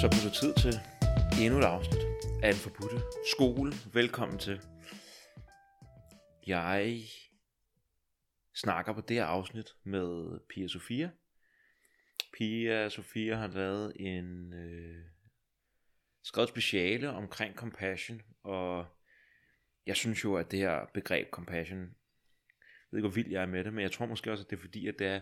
Så blev det tid til endnu et afsnit af en forbudte skole. Velkommen til. Jeg snakker på det her afsnit med Pia Sofia. Pia Sofia har lavet en øh, skrevet speciale omkring compassion, og jeg synes jo, at det her begreb compassion, jeg ved ikke, hvor vild jeg er med det, men jeg tror måske også, at det er fordi, at det er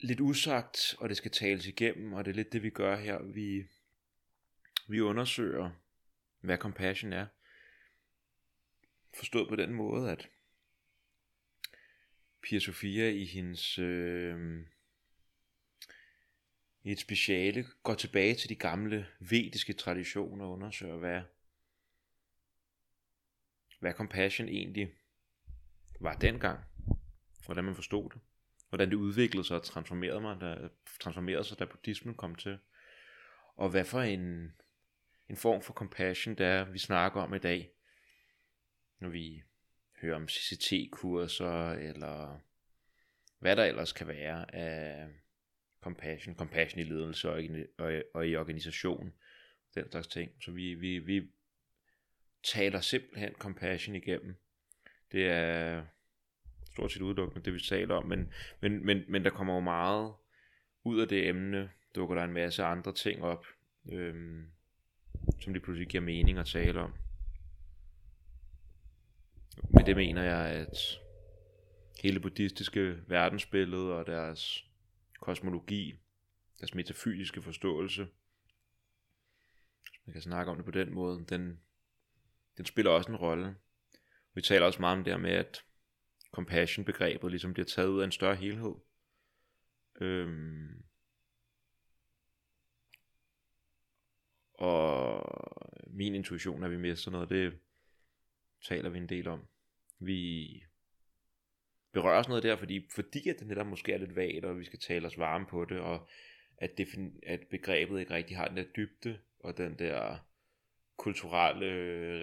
lidt usagt, og det skal tales igennem, og det er lidt det, vi gør her. Vi, vi undersøger, hvad compassion er. Forstået på den måde, at Pia Sofia i hendes øh, i et speciale går tilbage til de gamle vediske traditioner og undersøger, hvad, hvad compassion egentlig var dengang. Hvordan man forstod det hvordan det udviklede sig og transformerede, mig, da, transformerede sig, da buddhismen kom til. Og hvad for en, en form for compassion, der er, vi snakker om i dag, når vi hører om CCT-kurser, eller hvad der ellers kan være af compassion, compassion i ledelse og i, og, og i organisation, den slags ting. Så vi, vi, vi taler simpelthen compassion igennem. Det er stort set udelukkende det, vi taler om, men, men, men, men der kommer jo meget ud af det emne, dukker der en masse andre ting op, øhm, som det pludselig giver mening at tale om. Med det mener jeg, at hele buddhistiske verdensbillede og deres kosmologi, deres metafysiske forståelse, man kan snakke om det på den måde, den, den spiller også en rolle. Vi taler også meget om det her med, at compassion-begrebet ligesom bliver taget ud af en større helhed. Øhm, og min intuition er, at vi mister noget, det taler vi en del om. Vi berører os noget der, fordi, fordi at det netop måske er lidt vagt, og vi skal tale os varme på det, og at, defin- at begrebet ikke rigtig har den der dybde, og den der kulturelle,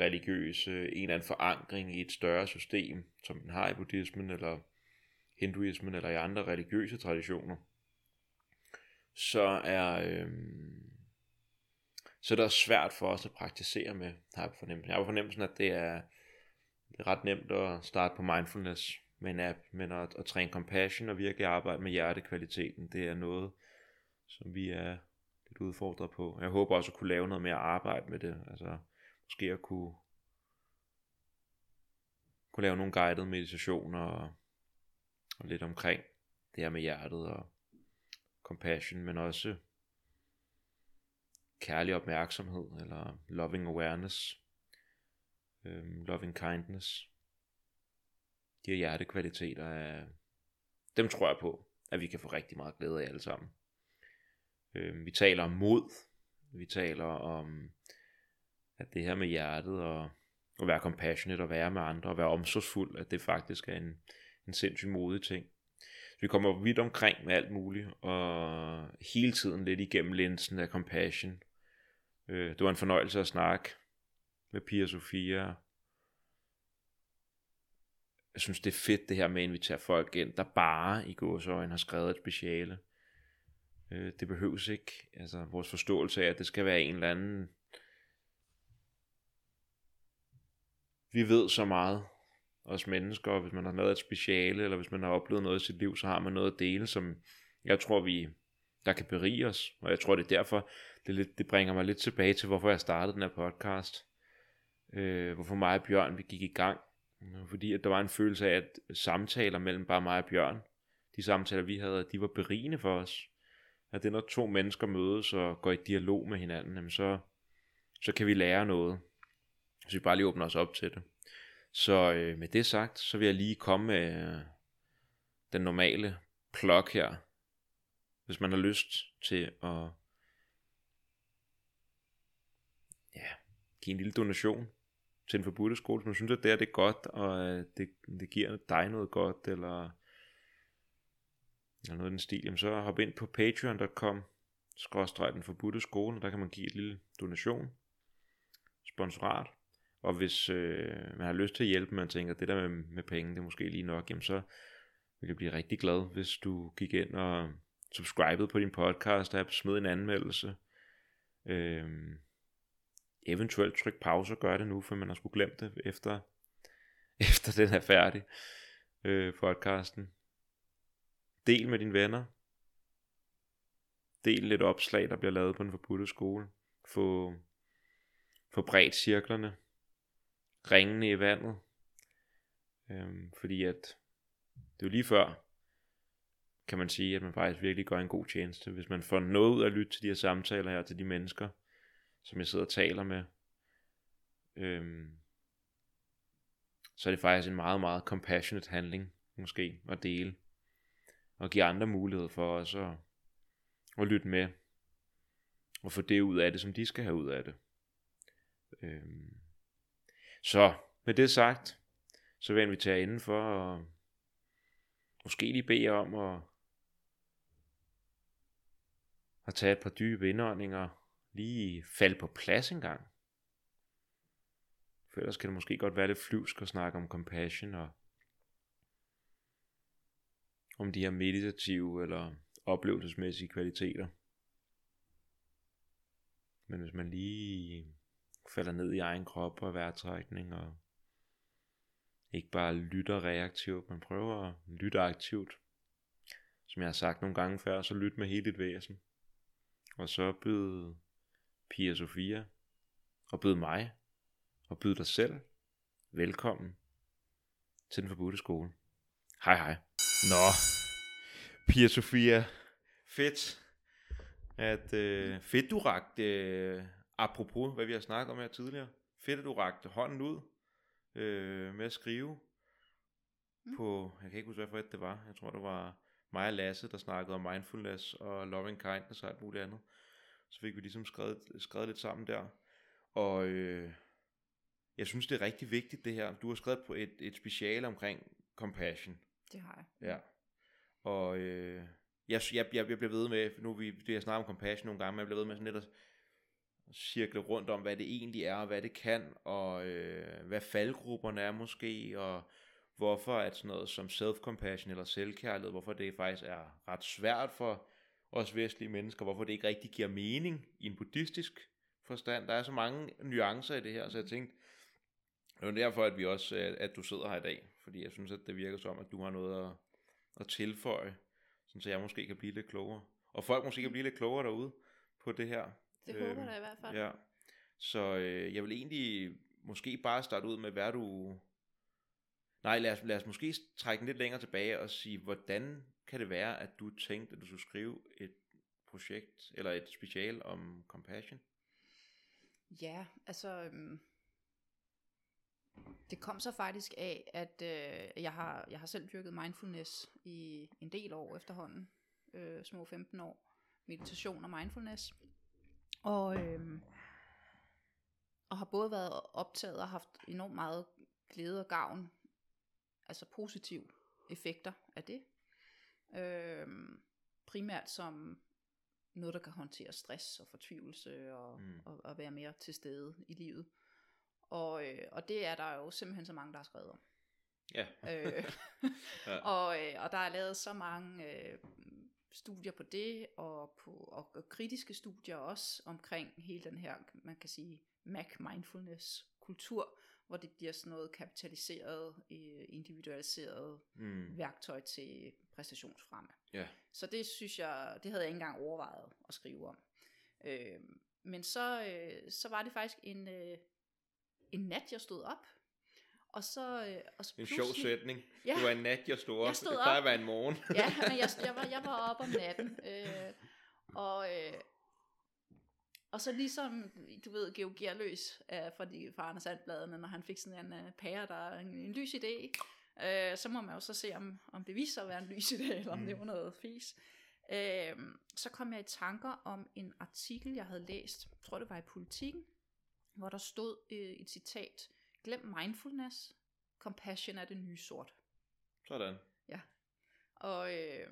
religiøse, en eller anden forankring i et større system, som den har i buddhismen, eller hinduismen, eller i andre religiøse traditioner, så er, øh, så er det svært for os at praktisere med, har jeg fornemmelsen. Jeg har fornemmelsen, at det er, det er ret nemt at starte på mindfulness med en app, men at, at træne compassion og virkelig arbejde med hjertekvaliteten, det er noget, som vi er lidt udfordret på. Jeg håber også at kunne lave noget mere arbejde med det. Altså måske at kunne, kunne lave nogle guidede meditationer og, og lidt omkring det her med hjertet og compassion, men også kærlig opmærksomhed eller loving awareness, øhm, loving kindness. De her hjertekvaliteter er, dem tror jeg på, at vi kan få rigtig meget glæde af alle sammen. Øh, vi taler om mod. Vi taler om at det her med hjertet og at være compassionate og være med andre og være omsorgsfuld, at det faktisk er en, en sindssygt modig ting. Så vi kommer vidt omkring med alt muligt, og hele tiden lidt igennem linsen af compassion. Øh, det var en fornøjelse at snakke med Pia Sofia. Jeg synes, det er fedt det her med at invitere folk ind, der bare i gåsøjne har skrevet et speciale. Øh, det behøves ikke. Altså vores forståelse af, at det skal være en eller anden... Vi ved så meget, os mennesker, hvis man har lavet et speciale, eller hvis man har oplevet noget i sit liv, så har man noget at dele, som jeg tror, vi, der kan berige os. Og jeg tror, det er derfor, det, lidt, det bringer mig lidt tilbage til, hvorfor jeg startede den her podcast. Øh, hvorfor mig og Bjørn, vi gik i gang. Fordi at der var en følelse af, at samtaler mellem bare mig og Bjørn, de samtaler, vi havde, de var berigende for os at det når to mennesker mødes og går i dialog med hinanden, jamen så, så kan vi lære noget, hvis vi bare lige åbner os op til det. Så øh, med det sagt, så vil jeg lige komme med øh, den normale plug her, hvis man har lyst til at ja, give en lille donation til en forbudte skole, hvis man synes, at det er, det er godt, og øh, det, det giver dig noget godt, eller eller noget i den stil, jamen så hop ind på patreon.com skråstreg den forbudte skole, og der kan man give et lille donation, sponsorat, og hvis øh, man har lyst til at hjælpe, man tænker, det der med, med penge, det er måske lige nok, jamen så vil jeg blive rigtig glad, hvis du gik ind og subscribede på din podcast og smed en anmeldelse. øh, eventuelt tryk pause og gør det nu, for man har sgu glemt det efter, efter den er færdig øh, podcasten. Del med dine venner. Del lidt opslag, der bliver lavet på den forbudte skole. Få, få bredt cirklerne. Ringene i vandet. Øhm, fordi at det er jo lige før, kan man sige, at man faktisk virkelig gør en god tjeneste, hvis man får noget ud af at lytte til de her samtaler her, til de mennesker, som jeg sidder og taler med. Øhm, så er det faktisk en meget, meget compassionate handling, måske, at dele. Og give andre mulighed for også at, at lytte med. Og få det ud af det, som de skal have ud af det. Øhm, så med det sagt, så vil jeg invitere indenfor og måske lige bede jer om at, at tage et par dybe indåndinger, lige falde på plads en gang. For ellers kan det måske godt være lidt flyvsk at snakke om compassion og om de her meditative eller oplevelsesmæssige kvaliteter. Men hvis man lige falder ned i egen krop og vejrtrækning og ikke bare lytter reaktivt, men prøver at lytte aktivt. Som jeg har sagt nogle gange før, så lyt med hele dit væsen. Og så byd Pia Sofia, og byd mig, og byd dig selv velkommen til den forbudte skole. Hej hej. Nå, Pia Sofia, fedt, at øh, fedt du rakte, øh, apropos hvad vi har snakket om her tidligere, fedt at du rakte hånden ud øh, med at skrive mm. på, jeg kan ikke huske, hvad det var, jeg tror det var mig og Lasse, der snakkede om mindfulness og loving kindness og alt muligt andet. Så fik vi ligesom skrevet, skrevet lidt sammen der. Og øh, jeg synes, det er rigtig vigtigt det her. Du har skrevet på et, et speciale omkring compassion. Det har jeg. Ja. Og øh, jeg, jeg, jeg, jeg bliver ved med, nu vi, det jeg snakket om compassion nogle gange, men jeg bliver ved med sådan lidt at cirkle rundt om, hvad det egentlig er, og hvad det kan, og øh, hvad faldgrupperne er måske, og hvorfor at sådan noget som self-compassion eller selvkærlighed, hvorfor det faktisk er ret svært for os vestlige mennesker, hvorfor det ikke rigtig giver mening i en buddhistisk forstand. Der er så mange nuancer i det her, så jeg tænkte, det er derfor, at vi også, at du sidder her i dag, fordi jeg synes, at det virker som, at du har noget at, at tilføje, så jeg måske kan blive lidt klogere. Og folk måske kan blive lidt klogere derude på det her. Det øhm, håber jeg i hvert fald. Ja. Så øh, jeg vil egentlig måske bare starte ud med, hvad du... Nej, lad os, lad os måske trække den lidt længere tilbage og sige, hvordan kan det være, at du tænkte, at du skulle skrive et projekt, eller et special om compassion? Ja, altså... Øhm, det kom så faktisk af, at øh, jeg, har, jeg har selv dyrket mindfulness i en del år efterhånden. Øh, små 15 år. Meditation og mindfulness. Og, øh, og har både været optaget og haft enormt meget glæde og gavn. Altså positive effekter af det. Øh, primært som noget, der kan håndtere stress og fortvivlelse og, mm. og, og være mere til stede i livet. Og, øh, og det er der jo simpelthen så mange, der har skrevet om. Ja. øh. Og, øh, og der er lavet så mange øh, studier på det, og, på, og, og kritiske studier også omkring hele den her, man kan sige, Mac mindfulness kultur, hvor det bliver sådan noget kapitaliseret, øh, individualiseret mm. værktøj til præstationsfremme. Ja. Så det synes jeg, det havde jeg ikke engang overvejet at skrive om. Øh, men så, øh, så var det faktisk en, øh, en nat, jeg stod op. Og så, øh, og så en sjov sætning. Ja, det var en nat, jeg stod op. Jeg stod det plejer at være en morgen. ja, men jeg, jeg, var, jeg var op om natten. Øh, og, øh, og så ligesom, du ved, Georg Gerløs øh, fra, de, fra Anders Sandbladene, når han fik sådan en uh, pære, der er en, en lys idé, øh, så må man jo så se, om, om det viser sig at være en lys idé, eller om mm. det var noget fis. Øh, så kom jeg i tanker om en artikel, jeg havde læst, jeg tror det var i Politiken, hvor der stod øh, et citat, glem mindfulness, compassion er det nye sort. Sådan. Ja. Og, øh,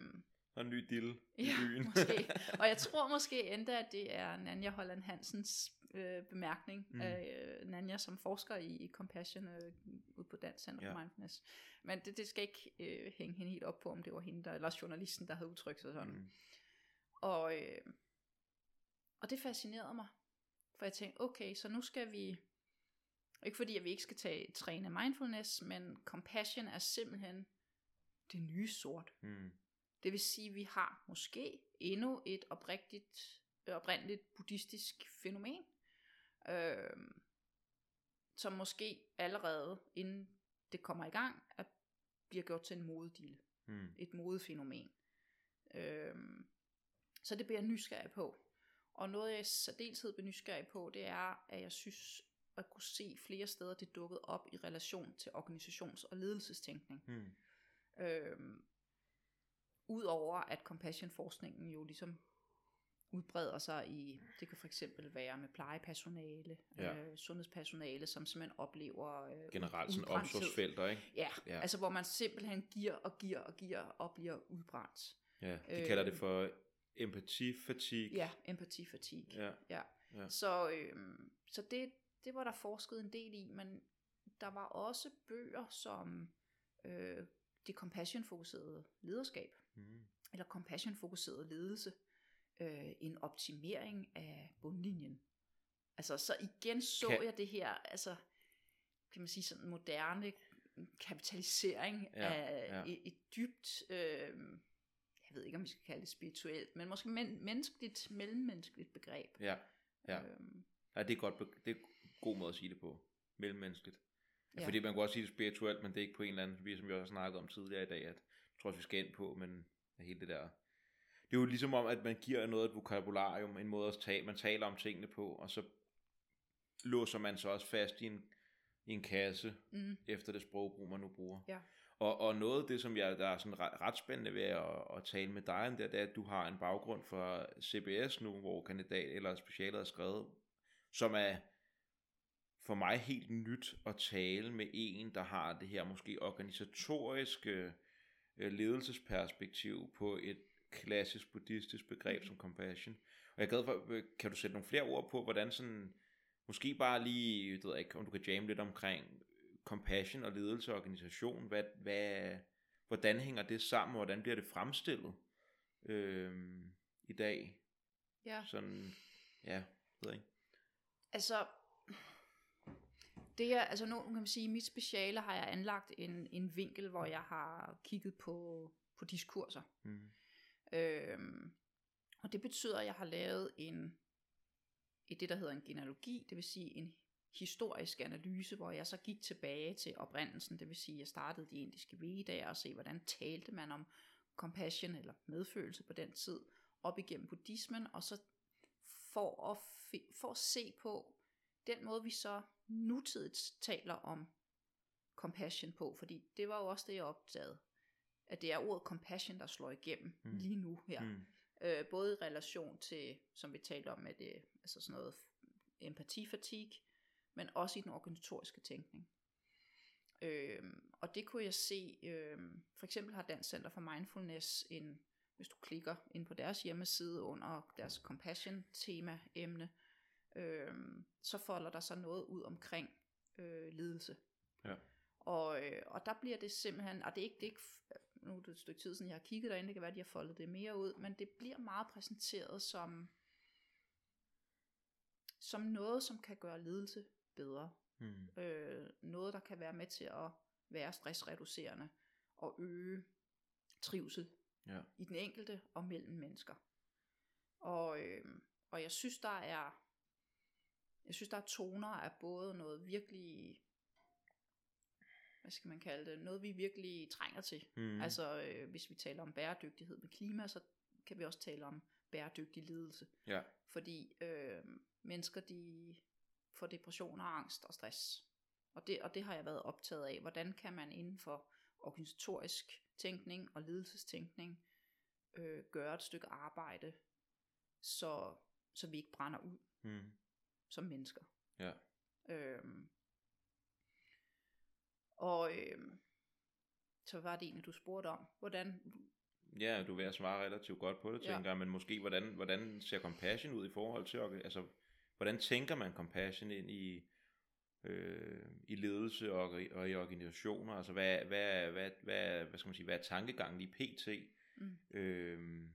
og en ny dille i ja, byen. måske. Og jeg tror måske endda, at det er Nanja Holland Hansens øh, bemærkning. Mm. Øh, Nanja som forsker i, i compassion øh, ude på Dansk Center ja. for Mindfulness. Men det, det skal ikke øh, hænge hende helt op på, om det var hende, der, eller journalisten, der havde udtrykt sig sådan. Mm. Og, øh, og det fascinerede mig. For jeg tænkte, okay, så nu skal vi, ikke fordi at vi ikke skal tage, træne mindfulness, men compassion er simpelthen det nye sort. Mm. Det vil sige, at vi har måske endnu et oprigtigt, oprindeligt buddhistisk fænomen, øh, som måske allerede, inden det kommer i gang, er, bliver gjort til en modedil. Mm. Et modefænomen. Øh, så det bliver jeg nysgerrig på. Og noget jeg i særdeleshed bliver nysgerrig på, det er, at jeg synes, at kunne se flere steder, det dukket op i relation til organisations- og ledelsestænkning. Mm. Øhm, Udover at compassion-forskningen jo ligesom udbreder sig i, det kan for eksempel være med plejepersonale, Ja. øh, sundhedspersonale, som simpelthen oplever øh, Generelt sådan omsorgsfelter, ikke? Ja, Ja. ja, altså hvor man simpelthen giver og giver og giver og bliver udbrændt. Ja, de Øh, kalder det for empatifatig. Ja, empati fatigue. Ja. ja. Ja. Så, øhm, så det, det var der forsket en del i, men der var også bøger som øh, det compassion-fokuserede lederskab, Mm. eller compassion-fokuseret ledelse, øh, en optimering af bundlinjen. Altså, så igen så kan... jeg det her, altså, kan man sige sådan moderne kapitalisering Ja, af ja. Et, et dybt, øh, jeg ved ikke om vi skal kalde det spirituelt, men måske men, menneskeligt, mellemmenneskeligt begreb. Ja, ja. Øhm, ja, det er godt, det er en god måde at sige det på. Mellemmenneskeligt. Ja. Ja. Fordi man kan godt sige det spirituelt, men det er ikke på en eller anden, vi- som vi også har snakket om tidligere i dag, at jeg tror også, vi skal ind på, men hele det der. Det er jo ligesom om, at man giver noget et vokabularium, en måde at tale, man taler om tingene på, og så låser man sig også fast i en, i en kasse, mm, efter det sprogbrug, man nu bruger. Ja. Og, og noget af det, som jeg, der er sådan ret, ret spændende ved at, at tale med dig om det, det er, at du har en baggrund fra CBS nu, hvor kandidat eller specialet er skrevet, som er for mig helt nyt at tale med en, der har det her måske organisatoriske øh, ledelsesperspektiv på et klassisk buddhistisk begreb Mhm. som compassion. Og jeg er glad for, øh, kan du sætte nogle flere ord på, hvordan sådan, måske bare lige, det ved jeg ikke, om du kan jamme lidt omkring compassion og ledelse og organisation, hvad, hvad, hvordan hænger det sammen, og hvordan bliver det fremstillet øh, i dag? ja. Sådan, ja, ved jeg ikke. Altså, det er, altså nu kan man sige, i mit speciale har jeg anlagt en, en vinkel, hvor jeg har kigget på, på diskurser. Mm. Øhm, og det betyder, at jeg har lavet en, et det, der hedder en genealogi, det vil sige en historisk analyse, hvor jeg så gik tilbage til oprindelsen, det vil sige, at jeg startede de indiske vedaer og se, hvordan talte man om compassion eller medfølelse på den tid, op igennem buddhismen, og så for at, for at se på den måde, vi så nutidigt taler om compassion på, fordi det var jo også det, jeg opdagede, at det er ordet compassion, der slår igennem Mm. lige nu her. Mm. Øh, både i relation til, som vi talte om, med det, altså sådan noget empatifatig, men også i den organisatoriske tænkning. Øhm, og det kunne jeg se, øhm, for eksempel har Dansk Center for Mindfulness en, hvis du klikker ind på deres hjemmeside under deres compassion tema emne, øhm, så folder der så noget ud omkring øh, ledelse. Ja. Og, øh, og der bliver det simpelthen, og det er ikke, det er ikke nu er det et stykke tid siden, jeg har kigget derinde, det kan være, at de har foldet det mere ud, men det bliver meget præsenteret som, som noget, som kan gøre ledelse bedre. Mm. Øh, noget, der kan være med til at være stressreducerende og øge trivsel Ja. i den enkelte og mellem mennesker. Og, øh, og jeg synes, der er jeg synes, der er toner af både noget virkelig hvad skal man kalde det, noget vi virkelig trænger til. Mm. Altså øh, hvis vi taler om bæredygtighed med klima, så kan vi også tale om bæredygtig ledelse. Ja. Fordi øh, mennesker de får depression og angst og stress. Og det, og det har jeg været optaget af. Hvordan kan man inden for organisatorisk tænkning og ledelsestænkning øh, gøre et stykke arbejde, så, så vi ikke brænder ud Mm. som mennesker. Ja. Øhm, og øhm, så var det egentlig, du spurgte om, hvordan, Ja, du er ved at svare relativt godt på det, Ja. tænker jeg, men måske, hvordan, hvordan ser compassion ud i forhold til, altså, hvordan tænker man compassion ind i, øh, i ledelse og, og i organisationer, altså, hvad, hvad, hvad, hvad, hvad skal man sige, hvad er tankegangen i PT, mm, øh,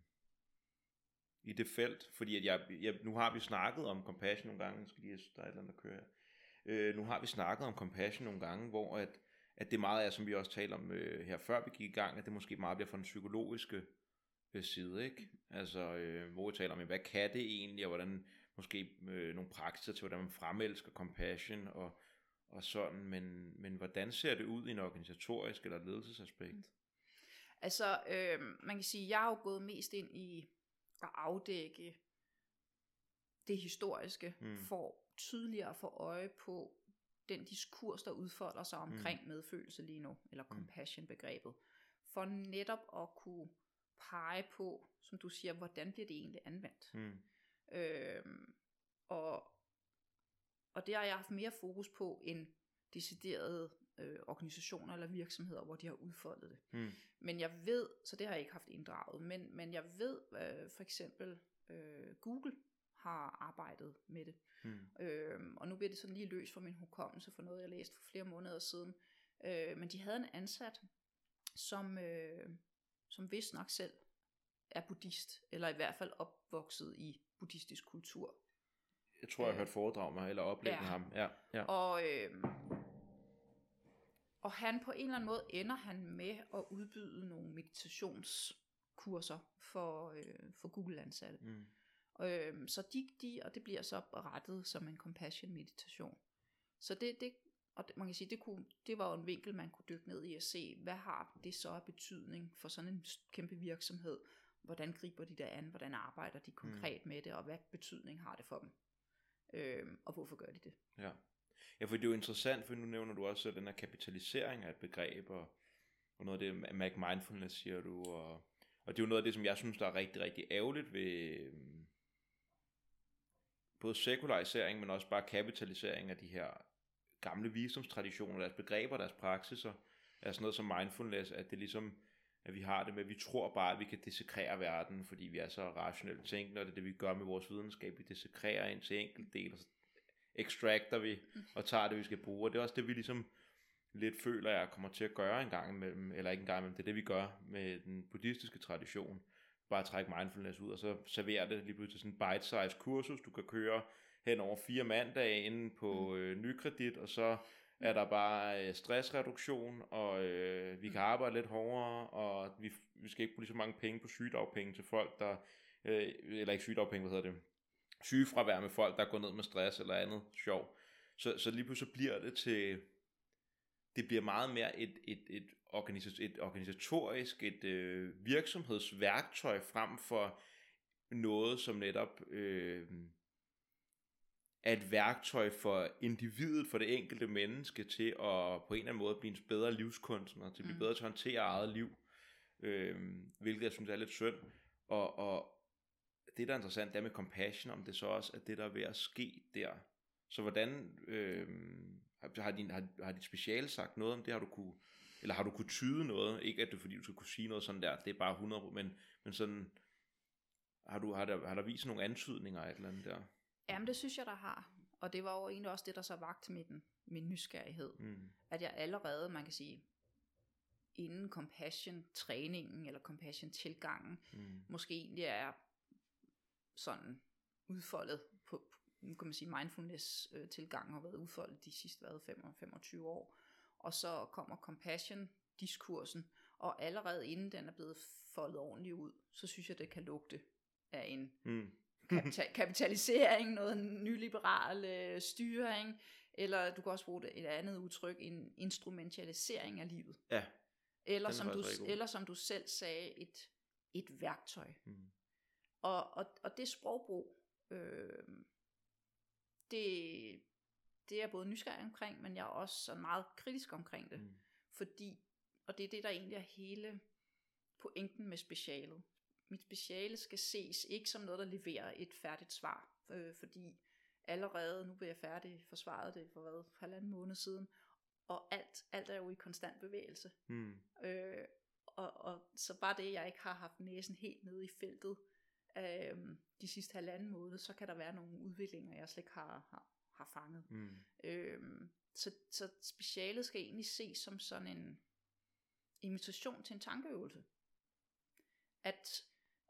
i det felt, fordi at jeg, jeg, nu har vi snakket om compassion nogle gange, jeg skal lige, der er et eller andet, der kører her. Øh, nu har vi snakket om compassion nogle gange, hvor at, at det meget er, som vi også talte om øh, her før vi gik i gang, at det måske meget bliver fra den psykologiske øh, side, ikke? Altså, øh, hvor vi taler om, hvad kan det egentlig, og hvordan måske øh, nogle praksiser til, hvordan man fremelsker compassion, og, og sådan, men, men hvordan ser det ud i en organisatorisk eller ledelsesaspekt? Altså, øh, man kan sige, jeg har jo gået mest ind i at afdække det historiske, mm. for tydeligere at få øje på den diskurs, der udfolder sig omkring mm. medfølelse lige nu, eller mm. compassion-begrebet, for netop at kunne pege på, som du siger, hvordan bliver det egentlig anvendt. Mm. Øhm, og, og det har jeg haft mere fokus på end deciderede øh, organisationer eller virksomheder, hvor de har udfoldet det. Mm. Men jeg ved, så det har jeg ikke haft inddraget, men, men jeg ved øh, for eksempel øh, Google har arbejdet med det. Mm. Øhm, og nu bliver det sådan lige løs for min hukommelse for noget, jeg læste for flere måneder siden. Øh, men de havde en ansat, som, øh, som vist nok selv er buddhist, eller i hvert fald opvokset i buddhistisk kultur. Jeg tror, jeg har hørt foredrag mig, eller oplevet ja. ham. Ja, ja. Og, øh, og han på en eller anden måde ender han med at udbyde nogle meditationskurser for, øh, for Google-ansatte. Mm. Øh, så de, de, og det bliver så rettet som en compassion meditation. Så det, det og det, man kan sige, det, kunne, det var jo en vinkel, man kunne dykke ned i at se, hvad har det så af betydning for sådan en kæmpe virksomhed? Hvordan griber de det an? Hvordan arbejder de konkret mm. med det? Og hvad betydning har det for dem? Øh, og hvorfor gør de det? Ja. ja, for det er jo interessant, for nu nævner du også den her kapitalisering af et begreb, og, og noget af det, Mac Mindfulness siger du, og, og det er jo noget af det, som jeg synes, der er rigtig, rigtig ærgerligt ved, øhm, både sekularisering, men også bare kapitalisering af de her gamle visdomstraditioner, deres begreber, deres praksiser, er sådan noget som mindfulness, at det ligesom, at vi har det med, at vi tror bare, at vi kan dissekrere verden, fordi vi er så rationelt tænkende, og det er det, vi gør med vores videnskab, vi dissekrerer ind til enkelt del, og så extracter vi, og tager det, vi skal bruge, og det er også det, vi ligesom lidt føler, jeg kommer til at gøre en gang imellem, eller ikke en gang imellem, det er det, vi gør med den buddhistiske tradition, bare trække mindfulness ud, og så servere det lige pludselig sådan en bite-size kursus, du kan køre hen over fire mandage inde på mm. øh, nykredit, og så er der bare øh, stressreduktion, og øh, vi kan mm. arbejde lidt hårdere, og vi, vi skal ikke bruge lige så mange penge på sygedagpenge til folk, der, øh, eller ikke sygedagpenge, hvad hedder det, sygefravær med folk, der går ned med stress eller andet sjov. Så, så lige pludselig bliver det til, det bliver meget mere et, et, et, organisa- et organisatorisk, et øh, virksomhedsværktøj frem for noget, som netop øh, er et værktøj for individet, for det enkelte menneske til at på en eller anden måde blive en bedre livskunstner, til at blive mm. bedre til at håndtere eget liv, øh, hvilket jeg synes er lidt synd. Og, og det, der er interessant, det er med compassion, om det så også er det, der er ved at ske der. Så hvordan øh, har, din, har, har dit speciale sagt noget om det? Har du kunne, eller har du kunne tyde noget? Ikke at det er fordi, du skal kunne sige noget sådan der, det er bare 100, men, men sådan, har, du, har, der, har der vist nogle antydninger af et eller andet der? Jamen det synes jeg, der har. Og det var jo egentlig også det, der så vagt min, min nysgerrighed. Mm. At jeg allerede, man kan sige, inden compassion-træningen eller compassion-tilgangen, mm. måske egentlig er sådan udfoldet på, nu kan man sige, mindfulness-tilgangen har været udfoldet de sidste hvad, 25 år. Og så kommer compassion-diskursen, og allerede inden den er blevet foldet ordentligt ud, så synes jeg, det kan lugte af en mm. Kapital- kapitalisering, noget nyliberal øh, styring, eller du kan også bruge et andet udtryk, en instrumentalisering af livet. Ja. Eller som, du, eller som du selv sagde, et, et værktøj. Mm. Og, og, og det sprogbrug, øh, det, det er jeg både nysgerrig omkring, men jeg er også sådan meget kritisk omkring det. Mm. Fordi, og det er det, der egentlig er hele pointen med specialet. Mit speciale skal ses ikke som noget, der leverer et færdigt svar, øh, fordi allerede, nu bliver jeg færdig forsvaret det for hvad, halvanden måned siden, og alt, alt er jo i konstant bevægelse. Mm. Øh, og, og så bare det, jeg ikke har haft næsen helt nede i feltet øh, de sidste halvanden måned, så kan der være nogle udviklinger, jeg slet ikke har, har, har fanget. Mm. Øh, så, så specialet skal egentlig ses som sådan en invitation til en tankeøvelse. At,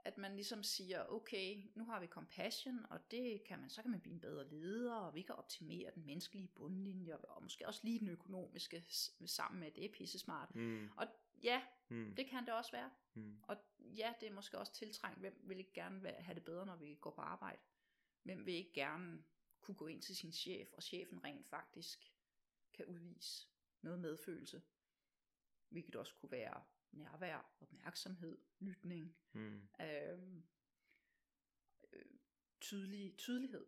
at man ligesom siger, okay, nu har vi compassion, og det kan man, så kan man blive en bedre leder, og vi kan optimere den menneskelige bundlinje, og måske også lige den økonomiske sammen med, det er pisse smart. Mm. Og ja, Mm. det kan det også være. Mm. Og ja, det er måske også tiltrængt. Hvem vil ikke gerne have det bedre, når vi går på arbejde? Hvem vil ikke gerne kunne gå ind til sin chef, og chefen rent faktisk kan udvise noget medfølelse? Hvilket også kunne være nærvær, opmærksomhed, lytning, Mm. øh, tydelig, tydelighed.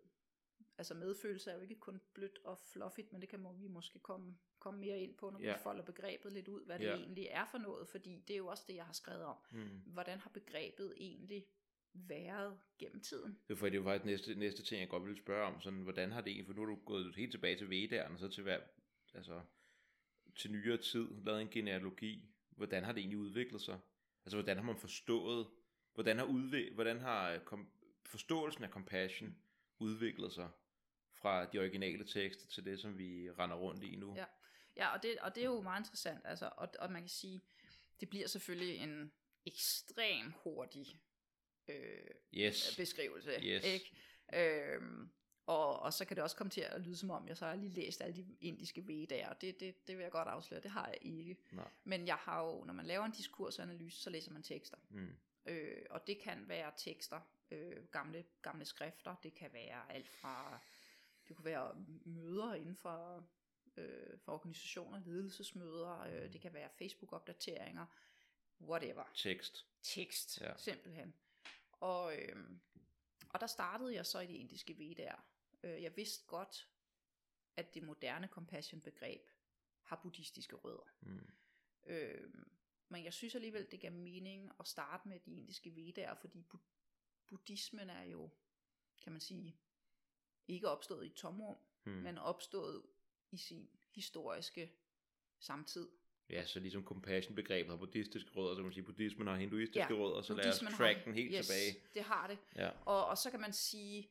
Altså medfølelse er jo ikke kun blødt og fluffigt, men det kan må vi måske komme, komme mere ind på, når Ja. vi folder begrebet lidt ud, hvad det Ja. egentlig er for noget, fordi det er jo også det, jeg har skrevet om. Mm. Hvordan har begrebet egentlig været gennem tiden? Det er for det er jo faktisk næste, næste ting, jeg godt vil spørge om. Sådan, hvordan har det egentlig, for nu har du gået helt tilbage til Vedderen, og så til, hver, altså, til nyere tid, lavet en genealogi. Hvordan har det egentlig udviklet sig? Altså, hvordan har man forstået, hvordan har, udvik, hvordan har øh, kom, forståelsen af compassion udviklet sig fra de originale tekster til det, som vi render rundt i nu? Ja. Ja, og det, og det er jo meget interessant, altså, og, og man kan sige, det bliver selvfølgelig en ekstrem hurtig øh, Yes. beskrivelse. Yes. Ikke? Øhm, og, og så kan det også komme til at lyde som om, jeg så har lige læst alle de indiske vedaer. Det, det, det vil jeg godt afsløre, det har jeg ikke. Nej. Men jeg har jo, når man laver en diskursanalyse, så læser man tekster. Mm. Øh, og det kan være tekster, øh, gamle, gamle skrifter, det kan være alt fra, det kunne være møder inden for, øh, for organisationer, ledelsesmøder, øh, det kan være Facebook-opdateringer, whatever Tekst. tekst, Ja. simpelthen. Og, øhm, og der startede jeg så i det indiske vedaer. Øh, jeg vidste godt, at det moderne compassion-begreb har buddhistiske rødder. Mm. Øhm, men jeg synes alligevel, det gav mening at starte med de indiske vedaer, fordi bu- buddhismen er jo, kan man sige, ikke opstået i tomrum, Mm. men opstået i sin historiske samtid. Ja, så ligesom compassion-begrebet har buddhistiske rødder, så kan man sige, buddhismen har hinduistiske Ja, rødder, så lad os track har- den helt yes, tilbage. det har det. Ja. Og, og så kan man sige,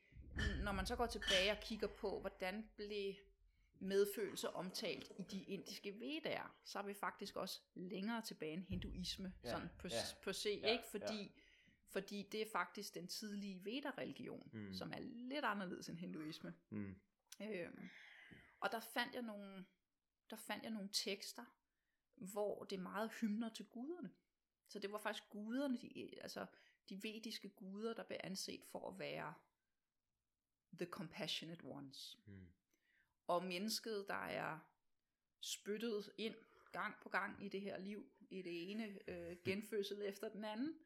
når man så går tilbage og kigger på, hvordan blev medfølelse omtalt i de indiske vedaer, så er vi faktisk også længere tilbage end hinduisme, Ja, sådan på, ja, på se, ja, ikke? Fordi, ja. fordi det er faktisk den tidlige veda-religion, Mm. mm. som er lidt anderledes end hinduisme. Mm. Øhm, og der fandt jeg nogle, der fandt jeg nogle tekster, hvor det er meget hymner til guderne. Så det var faktisk guderne, de, altså de vediske guder, der blev anset for at være the compassionate ones. Mm. Og mennesket, der er spyttet ind gang på gang i det her liv, i det ene øh, genfødsel efter den anden.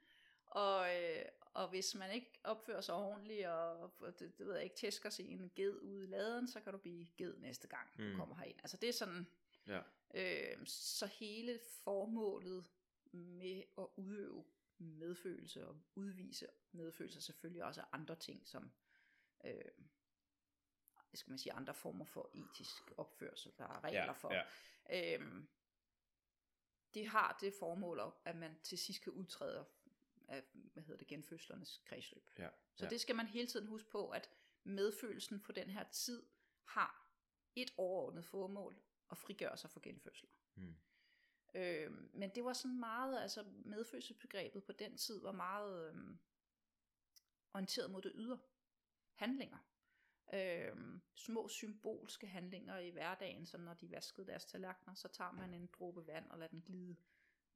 Og, øh, og hvis man ikke opfører sig ordentligt, og det, det ved jeg ikke, tæsker sig en ged ude i laden, så kan du blive ged næste gang, du Mm. kommer herind. Altså det er sådan, Ja. øh, så hele formålet med at udøve medfølelse og udvise medfølelse er selvfølgelig også andre ting, som øh, skal man sige, andre former for etisk opførsel, der er regler Ja, for. ja. Øhm, det har det formål, at man til sidst kan udtræde af, hvad hedder det, genfødslernes kredsløb. Ja, Så ja. det skal man hele tiden huske på, at medfølelsen på den her tid har et overordnet formål at frigøre sig fra genfødsler. Mm. Øhm, men det var sådan meget, altså medfølelsesbegrebet på den tid var meget øhm, orienteret mod det ydre handlinger. Øhm, små symbolske handlinger i hverdagen, som når de vaskede deres tallerkener, så tager man en dråbe vand og lader den glide,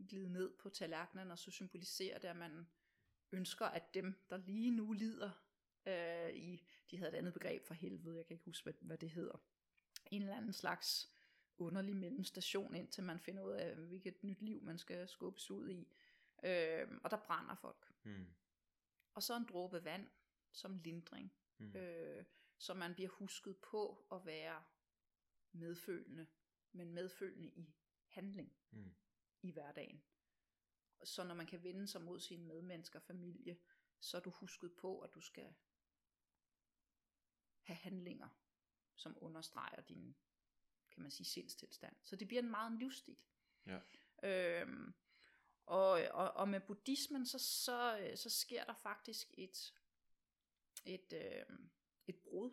glide ned på tallerkenen, og så symboliserer det, at man ønsker, at dem, der lige nu lider øh, i, de havde et andet begreb for helvede, jeg kan ikke huske, hvad, hvad det hedder, en eller anden slags underlig mellemstation, indtil man finder ud af, hvilket nyt liv man skal skubbes ud i. Øh, og der brænder folk. Mm. Og så en dråbe vand som lindring, Mm. øh, så man bliver husket på at være medfølende, men medfølende i handling Mm. i hverdagen. Så når man kan vende sig mod sine medmennesker og familie, så er du husket på, at du skal have handlinger, som understreger din, kan man sige, sindstilstand. Så det bliver en meget en livsstil. Ja. Øhm, og, og, og med buddhismen, så, så, så sker der faktisk et, et, øh, et brud,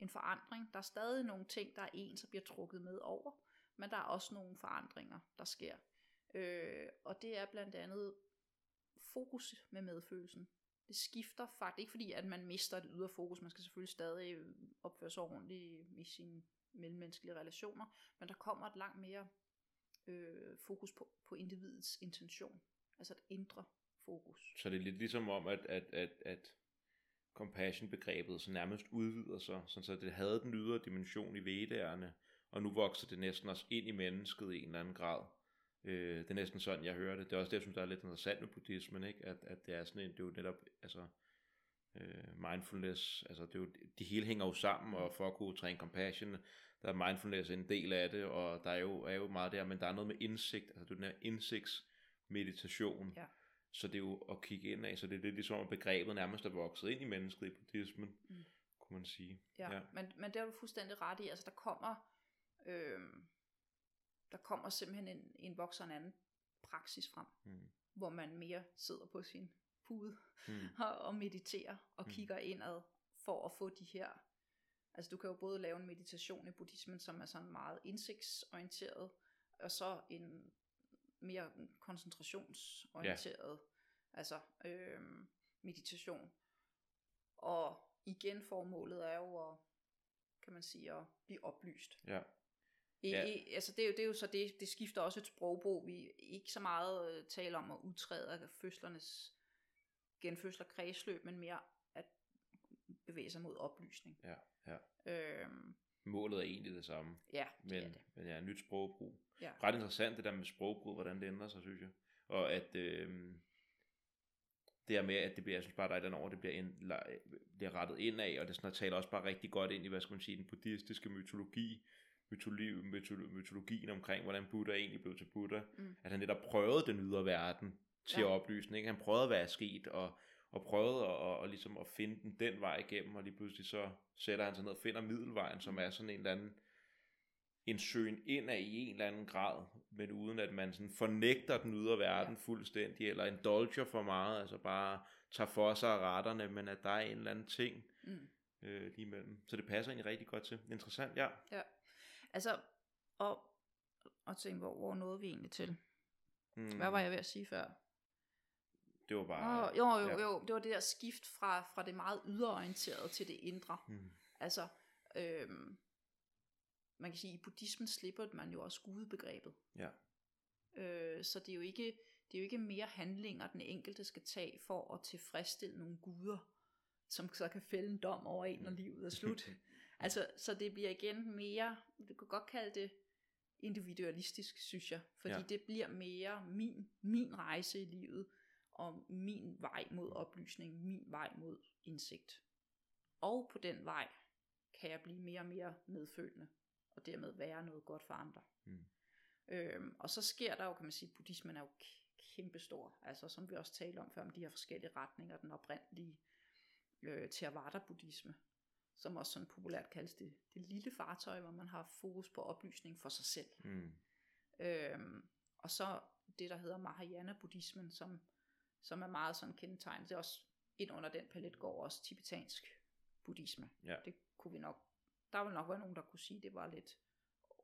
en forandring. Der er stadig nogle ting, der er ens og bliver trukket med over, men der er også nogle forandringer, der sker. Øh, og det er blandt andet fokus med medfølelsen. det skifter faktisk, ikke fordi at man mister et ydre fokus, man skal selvfølgelig stadig opføre sig ordentligt i sine mellemmenneskelige relationer, men der kommer et langt mere øh, fokus på, på individets intention, altså et indre fokus. Så det er lidt ligesom om, at, at, at, at compassion-begrebet så nærmest udvider sig, sådan så det havde den ydre dimension i vedderne, og nu vokser det næsten også ind i mennesket i en eller anden grad. Øh, det er næsten sådan, jeg hører det. Det er også det, jeg synes, der er lidt interessant med buddhismen, ikke? At, at det er sådan en, det er jo netop, altså, øh, mindfulness, altså det er jo, de hele hænger jo sammen, og for at kunne træne compassion, der er mindfulness en del af det, og der er jo, er jo meget der, men der er noget med indsigt, altså den her indsigtsmeditation, Ja så det er jo at kigge ind af, så det er lidt ligesom, at begrebet nærmest er vokset ind i mennesket i buddhismen, Mm. kunne man sige. Ja, Ja. Men, men det har du fuldstændig ret i. Altså der kommer, øh, der kommer simpelthen en, en vokser en anden praksis frem, Mm. hvor man mere sidder på sin pude Mm. og, og mediterer og Mm. kigger indad for at få de her. Altså du kan jo både lave en meditation i buddhismen, som er sådan meget indsigtsorienteret, og så en mere koncentrationsorienteret, altså øh, meditation. Og igen formålet er jo at, kan man sige, at blive oplyst. Ja. I, Ja. i, altså det er, jo, det er jo så det, det skifter også et sprogbrug. Vi ikke så meget øh, taler om at udtræde af fødslernes genfødsler kredsløb, men mere at bevæge sig mod oplysning. Ja, ja. Øhm, Målet er egentlig det samme, ja, det men, er det. men ja, nyt sprogbrug. Ja. Ret interessant det der med sprogbrug, hvordan det ændrer sig, synes jeg. Og at øh, det er med, at det bliver, jeg synes bare, der er den over, det bliver, ind, bliver rettet ind af, og det sådan, taler også bare rigtig godt ind i, hvad skal man sige, den buddhistiske mytologi, mytologi, mytolo- mytologien omkring, hvordan Buddha egentlig blev til Buddha, Mm. at han netop prøvede den ydre verden til Ja. ja. oplysning. Ikke? Han prøvede, hvad er sket, og, og prøvede at, og, og ligesom at finde den, den vej igennem, og lige pludselig så sætter han sig ned og finder middelvejen, som er sådan en eller anden en søgen ind af i en eller anden grad, men uden at man sådan fornægter den ydre verden ja. fuldstændig, eller indulger for meget, altså bare tager for sig af retterne, men at der er en eller anden ting Mm. øh, lige imellem. Så det passer egentlig rigtig godt til. Interessant, ja. Altså, og, og tænke, hvor, hvor nåede vi egentlig til? Mm, Hvad var jeg ved at sige før? Det var bare... Oh, jo, jo, ja. jo, det var det der skift fra, fra det meget yderorienterede til det indre. Mm, Altså, øhm, man kan sige, i buddhismen slipper man jo også gudebegrebet. ja. Øh, så det er, jo ikke, det er jo ikke mere handlinger, den enkelte skal tage for at tilfredsstille nogle guder, som så kan fælde en dom over en, når livet er slut. altså, så det bliver igen mere, du kan godt kalde det individualistisk, synes jeg. Fordi Ja. ja. det bliver mere min, min rejse i livet, og min vej mod oplysning, min vej mod indsigt. Og på den vej kan jeg blive mere og mere medfølende, og dermed være noget godt for andre. Mm. Øhm, og så sker der jo, kan man sige, buddhismen er jo kæmpestor, altså som vi også talte om før, om de her forskellige retninger, den oprindelige øh, Theravada-buddhisme, som også sådan populært kaldes det, det lille fartøj, hvor man har fokus på oplysning for sig selv. Mm. Øhm, og så det, der hedder Mahayana-buddhismen, som, som er meget sådan kendetegnet. Det er også ind under den palet går også tibetansk buddhisme. Ja. Det kunne vi nok, der vil nok være nogen, der kunne sige, det var lidt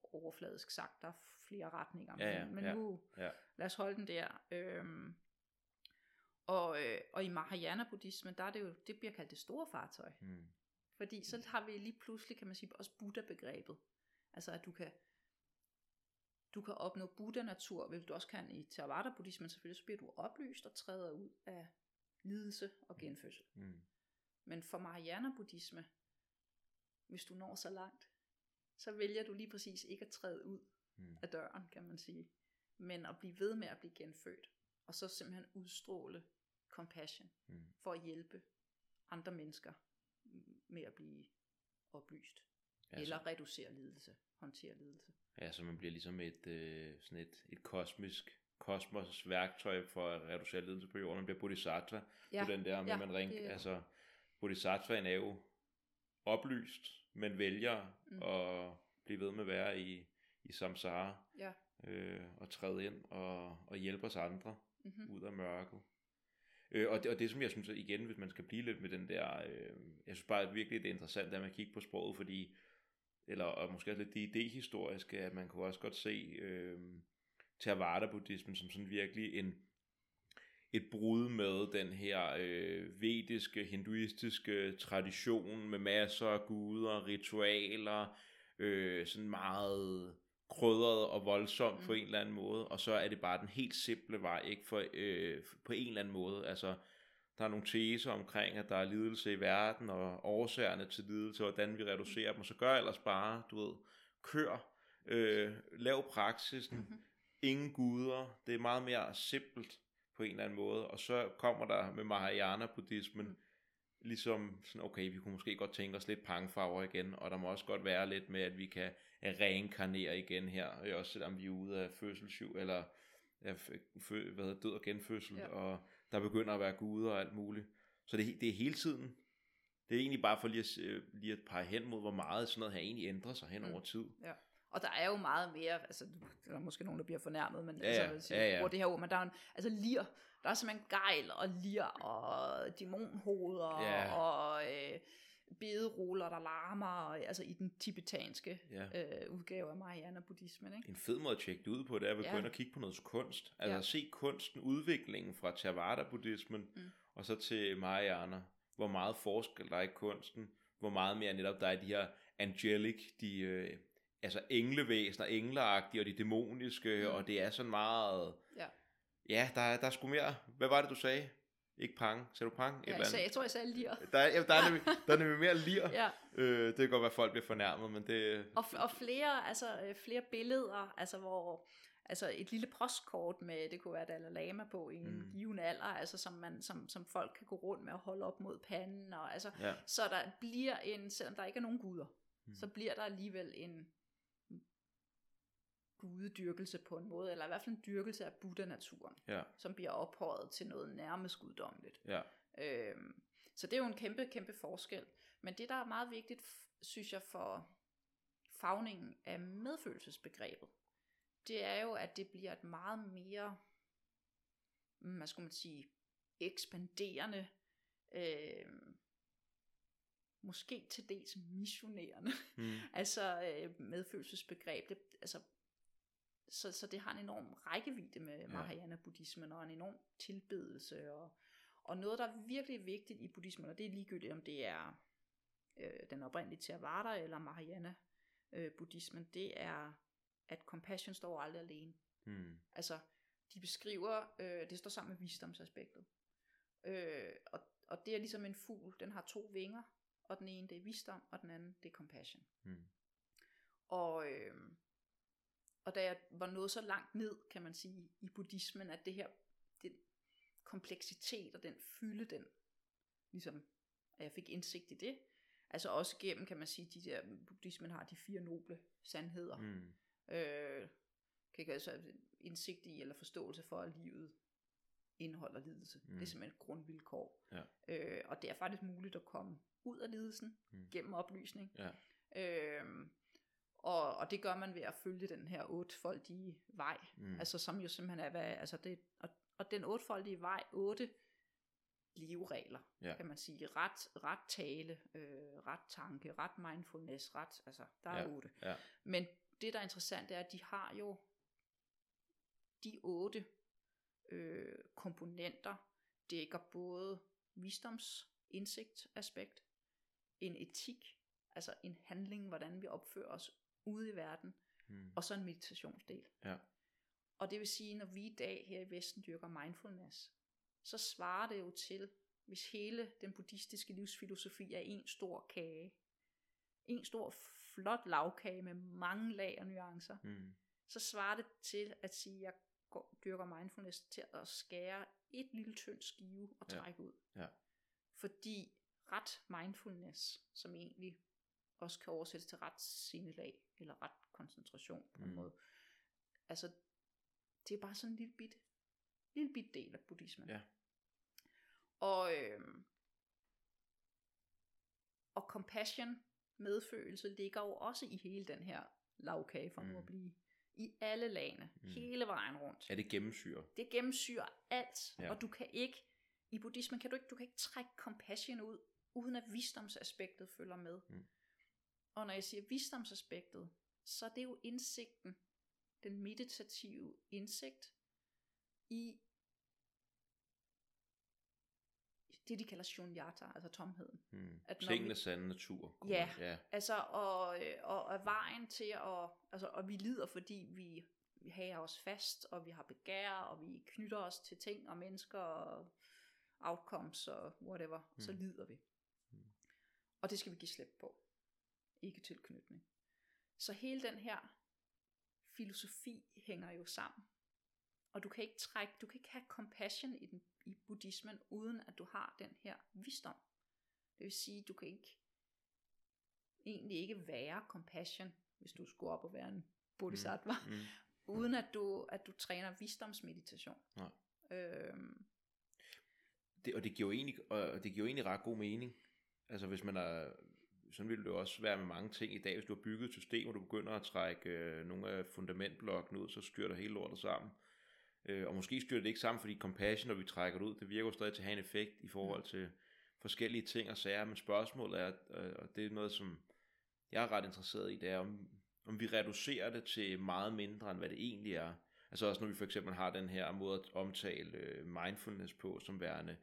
overfladisk sagt. Der er flere retninger, Ja, ja, men, men ja, nu ja. lad os holde den der. Øhm, og, øh, og i Mahayana-buddhismen, der er det jo, det bliver kaldt det store fartøj. Mm. Fordi så har vi lige pludselig, kan man sige, også Buddha-begrebet. Altså at du kan, du kan opnå Buddha-natur, hvilket du også kan i Theravada-buddhismen selvfølgelig, så bliver du oplyst og træder ud af lidelse og genfødsel. Mm. Men for Mahayana-buddhisme, hvis du når så langt, så vælger du lige præcis ikke at træde ud Mm. af døren, kan man sige, men at blive ved med at blive genfødt, og så simpelthen udstråle compassion Mm. for at hjælpe andre mennesker med at blive oplyst, Ja, eller så, reducere lidelse, håndtere lidelse. ja, så man bliver ligesom et, øh, sådan et, et kosmisk kosmos værktøj for at reducere lidelse på jorden. Man bliver bodhisattva Ja, på den der, ja, man ring, det altså bodhisattvaen er jo oplyst, men vælger Mm. at blive ved med at være i, i samsara ja. øh, og træde ind og, og hjælpe os andre Mm-hmm. ud af mørket. Øh, og, det, og det som jeg synes igen, hvis man skal blive lidt med den der, øh, jeg synes bare at virkelig det er interessant, at man kigger på sproget, fordi, eller og måske også lidt det idehistoriske, at man kunne også godt se øh, Theravada-buddhismen som sådan virkelig en, et brud med den her øh, vediske, hinduistiske tradition med masser af guder, ritualer, øh, sådan meget krydret og voldsomt mm. på en eller anden måde, og så er det bare den helt simple vej, ikke for, øh, på en eller anden måde, altså der er nogle teser omkring, at der er lidelse i verden, og årsagerne til lidelse, og hvordan vi reducerer dem, så gør ellers bare, du ved, kør, øh, lav praksisen, mm-hmm. ingen guder, det er meget mere simpelt på en eller anden måde, og så kommer der med Mahayana-buddhismen, mm. ligesom sådan, okay, vi kunne måske godt tænke os lidt pangfarver igen, og der må også godt være lidt med, at vi kan reinkarnere igen her, også selvom vi er ude af fødselssyv, eller af fø, hvad hedder, død og genfødsel, ja. og der begynder at være guder og alt muligt. Så det, det er hele tiden, det er egentlig bare for lige at, øh, lige at pege hen mod, hvor meget sådan noget her egentlig ændrer sig hen mm. over tid. Ja. Og der er jo meget mere, altså der er måske nogen, der bliver fornærmet, men ja, altså, ja, ja. det her ord, men der er en, altså lir, der er simpelthen gejl og lir og dæmonhoveder ja. og øh, bederuller, der larmer, og, altså i den tibetanske ja. øh, udgave af Mahayana-buddhismen. Ikke? En fed måde at tjekke det ud på, det er at begynde ja. at kigge på noget kunst. Altså ja. at se kunsten, udviklingen fra Theravada-buddhismen, mm. og så til Mahayana. Hvor meget forskel der er i kunsten, hvor meget mere netop der er de her angelic, de øh, altså englevæsener, engleagtige og de dæmoniske, mm. og det er sådan meget... Ja, ja der, der er sgu mere... Hvad var det, du sagde? Ikke pang. Sagde du pang? Et ja, jeg, sagde, jeg tror, jeg sagde lir. Der er, ja, der er, nemlig, der er nemlig mere lir. ja. øh, det kan godt være, at folk bliver fornærmet, men det... Og, og flere, altså, øh, flere billeder, altså hvor altså et lille postkort med, det kunne være Dalai Lama på i en mm. given alder, altså som, man, som, som folk kan gå rundt med og holde op mod panden, og altså, ja. så der bliver en, selvom der ikke er nogen guder, mm. så bliver der alligevel en, gudedyrkelse på en måde, eller i hvert fald en dyrkelse af Buddha-naturen, ja. som bliver ophøjet til noget nærmest guddommeligt. Ja. Øhm, så det er jo en kæmpe, kæmpe forskel. Men det, der er meget vigtigt, synes jeg, for fagningen af medfølelsesbegrebet, det er jo, at det bliver et meget mere, hvad skulle man sige, ekspanderende, øh, måske til dels missionerende, mm. altså øh, medfølelsesbegreb. Det, altså så, så det har en enorm rækkevidde med Mahayana-buddhismen, og en enorm tilbedelse, og, og noget, der er virkelig vigtigt i buddhismen, og det er ligegyldigt, om det er øh, den oprindelige Theravada eller Mahayana-buddhismen, øh, det er, at compassion står aldrig alene. Mm. Altså, de beskriver, øh, det står sammen med visdomsaspektet. Øh, og, og det er ligesom en fugl, den har to vinger, og den ene det er visdom, og den anden det er compassion. Mm. Og øh, og da jeg var nået så langt ned, kan man sige, i buddhismen, at det her, den kompleksitet og den fylde, den ligesom, at jeg fik indsigt i det. Altså også gennem, kan man sige, de der, buddhismen har de fire noble sandheder. Mm. Øh, kan jeg altså indsigt i, eller forståelse for, at livet indeholder lidelse. Mm. Det er simpelthen et grundvilkår. Ja. Øh, og det er faktisk muligt at komme ud af lidelsen mm. gennem oplysning. Ja. Øh, og, og det gør man ved at følge den her ottefoldige vej, mm. altså som jo simpelthen er, hvad, altså det, og, og den ottefoldige vej, otte leveregler, ja. kan man sige, ret, ret tale, øh, ret tanke, ret mindfulness, ret, altså der er ja. otte. Ja. Men det der er interessant er, at de har jo de otte øh, komponenter, dækker både visdomsindsigt aspekt, en etik, altså en handling, hvordan vi opfører os ude i verden, mm. og så en meditationsdel. Ja. Og det vil sige, når vi i dag her i Vesten dyrker mindfulness, så svarer det jo til, hvis hele den buddhistiske livsfilosofi er en stor kage, en stor flot lavkage med mange lag og nuancer, mm. så svarer det til at sige, at jeg går, dyrker mindfulness til at skære et lille tyndt skive og trække ja. ud. Ja. Fordi ret mindfulness, som egentlig også kan oversættes til ret sindelag, eller ret koncentration på en mm. måde. Altså, det er bare sådan en lille bit, lille bit del af buddhismen. Ja. Og, øhm, og compassion, medfølelse, ligger jo også i hele den her lavkage, for mm. at blive i alle lagene, mm. hele vejen rundt. Er det gennemsyre? Det gennemsyrer alt, ja. og du kan ikke, i buddhismen kan du ikke, du kan ikke trække compassion ud, uden at visdomsaspektet følger med. Mm. Og når jeg siger visdomsaspektet, så er det jo indsigten, den meditative indsigt i det, de kalder shunyata, altså tomheden. Mm. At når Tingenes vi- sande natur. Ja. ja. Altså, og, øh, og, og vejen til at, altså, og vi lider, fordi vi, hager os fast, og vi har begær, og vi knytter os til ting og mennesker, og outcomes og whatever, mm. så Mm. lider vi. Mm. Og det skal vi give slip på. Ikke tilknytning. Så hele den her filosofi hænger jo sammen. Og du kan ikke trække, du kan ikke have compassion i, den, i buddhismen, uden at du har den her visdom. Det vil sige, du kan ikke egentlig ikke være compassion, hvis du skulle op og være en bodhisattva, mm. Mm. uden at du, at du træner visdomsmeditation. Nej. Øhm, Det, og det giver jo egentlig, og det giver jo egentlig ret god mening. Altså hvis man er, sådan vil det også være med mange ting i dag, hvis du har bygget et system, og du begynder at trække øh, nogle af fundamentblokkene ud, så styrter hele lortet sammen. Øh, og måske styrter det ikke sammen, fordi compassion, når vi trækker det ud, det virker jo stadig til at have en effekt i forhold til forskellige ting og sager, men spørgsmålet er, øh, og det er noget, som jeg er ret interesseret i, det er, om, om vi reducerer det til meget mindre, end hvad det egentlig er. Altså også når vi for eksempel har den her måde at omtale øh, mindfulness på, som værende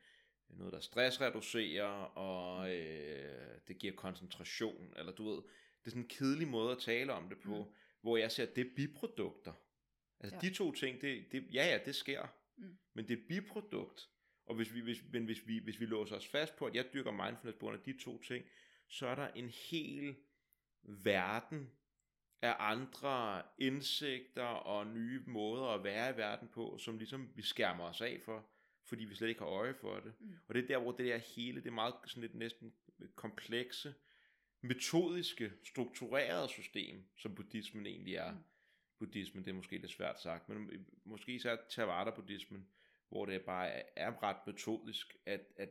noget, der stressreducerer, og øh, det giver koncentration, eller du ved, det er sådan en kedelig måde at tale om det på, Mm. hvor jeg ser, at det er biprodukter. Altså Ja. ja. de to ting, det, det, ja ja, det sker, Mm. men det er biprodukt. Og hvis vi, hvis, men hvis vi, hvis vi låser os fast på, at jeg dyrker mindfulness på grund af de to ting, så er der en hel verden af andre indsigter og nye måder at være i verden på, som ligesom vi skærmer os af for, fordi vi slet ikke har øje for det. Mm. Og det er der, hvor det der hele, det er meget sådan lidt næsten komplekse, metodiske, strukturerede system, som buddhismen egentlig er. Mm. Buddhismen, det er måske lidt svært sagt, men måske især Theravada-buddhismen, hvor det bare er, er ret metodisk, at, at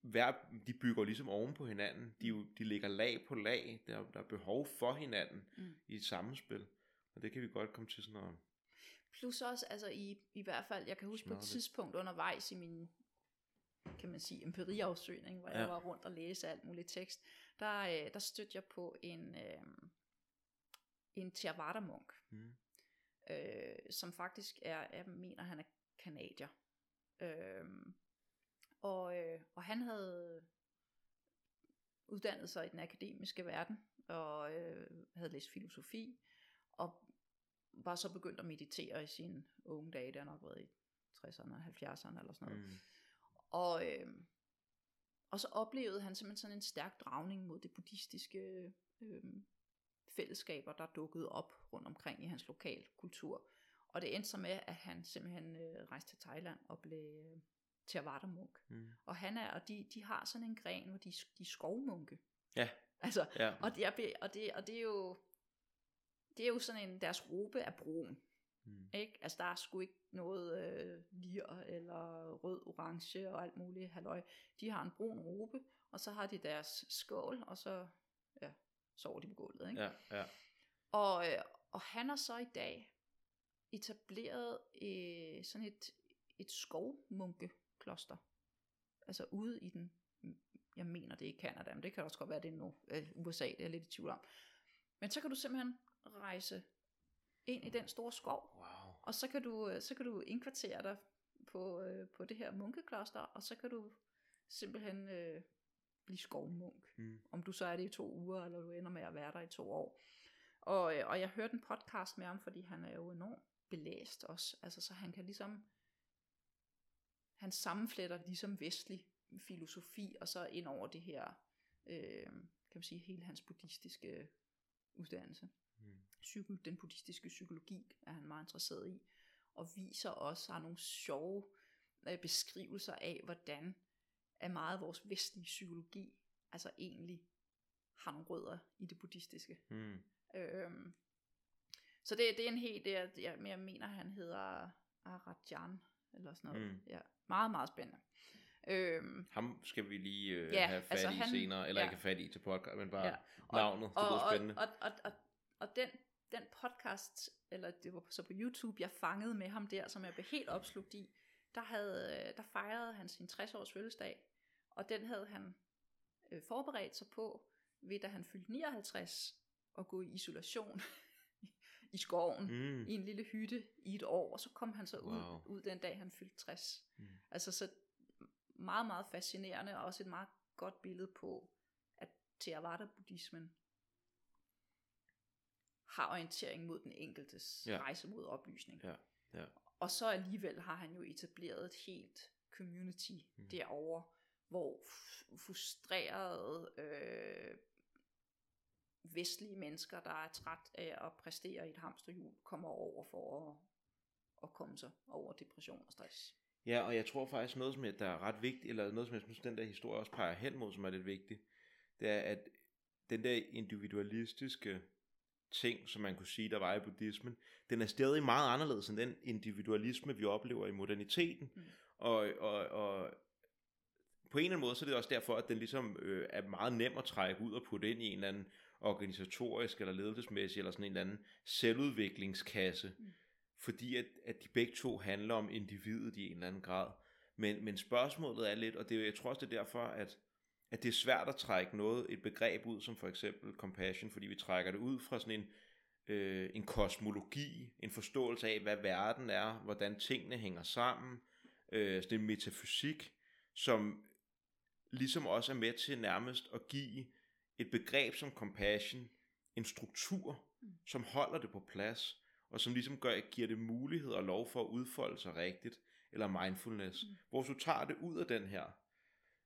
hver, de bygger ligesom oven på hinanden. De, jo- de ligger lag på lag. Der, der er behov for hinanden Mm. i et samspil. Og det kan vi godt komme til sådan at... Plus også, altså i, i hvert fald, jeg kan huske på Smadre et tidspunkt undervejs i min, kan man sige, empiriafsøgning, hvor ja. jeg var rundt og læse alt muligt tekst, der, øh, der stødte jeg på en, øh, en Theravada-munk, Mm. øh, som faktisk er, jeg mener han er kanadier. Øh, og, øh, og han havde uddannet sig i den akademiske verden, og øh, havde læst filosofi, og var så begyndt at meditere i sine unge dage, det har nok været i 60'erne og 70'erne eller sådan noget. Mm. Og, øh, og så oplevede han simpelthen sådan en stærk dragning mod det buddhistiske øh, fællesskaber, der dukkede op rundt omkring i hans lokal kultur. Og det endte så med, at han simpelthen øh, rejste til Thailand og blev øh, Theravada-munk. Mm. Og han er, og de, de har sådan en gren, hvor de, de er skovmunke. Ja. Altså, Ja. og det, er, og, det, og det er jo, det er jo sådan en, deres robe er brun. Mm. Ikke? Altså der er sgu ikke noget øh, lir eller rød, orange og alt muligt halløj. De har en brun robe, og så har de deres skål, og så ja, sover de på gulvet. Ikke? Ja, ja. Og, øh, og han har så i dag etableret øh, sådan et, et skovmunkekloster. Altså ude i den, jeg mener det er i Canada, men det kan også godt være det er nu, øh, USA, det er jeg lidt i tvivl om. Men så kan du simpelthen rejse ind i den store skov, Wow. og så kan du, øh, så kan du indkvartere dig på, øh, på det her munkekloster, og så kan du simpelthen øh, blive skovmunk. Mm. Om du så er det i to uger, eller du ender med at være der i to år. Og, øh, og jeg hørte en podcast med ham, fordi han er jo enormt belæst også. Altså, så han kan ligesom, han sammenfletter ligesom vestlig filosofi, og så ind over det her, øh, kan man sige, hele hans buddhistiske uddannelse. Psyko, den buddhistiske psykologi er han meget interesseret i, og viser også, har nogle sjove øh, beskrivelser af, hvordan at meget af vores vestlige psykologi, altså egentlig har nogle rødder i det buddhistiske. Mm. Øhm, så det, det er en helt, det er, jeg, jeg mener han hedder Arajan, eller sådan noget. Mm. Ja, meget, meget spændende. Øhm, Ham skal vi lige øh, Ja, have fat altså i han- senere, eller ja. ikke have fat i til podcast, men bare Ja. ja. navnet, det og, og, spændende. og, og, og, og den, den podcast, eller det var så på YouTube, jeg fangede med ham der, som jeg blev helt opslugt i, der, havde, øh, der fejrede han sin 60-års fødselsdag, og den havde han øh, forberedt sig på, ved da han fyldte 59, og gå i isolation i skoven, Mm. i en lille hytte i et år, og så kom han så ud, Wow. ud den dag, han fyldte 60. Mm. Altså så, meget, meget fascinerende, og også et meget godt billede på, at Theravada-buddhismen har orientering mod den enkeltes Ja. rejse mod oplysning. Ja, ja. Og så alligevel har han jo etableret et helt community Mm. derovre, hvor frustrerede øh, vestlige mennesker, der er træt af at præstere i et hamsterhjul, kommer over for at, at komme sig over depression og stress. Ja, og jeg tror faktisk noget, som jeg, der er ret vigtigt, eller noget, som jeg synes, den der historie også peger hen mod, som er lidt vigtigt, det er, at den der individualistiske ting, som man kunne sige, der var i buddhismen, den er stadig meget anderledes end den individualisme, vi oplever i moderniteten. Mm. Og, og, og på en eller anden måde, så er det også derfor, at den ligesom øh, er meget nem at trække ud og putte ind i en eller anden organisatorisk eller ledelsesmæssig, eller sådan en eller anden selvudviklingskasse. Mm. Fordi at, at de begge to handler om individet i en eller anden grad. Men, men spørgsmålet er lidt, og det, jeg tror også, det er derfor, at, at det er svært at trække noget, et begreb ud, som for eksempel compassion, fordi vi trækker det ud fra sådan en, øh, en kosmologi, en forståelse af, hvad verden er, hvordan tingene hænger sammen, øh, sådan en metafysik, som ligesom også er med til nærmest at give et begreb som compassion en struktur, som holder det på plads, og som ligesom gør, giver det mulighed og lov for at udfolde sig rigtigt, eller mindfulness. Mm. Hvor du tager det ud af den her,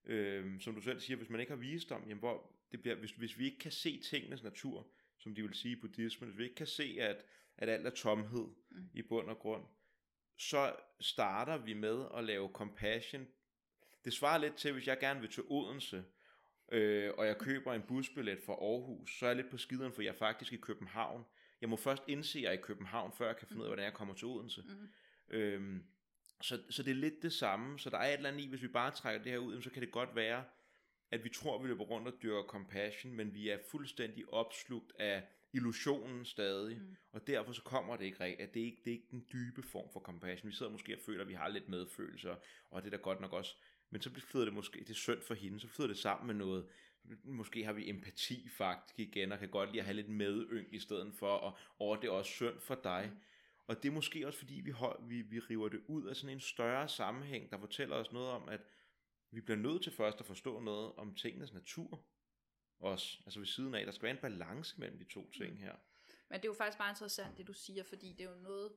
øh, som du selv siger, hvis man ikke har visdom, jamen hvor det bliver, hvis, hvis vi ikke kan se tingenes natur, som de vil sige i buddhismen, hvis vi ikke kan se, at, at alt er tomhed mm. Mm. i bund og grund, så starter vi med at lave compassion. Det svarer lidt til, hvis jeg gerne vil til Odense, øh, og jeg køber en busbillet fra Aarhus, så er jeg lidt på skideren, for jeg er faktisk i København. Jeg må først indse, at jeg er i København, før jeg kan finde ud af, hvordan jeg kommer til Odense. Mm. Øhm, så, så det er lidt det samme. Så der er et eller andet i, hvis vi bare trækker det her ud, så kan det godt være, at vi tror, vi løber rundt og dyrker compassion, men vi er fuldstændig opslugt af illusionen stadig, mm. Og derfor så kommer det ikke rigtigt, at det er ikke, det er ikke den dybe form for compassion. Vi sidder måske og føler, at vi har lidt medfølelse, og det er da godt nok også, men så flyder det måske, det er synd for hende, så flyder det sammen med noget, måske har vi empati faktisk igen, og kan godt lide at have lidt medyng i stedet for, og, og det er også synd for dig. Mm. Og det er måske også fordi, vi, hold, vi, vi river det ud af sådan en større sammenhæng, der fortæller os noget om, at vi bliver nødt til først at forstå noget om tingenes natur. Også, altså ved siden af, der skal være en balance mellem de to ting her. Men det er jo faktisk meget interessant, det du siger, fordi det er jo noget,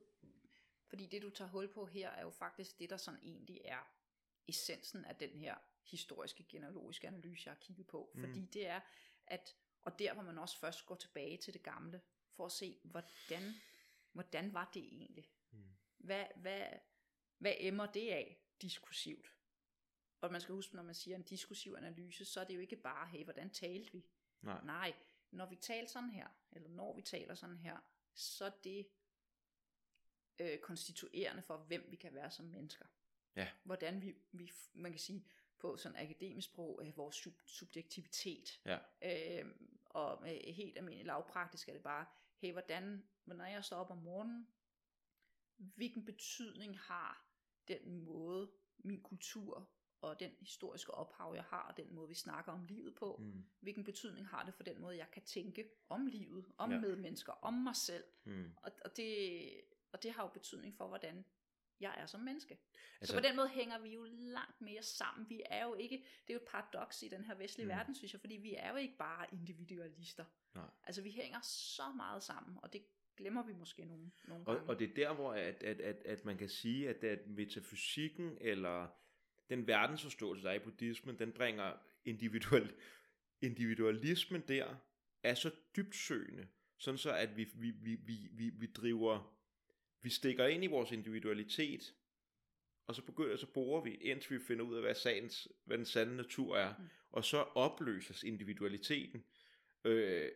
fordi det du tager hul på her, er jo faktisk det, der sådan egentlig er essensen af den her historiske genealogiske analyse, jeg har kigget på. Mm. Mm. Fordi det er, at, og der hvor man også først går tilbage til det gamle, for at se, hvordan, hvordan var det egentlig? Mm. Hvad, hvad, hvad emmer det af diskursivt? Og man skal huske, når man siger en diskursiv analyse, så er det jo ikke bare, hey, hvordan talte vi? Nej. Nej, når vi taler sådan her, eller når vi taler sådan her, så er det øh, konstituerende for, hvem vi kan være som mennesker. Ja. Hvordan vi, vi, man kan sige på sådan akademisk sprog, øh, vores sub- subjektivitet. Ja. Øh, og med helt almindeligt lavpraktisk er det bare, hey, hvordan, når jeg står op om morgenen, hvilken betydning har den måde, min kultur og den historiske ophav, jeg har, og den måde, vi snakker om livet på, Mm. hvilken betydning har det for den måde, jeg kan tænke om livet, om Ja. medmennesker, om mig selv. Mm. Og, og, det, og det har jo betydning for, hvordan jeg er som menneske. Altså, så på den måde hænger vi jo langt mere sammen. Vi er jo ikke, det er jo et paradoks i den her vestlige mm. verden, synes jeg, fordi vi er jo ikke bare individualister. Nej. Altså vi hænger så meget sammen, og det glemmer vi måske nogle, nogle Og, gange. og det er der, hvor at, at, at, at man kan sige, at, at metafysikken, eller den verdensforståelse, der er i buddhismen, den bringer individual, individualismen der, er så dybtsøgende, sådan så at vi, vi, vi, vi, vi, vi driver, vi stikker ind i vores individualitet, og så begynder, så borer vi, indtil vi finder ud af, hvad, sagens, hvad den sande natur er, Mm. og så opløses individualiteten øh,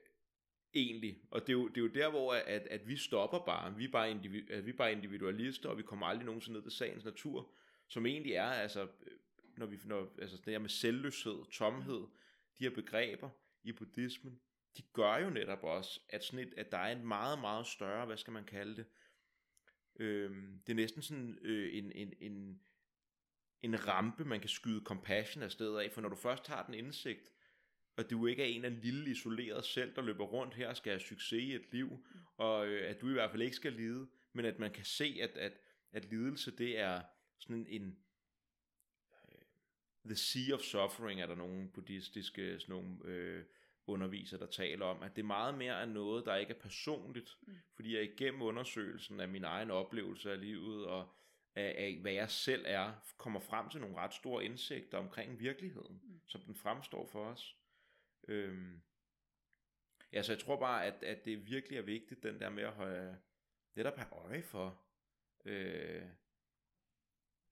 egentlig. Og det er, jo, det er jo der, hvor at, at vi stopper bare. Vi er bare, individu, vi er bare individualister, og vi kommer aldrig nogensinde ned til sagens natur, som egentlig er, altså, øh, når vi, når, altså det her med selvløshed, tomhed, de her begreber i buddhismen, de gør jo netop også, at, sådan et, at der er en meget, meget større, hvad skal man kalde det, øhm, det er næsten sådan øh, en, en, en, en rampe, man kan skyde compassion af af, for når du først har den indsigt, og du ikke er en af en lille isoleret selv, der løber rundt her og skal have succes i et liv, og øh, at du i hvert fald ikke skal lide, men at man kan se, at, at, at lidelse det er sådan en, en, øh, The Sea of Suffering er der nogle buddhistiske sådan nogle, øh, undervisere, der taler om, at det meget mere er noget, der ikke er personligt, mm. fordi jeg igennem undersøgelsen af min egen oplevelse af livet og af, af hvad jeg selv er, kommer frem til nogle ret store indsigter omkring virkeligheden, mm. som den fremstår for os. Øhm, ja, så jeg tror bare, at, at det virkelig er vigtigt, den der med at have, netop have øje for, øh,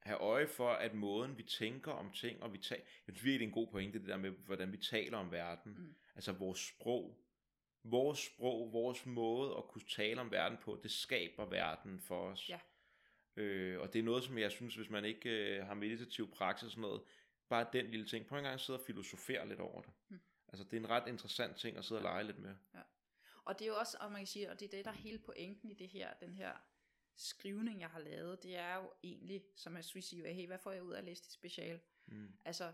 have øje for, at måden vi tænker om ting, og vi taler, jeg synes virkelig, det er en god pointe, det der med, hvordan vi taler om verden. Mm. Altså vores sprog. Vores sprog, vores måde at kunne tale om verden på, det skaber verden for os. Ja. Øh, og det er noget, som jeg synes, hvis man ikke øh, har meditativ praksis og sådan noget, bare den lille ting, prøv en gang at sidde og filosofere lidt over det. Mm. Altså det er en ret interessant ting at sidde og lege lidt med. Ja. Og det er jo også, og man kan sige, og det er det, der er hele pointen i det her, den her skrivning, jeg har lavet, det er jo egentlig, som jeg sige, hey, hvad får jeg ud af at læse dit special? Mm. Altså,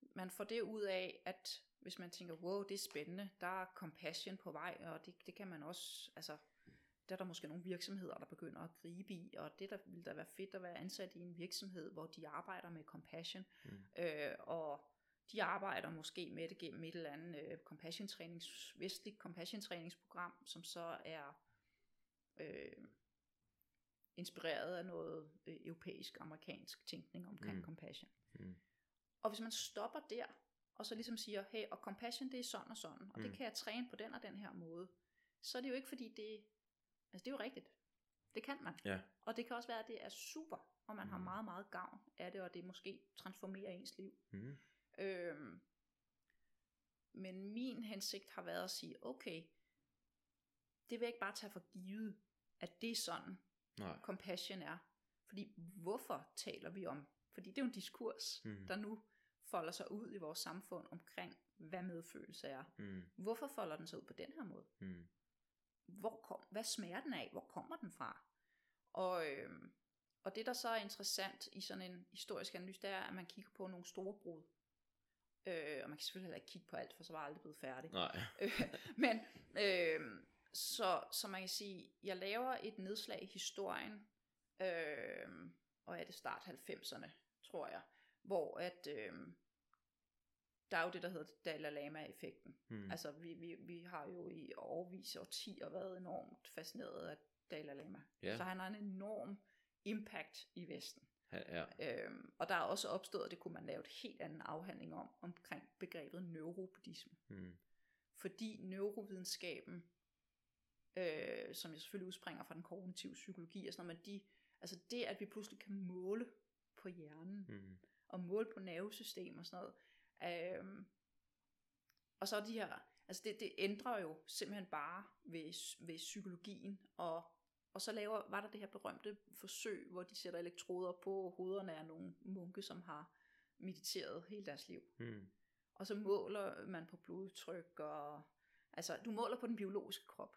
man får det ud af, at hvis man tænker, wow, det er spændende, der er compassion på vej, og det, det kan man også, altså, der er der måske nogle virksomheder, der begynder at gribe i, og det der vil da være fedt at være ansat i en virksomhed, hvor de arbejder med compassion, mm. øh, og de arbejder måske med det gennem et eller andet øh, compassion trænings, vestligt compassion træningsprogram, som så er øh, inspireret af noget øh, europæisk, amerikansk tænkning omkring mm. compassion. Mm. Og hvis man stopper der, og så ligesom siger, hey, og compassion det er sådan og sådan, og mm. det kan jeg træne på den og den her måde, så er det jo ikke fordi det, altså det er jo rigtigt. Det kan man. Ja. Og det kan også være, at det er super, og man mm. har meget, meget gavn af det, og det måske transformerer ens liv. Mm. Øhm, men min hensigt har været at sige, okay, det vil jeg ikke bare tage for givet, at det er sådan, Nej. compassion er. Fordi hvorfor taler vi om? Fordi det er jo en diskurs, mm. der nu folder sig ud i vores samfund omkring, hvad medfølelse er. Mm. Hvorfor folder den sig ud på den her måde? Mm. Hvor kom, hvad smager den af? Hvor kommer den fra? Og, øh, og det, der så er interessant i sådan en historisk analyse, det er, at man kigger på nogle store brud. Øh, og man kan selvfølgelig heller ikke kigge på alt, for så var jeg aldrig blevet færdig. Nej. Øh, men øh, så, så man kan sige, jeg laver et nedslag i historien, øh, og er det start 90'erne, tror jeg, hvor at, øh, der er jo det, der hedder Dalai Lama-effekten. Hmm. Altså, vi, vi, vi har jo i overvis og 10 været enormt fascineret af Dalai Lama. Yeah. Så han har en enorm impact i Vesten. Ja, ja. Øhm, og der er også opstået, det kunne man lave et helt anden afhandling om, omkring begrebet neurobuddhisme. Hmm. Fordi neurovidenskaben, øh, som jo selvfølgelig udspringer fra den kognitive psykologi og sådan noget, men de, altså det, at vi pludselig kan måle på hjernen, hmm. og måle på nervesystem og sådan noget, Øhm, og så de her, altså det, det ændrer jo simpelthen bare ved, ved psykologien, og, og så laver, var der det her berømte forsøg, hvor de sætter elektroder på hovederne af nogle munke, som har mediteret hele deres liv. Mm. Og så måler man på blodtryk, og altså du måler på den biologiske krop.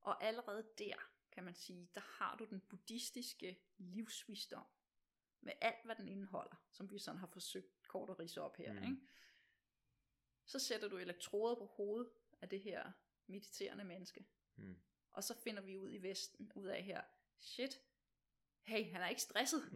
Og allerede der, kan man sige, der har du den buddhistiske livsvisdom, med alt hvad den indeholder, som vi sådan har forsøgt kort at rise op her. Mm. Ikke? Så sætter du elektroder på hovedet af det her mediterende menneske. Mm. Og så finder vi ud i Vesten, ud af her, shit, hey, han er ikke stresset.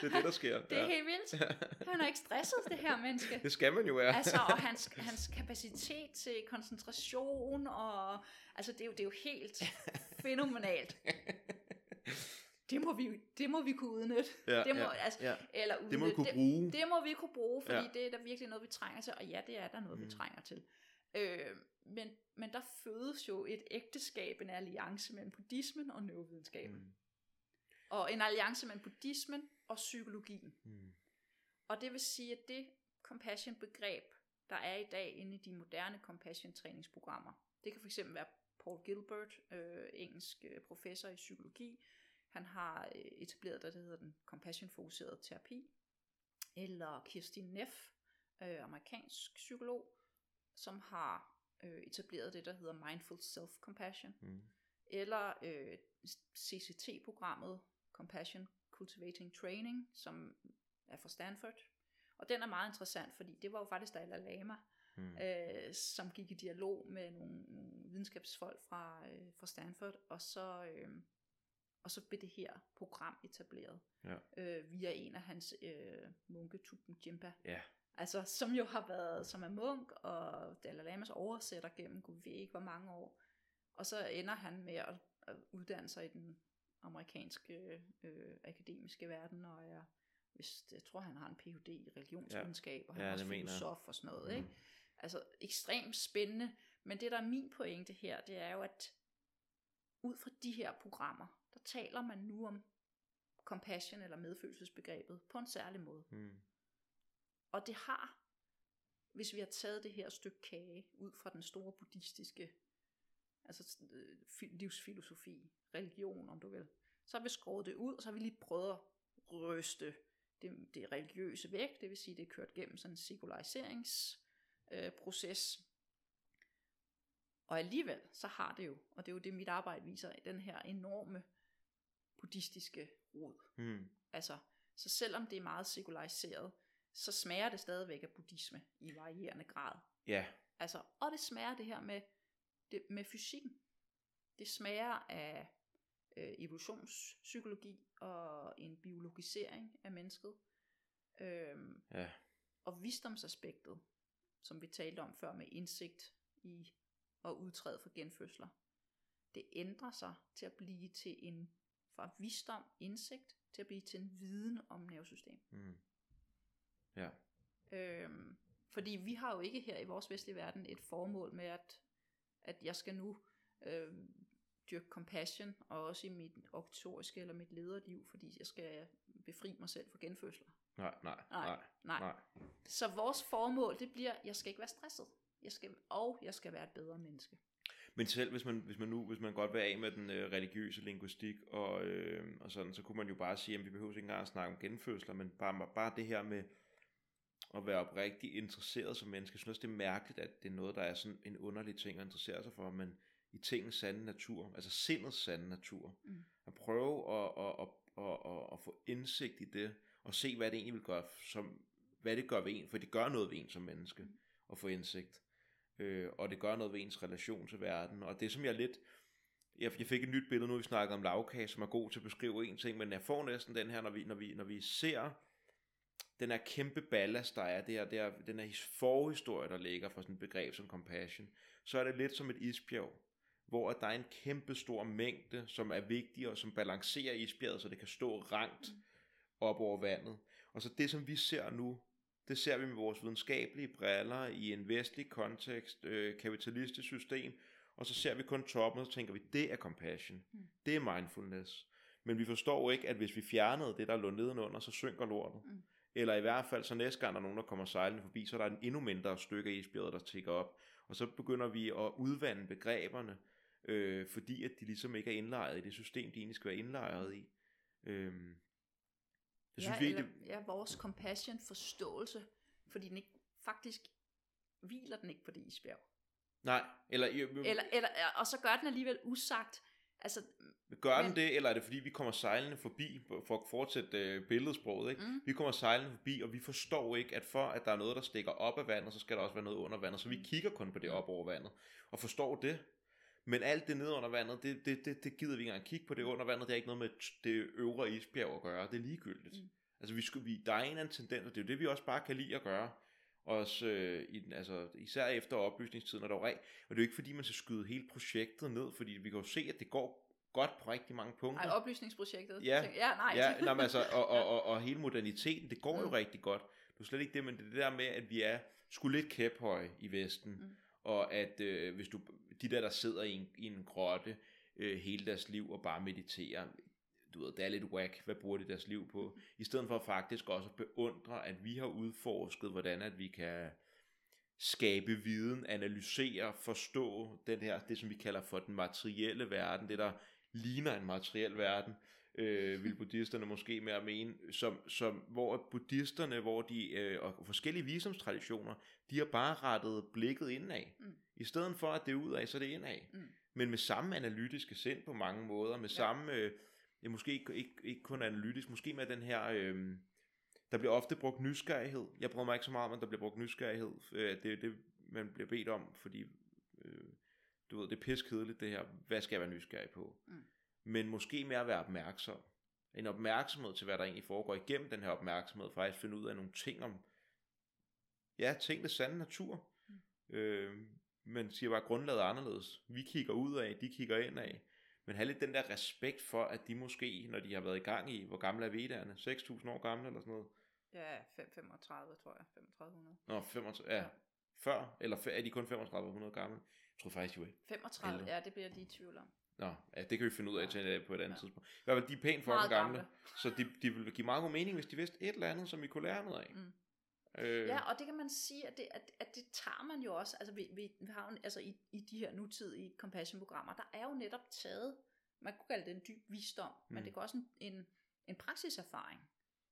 det er det, der sker. Det er ja. helt vildt. Han er ikke stresset, det her menneske. Det skal man jo være. altså, og hans, hans kapacitet til koncentration, og altså, det er jo, det er jo helt fænomenalt det må vi, det må vi kunne udnytte. Ja, det må, ja, altså, ja. Eller udnytte. Det må vi kunne bruge. Det, det må vi kunne bruge, fordi ja. det er der virkelig noget, vi trænger til. Og ja, det er der noget, mm. vi trænger til. Øh, men, men der fødes jo et ægteskab, en alliance mellem buddhismen og neurovidenskaben. Mm. Og en alliance mellem buddhismen og psykologien. Mm. Og det vil sige, at det compassion-begreb, der er i dag inde i de moderne compassion-træningsprogrammer, det kan fx være Paul Gilbert, øh, engelsk øh, professor i psykologi, han har øh, etableret det, der hedder den compassion-fokuserede terapi. Eller Kirsten Neff, øh, amerikansk psykolog, som har øh, etableret det, der hedder Mindful Self-Compassion. Mm. Eller øh, CCT-programmet, Compassion Cultivating Training, som er fra Stanford. Og den er meget interessant, fordi det var jo faktisk Dalai Lama, mm. øh, som gik i dialog med nogle, nogle videnskabsfolk fra, øh, fra Stanford, og så... Øh, Og så blev det her program etableret Ja. øh, via en af hans øh, munke, Tupen Jimpa. Ja. Altså, som jo har været, som er munk og Dalai Lamas oversætter gennem, gud ved ikke hvor mange år. Og så ender han med at, at uddanne sig i den amerikanske øh, akademiske verden, og er, hvis, jeg tror, han har en Ph.D. i religionsvidenskab, og han Ja, er også jeg. filosof og sådan noget. Mm. Ikke? Altså, ekstremt spændende. Men det, der er min pointe her, det er jo, at ud fra de her programmer, der taler man nu om compassion eller medfølelsesbegrebet på en særlig måde. Mm. Og det har, hvis vi har taget det her stykke kage ud fra den store buddhistiske altså øh, fi- livsfilosofi, religion om du vil, så har vi skåret det ud, og så har vi lige prøvet at ryste det, det religiøse væk, det vil sige, det er kørt gennem sådan en sekulariseringsproces. Øh, og alligevel, så har det jo, og det er jo det, mit arbejde viser, den her enorme buddhistiske rod. Mm. Altså, så selvom det er meget sekulariseret, så smager det stadigvæk af buddhisme i varierende grad. Ja. Altså, og det smager det her med, det, med fysikken. Det smager af øh, evolutionspsykologi og en biologisering af mennesket. Øhm, Ja. og visdomsaspektet, som vi talte om før med indsigt i at udtræde for genfødsler. Det ændrer sig til at blive til en, fra visdom, indsigt, til at blive til en viden om nervesystem. Mm. Ja. Øhm, fordi vi har jo ikke her i vores vestlige verden et formål med, at, at jeg skal nu øh, dyrke compassion, og også i mit organisatoriske eller mit lederliv, fordi jeg skal befri mig selv for genfødsler. Nej, nej, Nej, nej, nej. nej. Så vores formål, det bliver, jeg skal ikke være stresset. Jeg skal, og jeg skal være et bedre menneske. Men selv hvis man, hvis man nu, hvis man godt vil af med den øh, religiøse linguistik og, øh, og sådan, så kunne man jo bare sige, at vi behøver ikke engang at snakke om genfødsler, men bare, bare det her med at være oprigtig interesseret som menneske. Jeg synes også, det er mærkeligt, at det er noget, der er sådan en underlig ting at interessere sig for, men i tingens sande natur, altså sindets sande natur. Mm. At prøve at, at, at, at, at, at få indsigt i det, og se, hvad det egentlig vil gøre, som, hvad det gør ved en, for det gør noget ved en som menneske, Mm. at få indsigt. Øh, og det gør noget ved ens relation til verden, og det som jeg lidt, jeg, jeg fik et nyt billede nu, vi snakkede om lavkage, som er god til at beskrive en ting, men jeg får næsten den her, når vi, når vi, når vi ser den her kæmpe ballast, der er, det her, det her, den her his- forhistorie, der ligger for sådan et begreb som compassion, så er det lidt som et isbjerg, hvor der er en kæmpe stor mængde, som er vigtig, og som balancerer isbjerget, så det kan stå rangt op over vandet. Og så det, som vi ser nu, det ser vi med vores videnskabelige briller i en vestlig kontekst, øh, kapitalistisk system, og så ser vi kun toppen, og så tænker vi, det er compassion. Mm. Det er mindfulness. Men vi forstår ikke, at hvis vi fjernede det, der lå nedenunder, så synker lortet. Mm. Eller i hvert fald, så næste gang der er nogen, der kommer sejlende forbi, så er der en endnu mindre stykke af isbjerget, der tigger op. Og så begynder vi at udvande begreberne, øh, fordi at de ligesom ikke er indlejret i det system, de egentlig skal være indlejret i. Øhm, det synes ja, vi eller, det, ja, vores compassion forståelse, fordi den ikke, faktisk hviler den ikke på det isbjerg. nej, eller, Eller, eller, og så gør den alligevel usagt. Altså, gør den men- det, eller er det fordi, vi kommer sejlende forbi, for at fortsætte øh, billedsproget, ikke? mm, Vi kommer sejlende forbi, og vi forstår ikke, at for at der er noget, der stikker op af vandet, så skal der også være noget under vandet. Så vi Mm. kigger kun på det Mm. op over vandet, og forstår det. Men alt det nede under vandet, det, det, det, det gider vi ikke engang kigge på. Det under vandet, det har ikke noget med det øvre isbjerg at gøre. Det er ligegyldigt. Mm. Altså, vi skulle, vi, der er en eller anden tendens, og det er jo det, vi også bare kan lide at gøre. Også, øh, i, den- altså, især efter oplysningstiden, og, der er, re- og det er jo ikke fordi, man skal skyde hele projektet ned, fordi vi kan jo se, at det går godt på rigtig mange punkter. ej, oplysningsprojektet. Ja. Tænker- ja nej. Ja, nej, men altså, og, og, og, og hele moderniteten, det går jo Mm. rigtig godt. Det er slet ikke det, men det det der med, at vi er sgu lidt kæphøje i Vesten, Mm. og at øh, hvis du, de der, der sidder i en, i en grotte øh, hele deres liv og bare mediterer, du ved, det er lidt whack, hvad bruger de deres liv på, i stedet for faktisk også at beundre, at vi har udforsket, hvordan at vi kan skabe viden, analysere, forstå den her, det som vi kalder for den materielle verden, det der ligner en materiel verden, øh, vil buddhisterne måske mere mene, som, som, hvor buddhisterne, hvor de, øh, og forskellige visdomstraditioner, de har bare rettet blikket indad. Mm. I stedet for, at det er udad, så er det indad. Mm. Men med samme analytiske sind på mange måder, med ja. samme, øh, ja, måske ikke, ikke, ikke kun analytisk, måske med den her, øh, der bliver ofte brugt nysgerrighed. Jeg bruger mig ikke så meget om, at der bliver brugt nysgerrighed. Øh, det er det, man bliver bedt om, fordi øh, du ved, det er piskedeligt det her. Hvad skal jeg være nysgerrig på? Mm. men måske mere at være opmærksom. En opmærksomhed til, hvad der egentlig foregår igennem den her opmærksomhed, faktisk finde ud af nogle ting om, ja, ting det sande natur. Mm. Øh, men siger bare, grundlaget er anderledes. Vi kigger ud af, de kigger ind af. Men have lidt den der respekt for, at de måske, når de har været i gang i, hvor gamle er vedderne? 6.000 år gamle eller sådan noget? Ja, 535 tror jeg, 3500. Nå, 35, ja. ja. Før, eller er de kun 3500 gamle? Jeg tror faktisk, de var 35, eller. ja, det bliver de i tvivl om. Nå, ja, det kan vi finde ud af til, på et andet ja. tidspunkt. I hvert fald, de er pænt for gamle, gamle, så de, de ville give meget god mening, hvis de vidste et eller andet, som vi kunne lære noget af. Mm. Øh. Ja, og det kan man sige, at det, at, at det tager man jo også, altså vi, vi, vi har jo, altså i, i de her nutidige compassion-programmer, der er jo netop taget, man kunne kalde det en dyb visdom, mm. men det er også en, en, en praksiserfaring,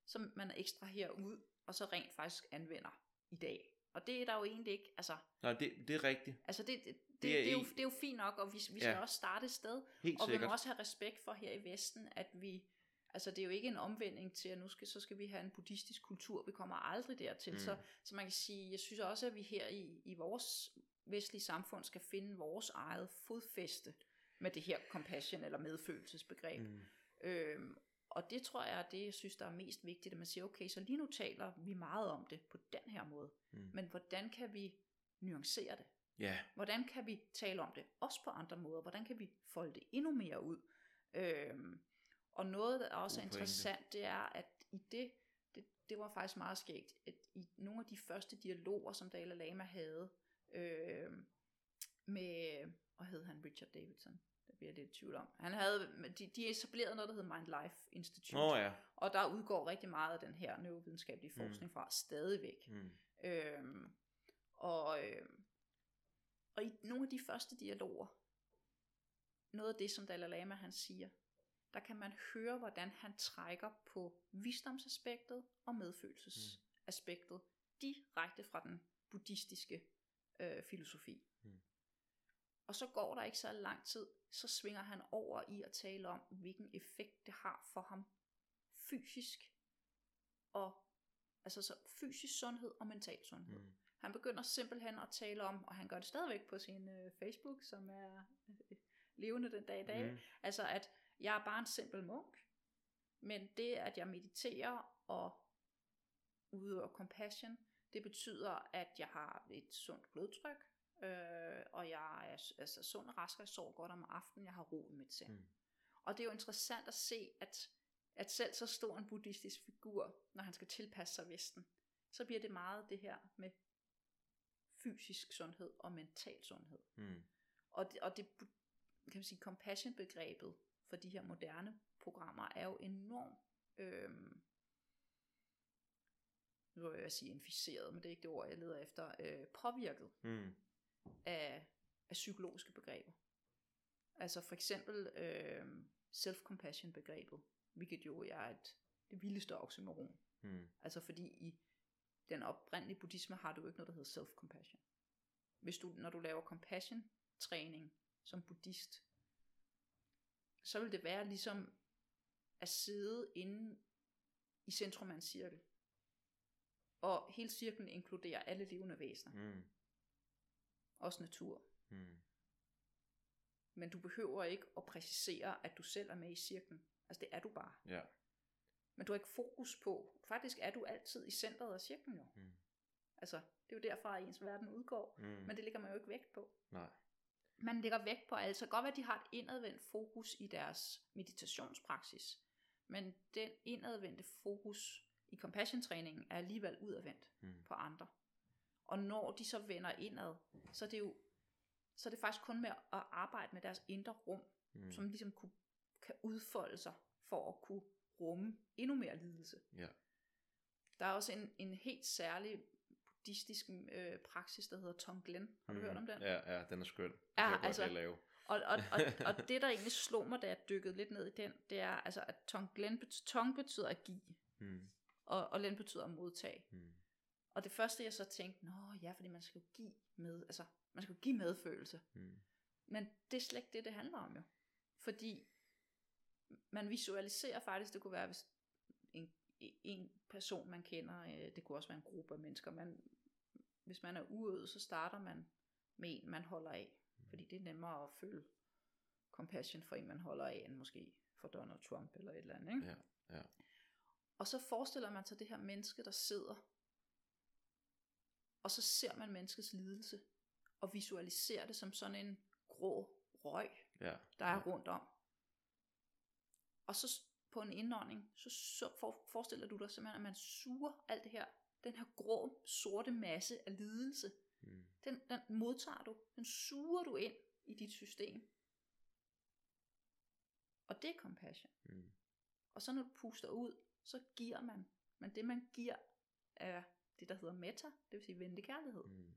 som man ekstraherer ud, og så rent faktisk anvender i dag. Og det er der jo egentlig ikke, altså... Nej, det, det er rigtigt. Altså det, det, det, det, er, det, er, jo, det er jo fint nok, og vi, vi skal ja. også starte et sted. Helt og sikkert. vi må også have respekt for her i Vesten, at vi Altså det er jo ikke en omvending til, at nu skal, så skal vi have en buddhistisk kultur. Vi kommer aldrig dertil. Mm. Så, så man kan sige, jeg synes også, at vi her i, i vores vestlige samfund skal finde vores eget fodfæste med det her compassion eller medfølelsesbegreb. Mm. Øhm, og det tror jeg er det, jeg synes, der er mest vigtigt, at man siger, okay, så lige nu taler vi meget om det på den her måde. Mm. Men hvordan kan vi nuancere det? Yeah. Hvordan kan vi tale om det også på andre måder? Hvordan kan vi folde det endnu mere ud? Øhm, og noget, der også er interessant, det er, at i det, det, det var faktisk meget skægt, at i nogle af de første dialoger, som Dalai Lama havde, øh, med, hvad hed han, Richard Davidson, det bliver lidt i tvivl om. Han havde, de, de etablerede noget, der hedder Mind Life Institute, oh, ja. og der udgår rigtig meget af den her neurovidenskabelige mm. forskning mm. fra stadigvæk. Mm. Øh, og, øh, og i nogle af de første dialoger, noget af det, som Dalai Lama han siger, der kan man høre, hvordan han trækker på visdomsaspektet og medfølelsesaspektet mm. direkte fra den buddhistiske øh, filosofi. Mm. Og så går der ikke så lang tid, så svinger han over i at tale om, hvilken effekt det har for ham fysisk og altså så fysisk sundhed og mental sundhed. Mm. Han begynder simpelthen at tale om, og han gør det stadigvæk på sin øh, Facebook, som er øh, levende den dag i dag, mm. altså at jeg er bare en simpel munk, men det, at jeg mediterer og udøver compassion, det betyder, at jeg har et sundt blodtryk, øh, og jeg er altså, sund og rask, og jeg sover godt om aftenen, jeg har ro i mit sind. Mm. Og det er jo interessant at se, at, at selv så stor en buddhistisk figur, når han skal tilpasse sig Vesten, så bliver det meget det her med fysisk sundhed og mental sundhed. Mm. Og det, og det kan man sige, compassion-begrebet for de her moderne programmer er jo enormt, øhm, nu vil jeg sige inficeret, men det er ikke det ord, jeg leder efter, øh, påvirket mm. af, af psykologiske begreber. Altså for eksempel øh, self-compassion begrebet, hvilket jo er et, det vildeste oxymoron. Mm. Altså fordi i den oprindelige buddhisme har du jo ikke noget, der hedder self-compassion. Hvis du, når du laver compassion træning som buddhist, så vil det være ligesom at sidde inde i centrum af en cirkel. Og hele cirklen inkluderer alle levende væsener. Mm. Også natur. Mm. Men du behøver ikke at præcisere, at du selv er med i cirklen. Altså det er du bare. Ja. Men du har ikke fokus på. Faktisk er du altid i centret af cirklen jo. Mm. Altså, det er jo derfra, at ens verden udgår. Mm. Men det ligger man jo ikke vægt på. Nej man lægger vægt på, altså godt at de har et indadvendt fokus i deres meditationspraksis, men den indadvendte fokus i compassion-træningen er alligevel udadvendt mm. på andre. Og når de så vender indad, så er det jo så er det faktisk kun med at arbejde med deres indre rum, mm. som ligesom kunne, kan udfolde sig for at kunne rumme endnu mere lidelse. Ja. Der er også en, en helt særlig buddhistisk øh, praksis, der hedder Tonglen. Har du mm. hørt om den? Ja, ja, den er skøn. Ja, jeg altså, godt lave. Og, og, og, og det, der egentlig slog mig, da jeg dykkede lidt ned i den, det er, altså, at Tonglen, betyder, Tong betyder at give, mm. og, og Len betyder at modtage. Mm. Og det første, jeg så tænkte, nå ja, fordi man skal jo give med, altså, man skal jo give medfølelse. Mm. Men det er slet ikke det, det handler om jo. Fordi man visualiserer faktisk, det kunne være, hvis en, en person, man kender, øh, det kunne også være en gruppe af mennesker, man, hvis man er uøvet, så starter man med en, man holder af, fordi det er nemmere at føle compassion for en, man holder af, end måske for Donald Trump eller et eller andet. Ikke? Ja, ja. Og så forestiller man sig det her menneske, der sidder, og så ser man menneskets lidelse, og visualiserer det som sådan en grå røg, Ja. der er rundt om. Og så på en indånding, så, så for, forestiller du dig simpelthen, at man suger alt det her, den her grå, sorte masse af lidelse, Mm. den, den modtager du, den suger du ind i dit system. Og det er compassion. Mm. Og så når du puster ud, så giver man. Men det man giver er det, der hedder meta, det vil sige venlig kærlighed. Mm.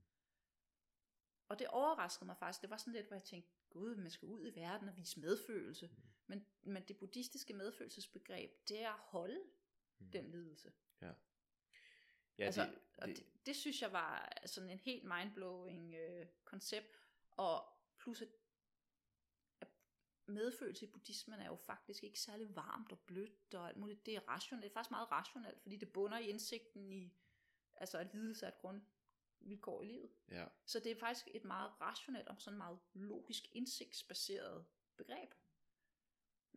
Og det overraskede mig faktisk. Det var sådan lidt, hvor jeg tænkte, gud, man skal ud i verden og vise medfølelse. Mm. Men, men det buddhistiske medfølelsesbegreb, det er at holde Mm. den lidelse. Ja, altså, det, og det, det, det synes jeg var sådan en helt mindblowing øh, koncept. Og plus at, at medfølelse i buddhismen er jo faktisk ikke særlig varmt og blødt og alt muligt. Det er rationelt, det er faktisk meget rationelt, fordi det bunder i indsigten i, altså at lidelse er et grundvilkår i livet. ja. Så det er faktisk et meget rationelt og sådan meget logisk indsigtsbaseret begreb.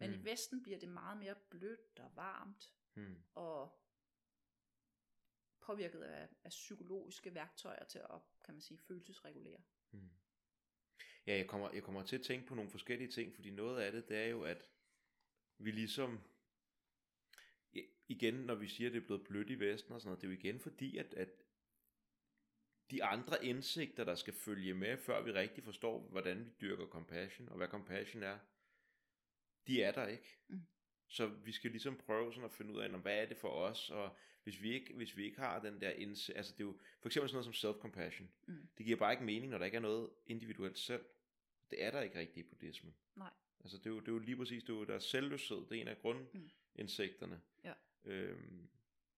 Men Mm. i Vesten bliver det meget mere blødt og varmt Mm. og påvirket af, af psykologiske værktøjer til at, kan man sige, følelsesregulere. Mm. Ja, jeg kommer, jeg kommer til at tænke på nogle forskellige ting, fordi noget af det, det er jo, at vi ligesom, igen, når vi siger, at det er blevet blødt i Vesten og sådan noget, det er jo igen fordi, at, at de andre indsigter, der skal følge med, før vi rigtig forstår, hvordan vi dyrker compassion, og hvad compassion er, de er der ikke. Mm. Så vi skal ligesom prøve sådan at finde ud af, "Nå, hvad er det for os, og hvis vi ikke, hvis vi ikke har den der indsigt, altså det er jo for eksempel sådan noget som self-compassion, Mm. det giver bare ikke mening, når der ikke er noget individuelt selv. Det er der ikke rigtigt i buddhismen. Nej. Altså det er jo, det er jo lige præcis, det er jo der er selvløshed, det er en af grundindsigterne. Mm. Ja. Øhm,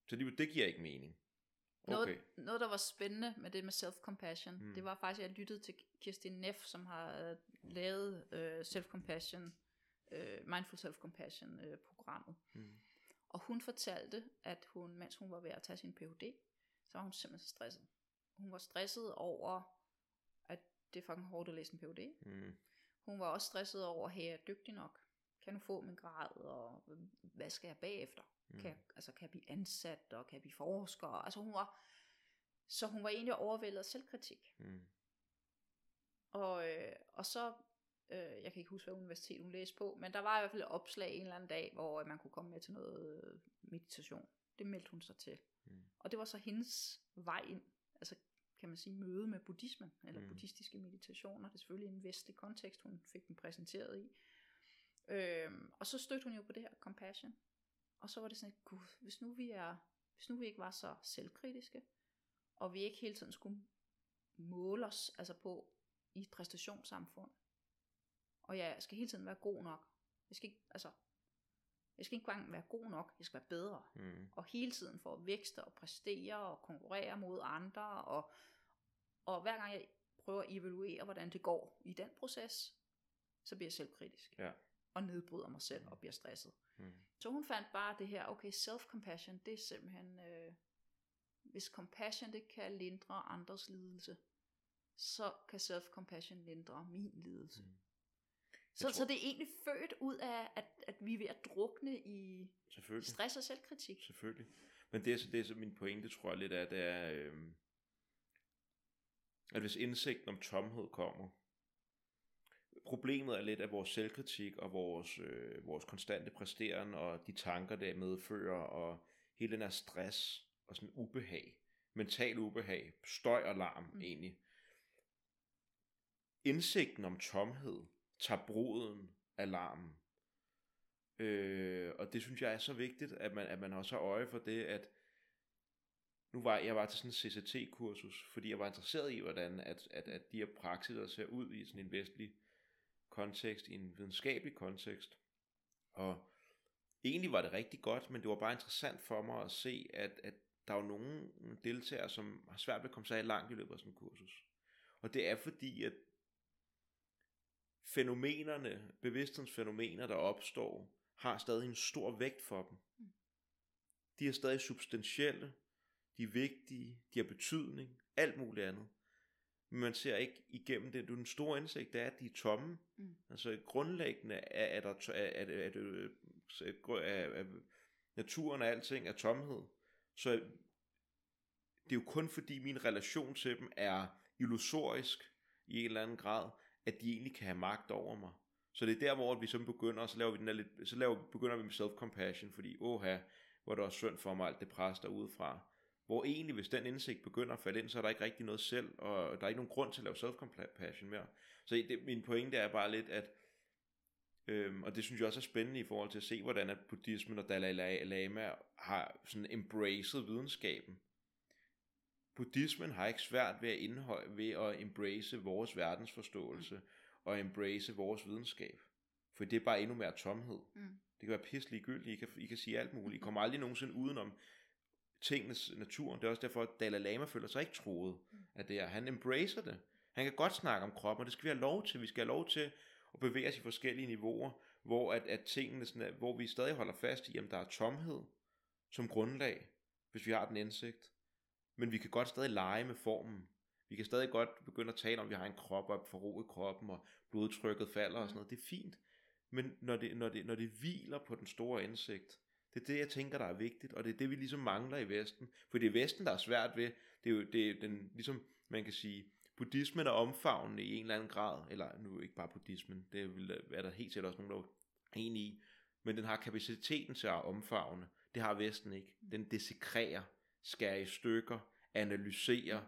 så det, det giver ikke mening. Okay. Noget, noget, der var spændende med det med self-compassion, Mm. mm. det var faktisk, at jeg lyttede til Kirsten Neff, som har øh, lavet øh, self-compassion, øh, mindful self-compassion øh, programmet. Mm. Og hun fortalte, at hun, mens hun var ved at tage sin Ph.D., så var hun simpelthen så stresset. Hun var stresset over, at det er fucking hårdt at læse en Ph.D. Mm. Hun var også stresset over, at jeg er dygtig nok? Kan du få min grad, og hvad skal jeg bagefter? Mm. Kan, jeg, altså, kan jeg blive ansat, og kan jeg blive forsker? Altså hun var, så hun var egentlig overvældet af selvkritik. Mm. Og, øh, og så, øh, jeg kan ikke huske, hvad universitet hun læste på, men der var i hvert fald et opslag en eller anden dag, hvor man kunne komme med til noget øh, meditation. Det meldte hun sig til. Mm. Og det var så hendes vej ind, altså kan man sige, møde med buddhismen, eller mm. buddhistiske meditationer. Det er selvfølgelig en vestlig kontekst, hun fik den præsenteret i. Øhm, og så stødte hun jo på det her compassion. Og så var det sådan, at, gud, hvis nu vi er, hvis nu vi ikke var så selvkritiske, og vi ikke hele tiden skulle måle os altså på i et præstationssamfund, og jeg skal hele tiden være god nok. Jeg skal ikke, altså, jeg skal ikke engang være god nok, jeg skal være bedre Mm. og hele tiden for at vækste og præstere og konkurrere mod andre, og, og hver gang jeg prøver at evaluere, hvordan det går i den proces, så bliver jeg selvkritisk. Ja. Og nedbryder mig selv og bliver stresset. Mm. Så hun fandt bare det her, okay, self-compassion, det er simpelthen, øh, hvis compassion det kan lindre andres lidelse, så kan self-compassion lindre min lidelse. Mm. Så, tror- så det er egentlig født ud af, at, at vi er ved at drukne i stress og selvkritik. Selvfølgelig. Men det er, så, det er så min pointe, tror jeg lidt er, det er, øhm, at hvis indsigten om tomhed kommer, problemet er lidt, at vores selvkritik og vores, øh, vores konstante præsteren og de tanker, der medfører, og hele den her stress og sådan ubehag, mental ubehag, støj og larm. Mm. egentlig. Indsigten om tomhed tager broden af larmen. Øh, og det synes jeg er så vigtigt, at man, at man også har øje for det, at nu var jeg var til sådan en CCT-kursus, fordi jeg var interesseret i, hvordan at, at, at de her praksiser ser ud i sådan en vestlig kontekst, i en videnskabelig kontekst. Og egentlig var det rigtig godt, men det var bare interessant for mig at se, at, at der er jo nogle deltagere, som har svært ved at komme sig langt i løbet af sådan en kursus. Og det er fordi, at fænomenerne, bevidsthedsfænomener, der opstår, har stadig en stor vægt for dem. Mm. De er stadig substantielle, de er vigtige, de har betydning, alt muligt andet. men man ser ikke igennem det. Den store indsigt, er, at de er tomme. Mm. Altså grundlæggende er, er der er, er, er, er, er, er, er, naturen og alting er tomhed. Så det er jo kun fordi min relation til dem er illusorisk i en eller anden grad, at de egentlig kan have magt over mig. Så det er der, hvor vi så begynder, og så laver vi den der lidt, så laver, begynder vi med self-compassion, fordi åha, hvor det også synd for mig alt det pres der udefra. Hvor egentlig, hvis den indsigt begynder at falde ind, så er der ikke rigtig noget selv, og der er ikke nogen grund til at lave self-compassion mere. Så det, min pointe er bare lidt, at Øhm, og det synes jeg også er spændende i forhold til at se, hvordan at buddhismen og Dalai Lama har sådan embraced videnskaben. Buddhismen har ikke svært ved at indholde, ved at embrace vores verdensforståelse og embrace vores videnskab. For det er bare endnu mere tomhed. Mm. Det kan være pisselig gyldigt. I kan, I kan sige alt muligt. I kommer aldrig nogensinde udenom tingenes naturen. Det er også derfor, at Dalai Lama føler sig ikke troet af det her. Han embracer det. Han kan godt snakke om kroppen, og det skal vi have lov til. Vi skal have lov til at bevæge os i forskellige niveauer, hvor, at, at tingene sådan hvor vi stadig holder fast i, at der er tomhed som grundlag, hvis vi har den indsigt. Men vi kan godt stadig lege med formen. Vi kan stadig godt begynde at tale om, at vi har en krop og for ro i kroppen, og blodtrykket falder og sådan noget. Det er fint. Men når det, når, det, når det hviler på den store indsigt, det er det, jeg tænker, der er vigtigt, og det er det, vi ligesom mangler i Vesten. For det er Vesten, der er svært ved. Det er jo det er den, ligesom man kan sige, buddhismen er omfavnende i en eller anden grad, eller nu ikke bare buddhismen, det er der helt sikkert også nogen, der er enige i, men den har kapaciteten til at omfavne. Det har Vesten ikke. Den desekrerer, skærer i stykker, analyserer,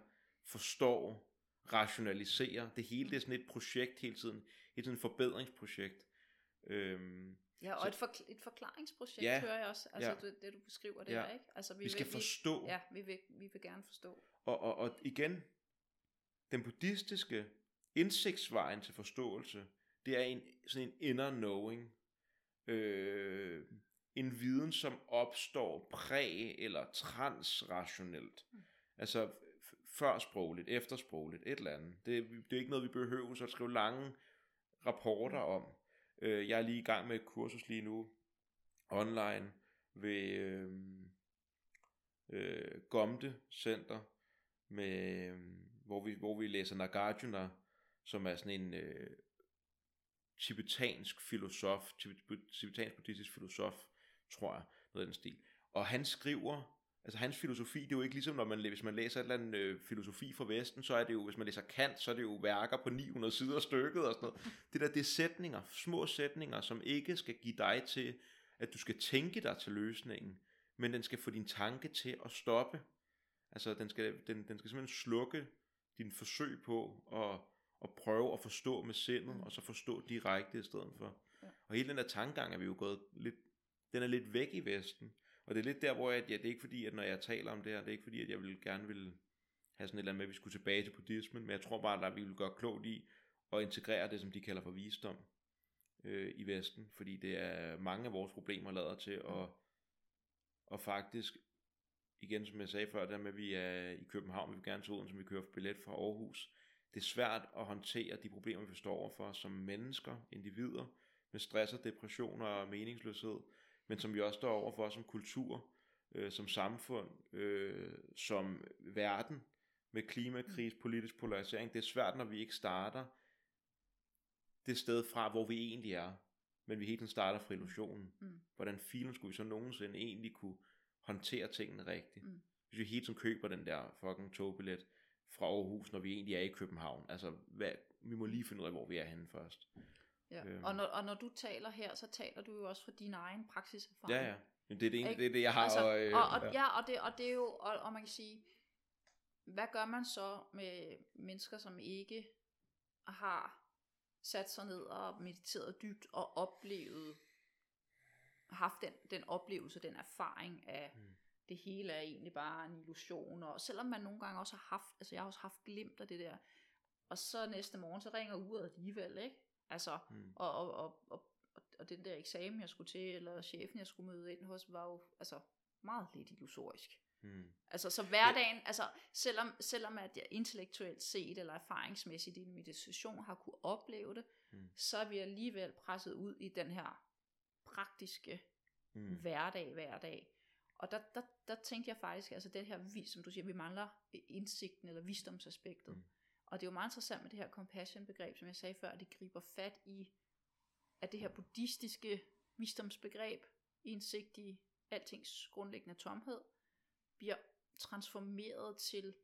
forstår, rationaliserer. Det hele det er sådan et projekt hele tiden. Et sådan forbedringsprojekt. Øhm, Ja, og Så- et, forkl- et forklaringsprojekt Ja, hører jeg også, altså ja. det, det du beskriver det Ja. der, ikke? Altså, vi skal vil, forstå. Vi, ja, vi vil, vi vil gerne forstå. Og, og, og igen, den buddhistiske indsigtsvejen til forståelse, det er en, sådan en inner knowing. Øh, en viden, som opstår præ- eller transrationelt. Mm. Altså førsprogligt, eftersprogligt, et eller andet. Det, det er ikke noget, vi behøver så at skrive lange rapporter om. Øh, jeg er lige i gang med et kursus lige nu, online, ved øh, øh, Gomde Center, med, øh, hvor, vi, hvor vi læser Nagarjuna, som er sådan en øh, tibetansk filosof, tibet- tibetansk buddhistisk filosof, tror jeg, noget af den stil. Og han skriver, altså hans filosofi, det er jo ikke ligesom, når man, hvis man læser et eller andet øh, filosofi fra Vesten, så er det jo, hvis man læser Kant, så er det jo værker på 900 sider stykket og sådan noget. Det der, det er sætninger, små sætninger, som ikke skal give dig til, at du skal tænke dig til løsningen, men den skal få din tanke til at stoppe. Altså, den skal, den, den skal simpelthen slukke din forsøg på at, at prøve at forstå med sindet, Mm. og så forstå direkte i stedet for. Ja. Og hele den der tankegang er vi jo gået lidt, den er lidt væk i Vesten. Og det er lidt der, hvor jeg, ja, det er ikke fordi, at når jeg taler om det her, det er ikke fordi, at jeg vil gerne vil have sådan et eller andet med, at vi skulle tilbage til buddhismen, men jeg tror bare, at vi vil gøre klogt i at integrere det, som de kalder for visdom øh, i Vesten, fordi det er mange af vores problemer lader til at, og faktisk, igen som jeg sagde før, der med at vi er i København, vi vil gerne til Odense, vi kører for billet fra Aarhus, det er svært at håndtere de problemer, vi står overfor som mennesker, individer, med stress og depression og meningsløshed, men som vi også står overfor som kultur, øh, som samfund, øh, som verden, med klimakris, politisk polarisering. Det er svært, når vi ikke starter det sted fra, hvor vi egentlig er, men vi hele tiden starter fra illusionen. Mm. Hvordan filen skulle vi så nogensinde egentlig kunne håndtere tingene rigtigt? Mm. Hvis vi hele tiden køber den der fucking togbillet fra Aarhus, når vi egentlig er i København. Altså, hvad, vi må lige finde ud af, hvor vi er henne først. Ja. Øhm. Og, når, og når du taler her, så taler du jo også fra din egen praksiserfaring. Ja, ja. Men det er det, ene, det, er det jeg har. Altså, og, øh, og, og, ja, og det, og det er jo, og, og man kan sige, hvad gør man så med mennesker, som ikke har sat sig ned og mediteret dybt og oplevet, haft den, den oplevelse, den erfaring af, Mm. det hele er egentlig bare en illusion, og selvom man nogle gange også har haft, altså jeg har også haft glimt af det der, og så næste morgen, så ringer uret alligevel, ikke? Altså, Mm. og, og, og, og, og den der eksamen, jeg skulle til, eller chefen, jeg skulle møde ind hos, var jo altså meget lidt illusorisk. Mm. Altså, så hverdagen, altså, selvom, selvom at jeg intellektuelt set, eller erfaringsmæssigt i meditation har kunne opleve det, Mm. så er vi alligevel presset ud i den her praktiske Mm. hverdag hver dag. Og der, der, der tænkte jeg faktisk, altså det her, som du siger, vi mangler indsigten eller visdomsaspektet. Mm. Og det er jo meget interessant med det her compassion-begreb, som jeg sagde før, at det griber fat i, at det her buddhistiske visdomsbegreb, indsigt i altings grundlæggende tomhed, bliver transformeret til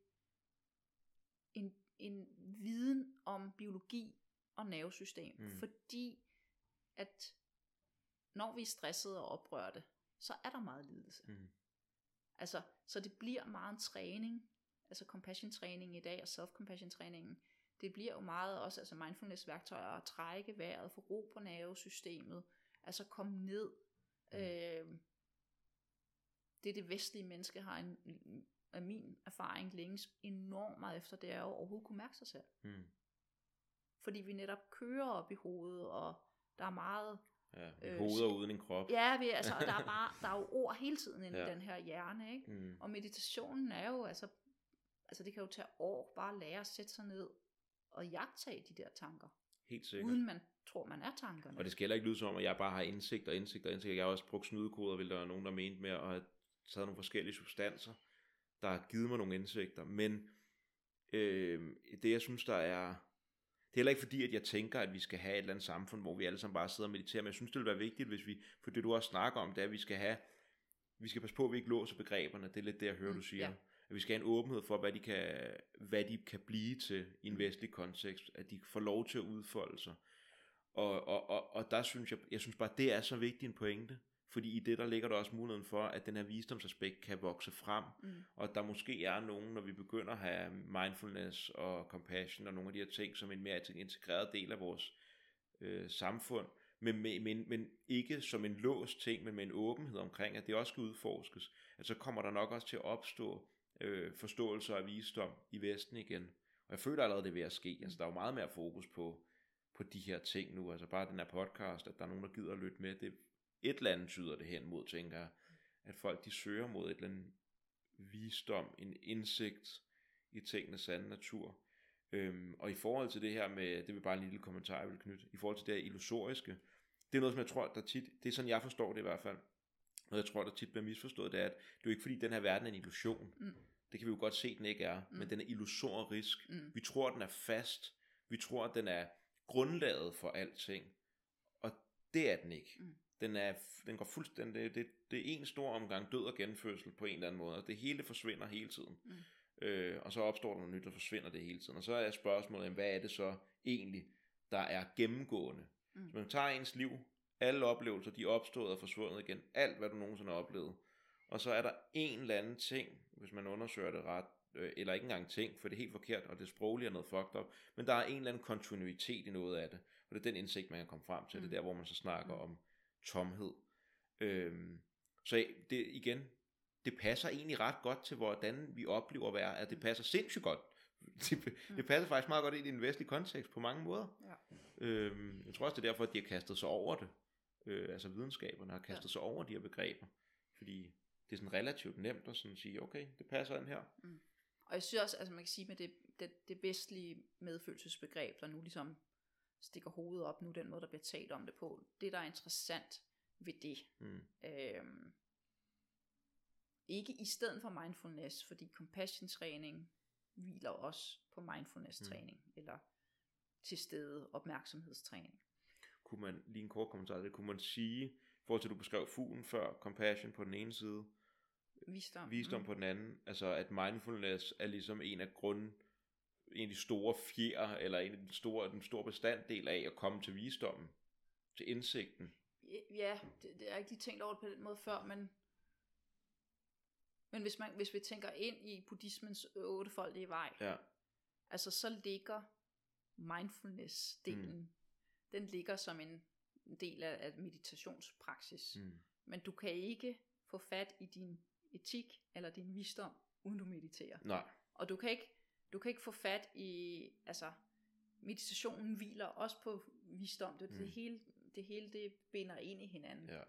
en, en viden om biologi og nervesystem. Mm. Fordi at når vi er stressede og oprørte, så er der meget lidelse. Mm. Altså, så det bliver meget en træning, altså compassion træning i dag og self-compassion træningen, det bliver jo meget også altså mindfulness værktøjer at trække vejret, få ro på nervesystemet, altså komme ned. Mm. Øh, det det vestlige menneske har en, af min erfaring længes enormt meget efter, det er jo overhovedet kunne mærke sig selv. Mm. Fordi vi netop kører op i hovedet, og der er meget Ja, Øh, hoveder uden en krop. Ja, vi, altså, og der er bare der er jo ord hele tiden inde. Ja. i den her hjerne, ikke? Mm. Og meditationen er jo, altså, altså det kan jo tage år bare at lære at sætte sig ned og jagtage de der tanker, Helt sikkert. uden man tror, man er tankerne. Og det skal heller ikke lyde som om, at jeg bare har indsigt og indsigt og indsigt. Jeg har også brugt snydekoder, vil der være nogen, der mente med at have taget nogle forskellige substanser, der har givet mig nogle indsigter. Men øh, det, jeg synes, der er... Det er heller ikke fordi, at jeg tænker, at vi skal have et eller andet samfund, hvor vi alle sammen bare sidder og mediterer, men jeg synes, det vil være vigtigt, hvis vi, for det du også snakker om, det er, at vi skal have, vi skal passe på, at vi ikke låser begreberne, det er lidt det, jeg hører, Mm, du siger. ja. At vi skal have en åbenhed for, hvad de kan, hvad de kan blive til i en vestlig kontekst, at de får lov til at udfolde sig. Og, og, og, og der synes jeg, jeg synes bare, det er så vigtig en pointe, fordi i det, der ligger der også muligheden for, at den her visdomsaspekt kan vokse frem, Mm. og der måske er nogen, når vi begynder at have mindfulness og compassion og nogle af de her ting, som en mere integreret del af vores øh, samfund, men, men, men, men ikke som en låst ting, men med en åbenhed omkring, at det også skal udforskes, at så kommer der nok også til at opstå øh, forståelse af visdom i Vesten igen. Og jeg føler allerede, det er ved at ske. Altså, der er jo meget mere fokus på, på de her ting nu. Altså bare den her podcast, at der er nogen, der gider at lytte med. Det, et eller andet tyder det hen mod, tænker jeg. At folk, de søger mod et eller andet visdom, en indsigt i tingenes sande natur. Øhm, og i forhold til det her med, det vil bare en lille kommentar, jeg vil knytte, i forhold til det her illusoriske, det er noget, som jeg tror, der tit, det er sådan, jeg forstår det i hvert fald, noget jeg tror, der tit bliver misforstået, det er, at det er jo ikke fordi, den her verden er en illusion. Mm. Det kan vi jo godt se, den ikke er, Mm. men den er illusorisk. Mm. Vi tror, den er fast. Vi tror, at den er grundlaget for alting. Og det er den ikke. Mm. Den, er, den går fuldstændig, det, det, det er en stor omgang død og genfødsel på en eller anden måde, og det hele forsvinder hele tiden. Mm. Øh, og så opstår der noget nyt, og forsvinder det hele tiden. Og så er spørgsmålet, hvad er det så egentlig, der er gennemgående? Mm. Hvis man tager ens liv, alle oplevelser, de er opstået og forsvundet igen, alt hvad du nogensinde har oplevet, og så er der en eller anden ting, hvis man undersøger det ret, øh, eller ikke engang ting, for det er helt forkert, og det sproglige er noget fucked up, men der er en eller anden kontinuitet i noget af det, og det er den indsigt, man kan komme frem til, mm. det er der, hvor man så snakker Mm. om tomhed. Øhm, så det igen, det passer egentlig ret godt til, hvordan vi oplever at være, at det passer sindssygt godt. Det, det passer faktisk meget godt ind i en vestlig kontekst på mange måder. Ja. Øhm, jeg tror også, det er derfor, at de har kastet sig over det. Øh, altså videnskaberne har kastet ja. sig over de her begreber. Fordi det er sådan relativt nemt at sådan sige, okay, det passer ind her. Og jeg synes også, altså man kan sige med det, det, det vestlige medfølelsesbegreb, der nu ligesom stikker hovedet op nu, den måde, der bliver talt om det på, det der er interessant ved det, Mm. øhm, ikke i stedet for mindfulness, fordi compassion træning hviler også på mindfulness træning, mm. eller til stede opmærksomhedstræning. Kunne man, lige en kort kommentar, det kunne man sige, i forhold til at du beskrev fuglen før, compassion på den ene side, Visdom. visdom mm. på den anden, altså at mindfulness er ligesom en af grunden, en af de store fjer, eller en af de store, den store bestanddel af at komme til visdommen, til indsigten. Ja, det, det er ikke lige tænkt over det på den måde før, men men hvis, man, hvis vi tænker ind i buddhismens ottefoldige vej, Ja, altså så ligger mindfulness-delen, mm. Den ligger som en del af, af meditationspraksis. Mm. Men du kan ikke få fat i din etik eller din visdom, uden du mediterer. nej, Og du kan ikke, du kan ikke få fat i, altså meditationen hviler også på visdom. Det, mm. det, hele, det hele det binder ind i hinanden. ja,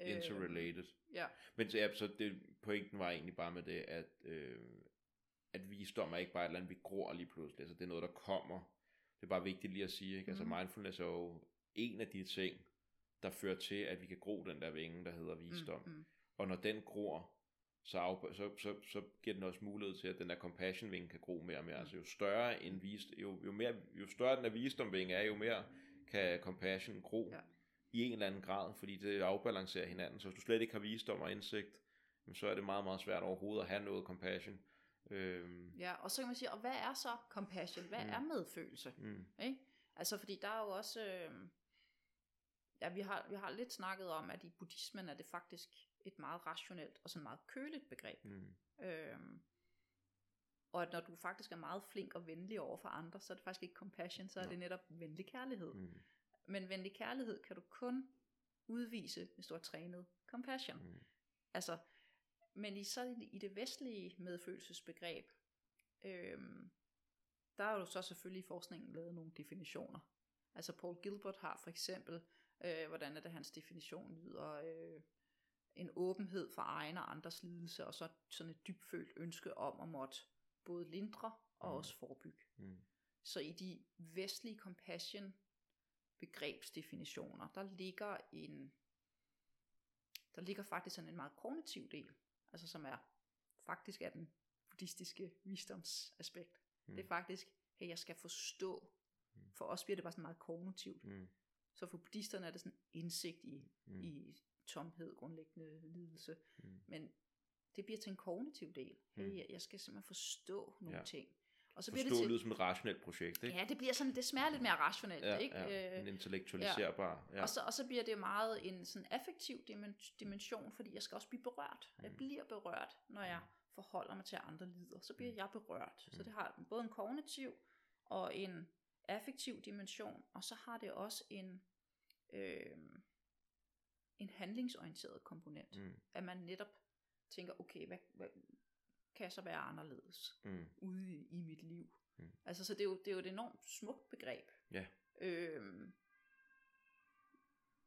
Øh, interrelated. ja. Men så, ja, så det, pointen var egentlig bare med det, at, øh, at visdom er ikke bare et eller andet, vi gror lige pludselig. Altså, det er noget, der kommer. Det er bare vigtigt lige at sige. Ikke? Altså, Mhm. mindfulness er jo en af de ting, der fører til, at vi kan gro den der vinge, der hedder visdom. Mm, mm, Og når den gror, så, af, så, så, så giver den også mulighed til, at den der compassion ving kan gro mere og mere. Altså jo større en vis, jo, jo, mere, jo større den der visdom ving er, jo mere kan compassion gro Ja. i en eller anden grad, fordi det afbalancerer hinanden. Så hvis du slet ikke har visdom og indsigt, så er det meget, meget svært overhovedet at have noget compassion. Øhm, Ja, og så kan man sige, og hvad er så compassion? Hvad Mm. er medfølelse? mm, Ikke? Altså, fordi der er jo også... Øh, ja, vi har, vi har lidt snakket om, at i buddhismen er det faktisk et meget rationelt og sådan meget køligt begreb. mm, Øhm, og at når du faktisk er meget flink og venlig over for andre, så er det faktisk ikke compassion, så er Nå. det netop venlig kærlighed. mm, Men venlig kærlighed kan du kun udvise, hvis du har trænet compassion. mm, Altså, men i, så i det vestlige medfølelsesbegreb, øhm, der er jo så selvfølgelig i forskningen lavet nogle definitioner. Altså Paul Gilbert har for eksempel, øh, hvordan er det hans definition lyder, øh, en åbenhed for egen og andres lidelse, og så sådan et dybfølt ønske om at måtte både lindre og Mm. også forebygge. mm, Så i de vestlige compassion begrebsdefinitioner, der ligger en der ligger faktisk sådan en meget kognitiv del, altså som er faktisk er den buddhistiske visdomsaspekt. Mm. Det er faktisk, hey, jeg skal forstå. Mm. For os bliver det bare sådan meget kognitivt. mm, Så for buddhisterne er det sådan indsigt i, mm, i tomhed, grundlæggende lidelse. mm, Men det bliver til en kognitiv del. Hey, Mm. jeg- jeg skal simpelthen forstå nogle ja. ting. Og så bliver det til, som et rationelt projekt, ikke? Ja, det bliver sådan, det smager lidt mere rationelt, ja, ikke? ja, Øh, en intellektualiserbar. Ja. Og, så, og så bliver det meget en sådan affektiv dimen- dimension, fordi jeg skal også blive berørt. Jeg Mm. bliver berørt, når jeg forholder mig til at andre lider. Så bliver Mm. jeg berørt. Så Mm. det har både en kognitiv og en affektiv dimension, og så har det også en, øh, en handlingsorienteret komponent. Mm, At man netop tænker, okay, hvad, hvad kan så være anderledes mm, ude i, i mit liv? Mm. Altså, så det er, jo, det er jo et enormt smukt begreb. Ja. Øhm,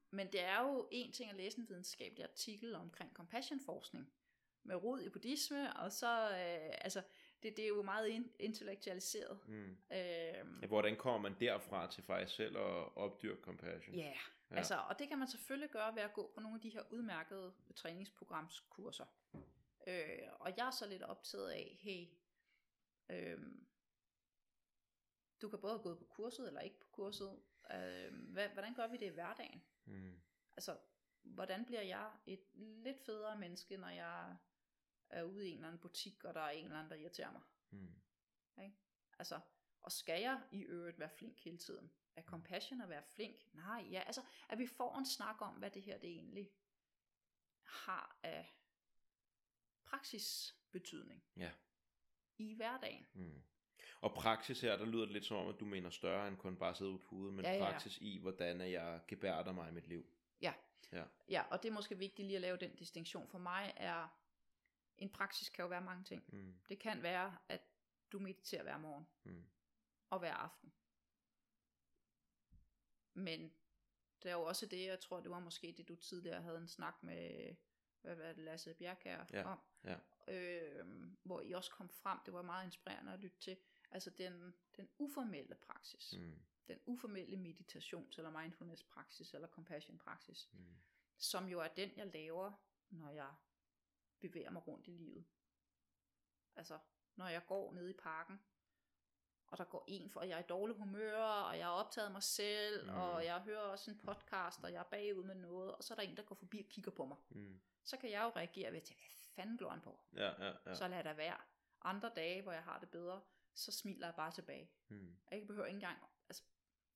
men det er jo en ting at læse en videnskabelig artikel omkring compassion-forskning med rod i buddhisme, og så, øh, altså, det, det er jo meget in- intellektualiseret. mm. Øhm, Ja, hvordan kommer man derfra til faktisk selv at opdyrke compassion? Ja, Ja. altså, og det kan man selvfølgelig gøre ved at gå på nogle af de her udmærkede træningsprogramskurser. Øh, og jeg er så lidt optaget af, hey, øhm, du kan både gå på kurset eller ikke på kurset. Øh, hvad, hvordan gør vi det i hverdagen? Mm, Altså, hvordan bliver jeg et lidt federe menneske, når jeg er ude i en eller anden butik, og der er en eller anden, der irriterer mig? mm, Altså, og skal jeg i øvrigt være flink hele tiden? Er compassion at være flink? Nej, ja, altså, at vi får en snak om, hvad det her det egentlig har af praksisbetydning ja. i hverdagen. Mm. Og praksis her, der lyder det lidt som om, at du mener større end kun bare at sidde ude på hovedet, men Ja, ja, ja. praksis i, hvordan jeg gebærder mig i mit liv. Ja. Ja. Ja, og det er måske vigtigt lige at lave den distinktion. For mig er, en praksis kan jo være mange ting. Mm, Det kan være, at du mediterer hver morgen mm, og hver aften. Men det er jo også det, jeg tror, det var måske det, du tidligere havde en snak med, hvad var det, Lasse Bjerkær Ja, om. ja. Øh, hvor I også kom frem, det var meget inspirerende at lytte til, altså den, den uformelle praksis. mm, Den uformelle meditations- eller mindfulness-praksis, eller compassion-praksis, mm, som jo er den, jeg laver, når jeg bevæger mig rundt i livet. Altså, når jeg går ned i parken, og der går en for, og jeg er i dårlig humør, og jeg har optaget mig selv, Mm. og jeg hører også en podcast, og jeg er bagud med noget, og så er der en, der går forbi og kigger på mig. mm. Så kan jeg jo reagere ved at tænke, hvad fanden glor han på? Ja, ja, ja. Så lader der være. Andre dage, hvor jeg har det bedre, så smiler jeg bare tilbage. Mm, Jeg behøver ikke engang altså,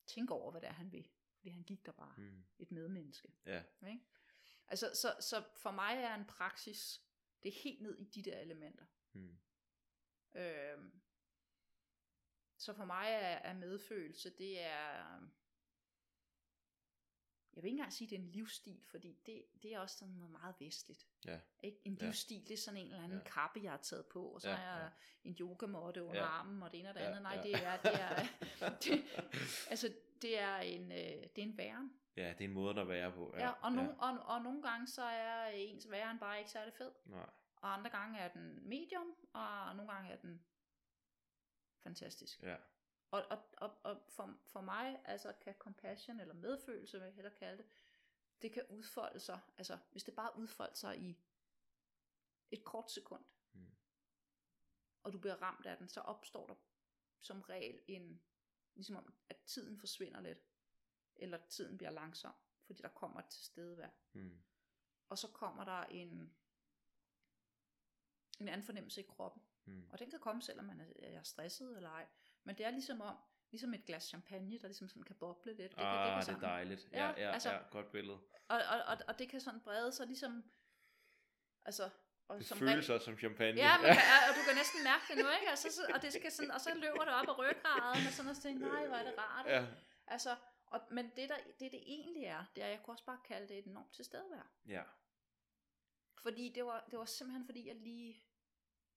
tænke over, hvad det er, han vil. Fordi han gik der bare. mm, Et medmenneske. ja, Ikke? Altså, så, så for mig er en praksis, det er helt ned i de der elementer. mm, Øhm, så for mig er, er medfølelse, det er, jeg vil ikke engang sige, det er en livsstil, fordi det, det er også sådan noget meget vestligt. ja, Ikke? En Ja. livsstil, det er sådan en eller anden Ja. ja. kappe, jeg har taget på, og så Ja, ja, har jeg ja. en yogamåtte under Ja. ja. armen, og det ene og det Ja, andet. Nej, ja. det er, det er, det, altså, det er en, øh, det er en væren. ja, det er en måde at være på. Ja, ja, og, nogle, og, og nogle gange så er ens væren bare ikke særlig fed. Nej, Og andre gange er den medium, og nogle gange er den fantastisk. ja, Og, og, og, og for, for mig, altså kan compassion, eller medfølelse, hvad jeg hellere kalde det, det kan udfolde sig, altså hvis det bare udfolder sig i et kort sekund, Mm. og du bliver ramt af den, så opstår der som regel en, ligesom om, at tiden forsvinder lidt, eller tiden bliver langsom, fordi der kommer et tilstedevær. Mm. Og så kommer der en, en anden fornemmelse i kroppen, Mm. og den kan komme, selvom man er, er stresset eller ej. Men det er ligesom om, ligesom et glas champagne, der ligesom sådan kan boble lidt. Det Ah, kan det er sådan- dejligt. Ja, Ja, ja, altså- ja godt billede. Og, og, og, og det kan sådan brede sig ligesom, altså, og Det som føles også som champagne. Ja, kan, og du kan næsten mærke det nu, ikke? Altså, så, og, det skal sådan, og så løber det op ad ryggraden, og sådan, og så tænker nej, hvor er det rart. ja. Altså, og, men det, der, det, det egentlig er, det er, jeg kunne også bare kalde det et enormt tilstedevær. ja. Fordi det var, det var simpelthen fordi, jeg lige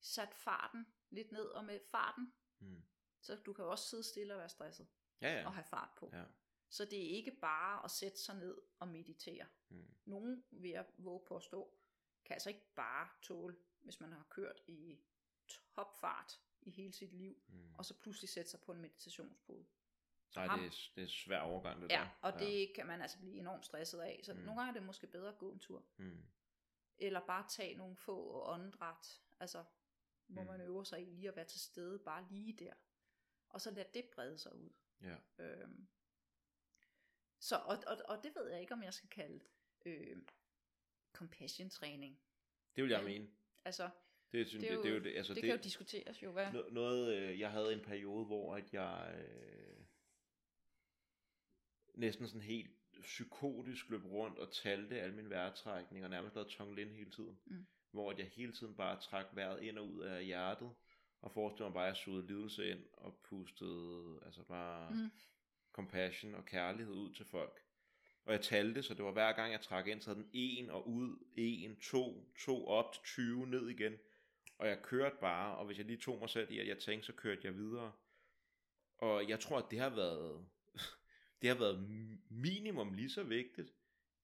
satte farten lidt ned, og med farten, Mm. så du kan også sidde stille og være stresset, Ja, ja. og have fart på. ja. Så det er ikke bare at sætte sig ned og meditere. Mm. Nogen vil jeg våge på at stå, kan altså ikke bare tåle, hvis man har kørt i topfart i hele sit liv, Mm. og så pludselig sætte sig på en meditationspude. Så Nej, ham- det er, det er svær overgang, det Ja, der. og det kan man altså blive enormt stresset af. Så Mm. nogle gange er det måske bedre at gå en tur. Mm. Eller bare tage nogle få åndedræt, altså hvor Mm. man øver sig i lige at være til stede, bare lige der. Og så lade det brede sig ud. Ja. Øhm. Så, og, og, og det ved jeg ikke, om jeg skal kalde øh, compassion træning. Det vil jeg mene. Altså, Det, synes, det, er det, jo, det, er jo det, altså det, kan jo diskuteres jo, hvad? No- noget, øh, jeg havde en periode, hvor at jeg øh, næsten sådan helt psykotisk løb rundt og talte alle mine vejrtrækninger, og nærmest lavede tongue Lin hele tiden. Mm. Hvor jeg hele tiden bare trak vejret ind og ud af hjertet, og forestillede mig bare, at jeg sugede lidelse ind og pustede altså bare Mm. compassion og kærlighed ud til folk. Og jeg talte, så det var hver gang jeg trak ind, så havde den en og ud, en, to, to op til 20, ned igen. Og jeg kørte bare, og hvis jeg lige tog mig selv i, at jeg tænkte, så kørte jeg videre. Og jeg tror, at det har været, det har været mi- minimum lige så vigtigt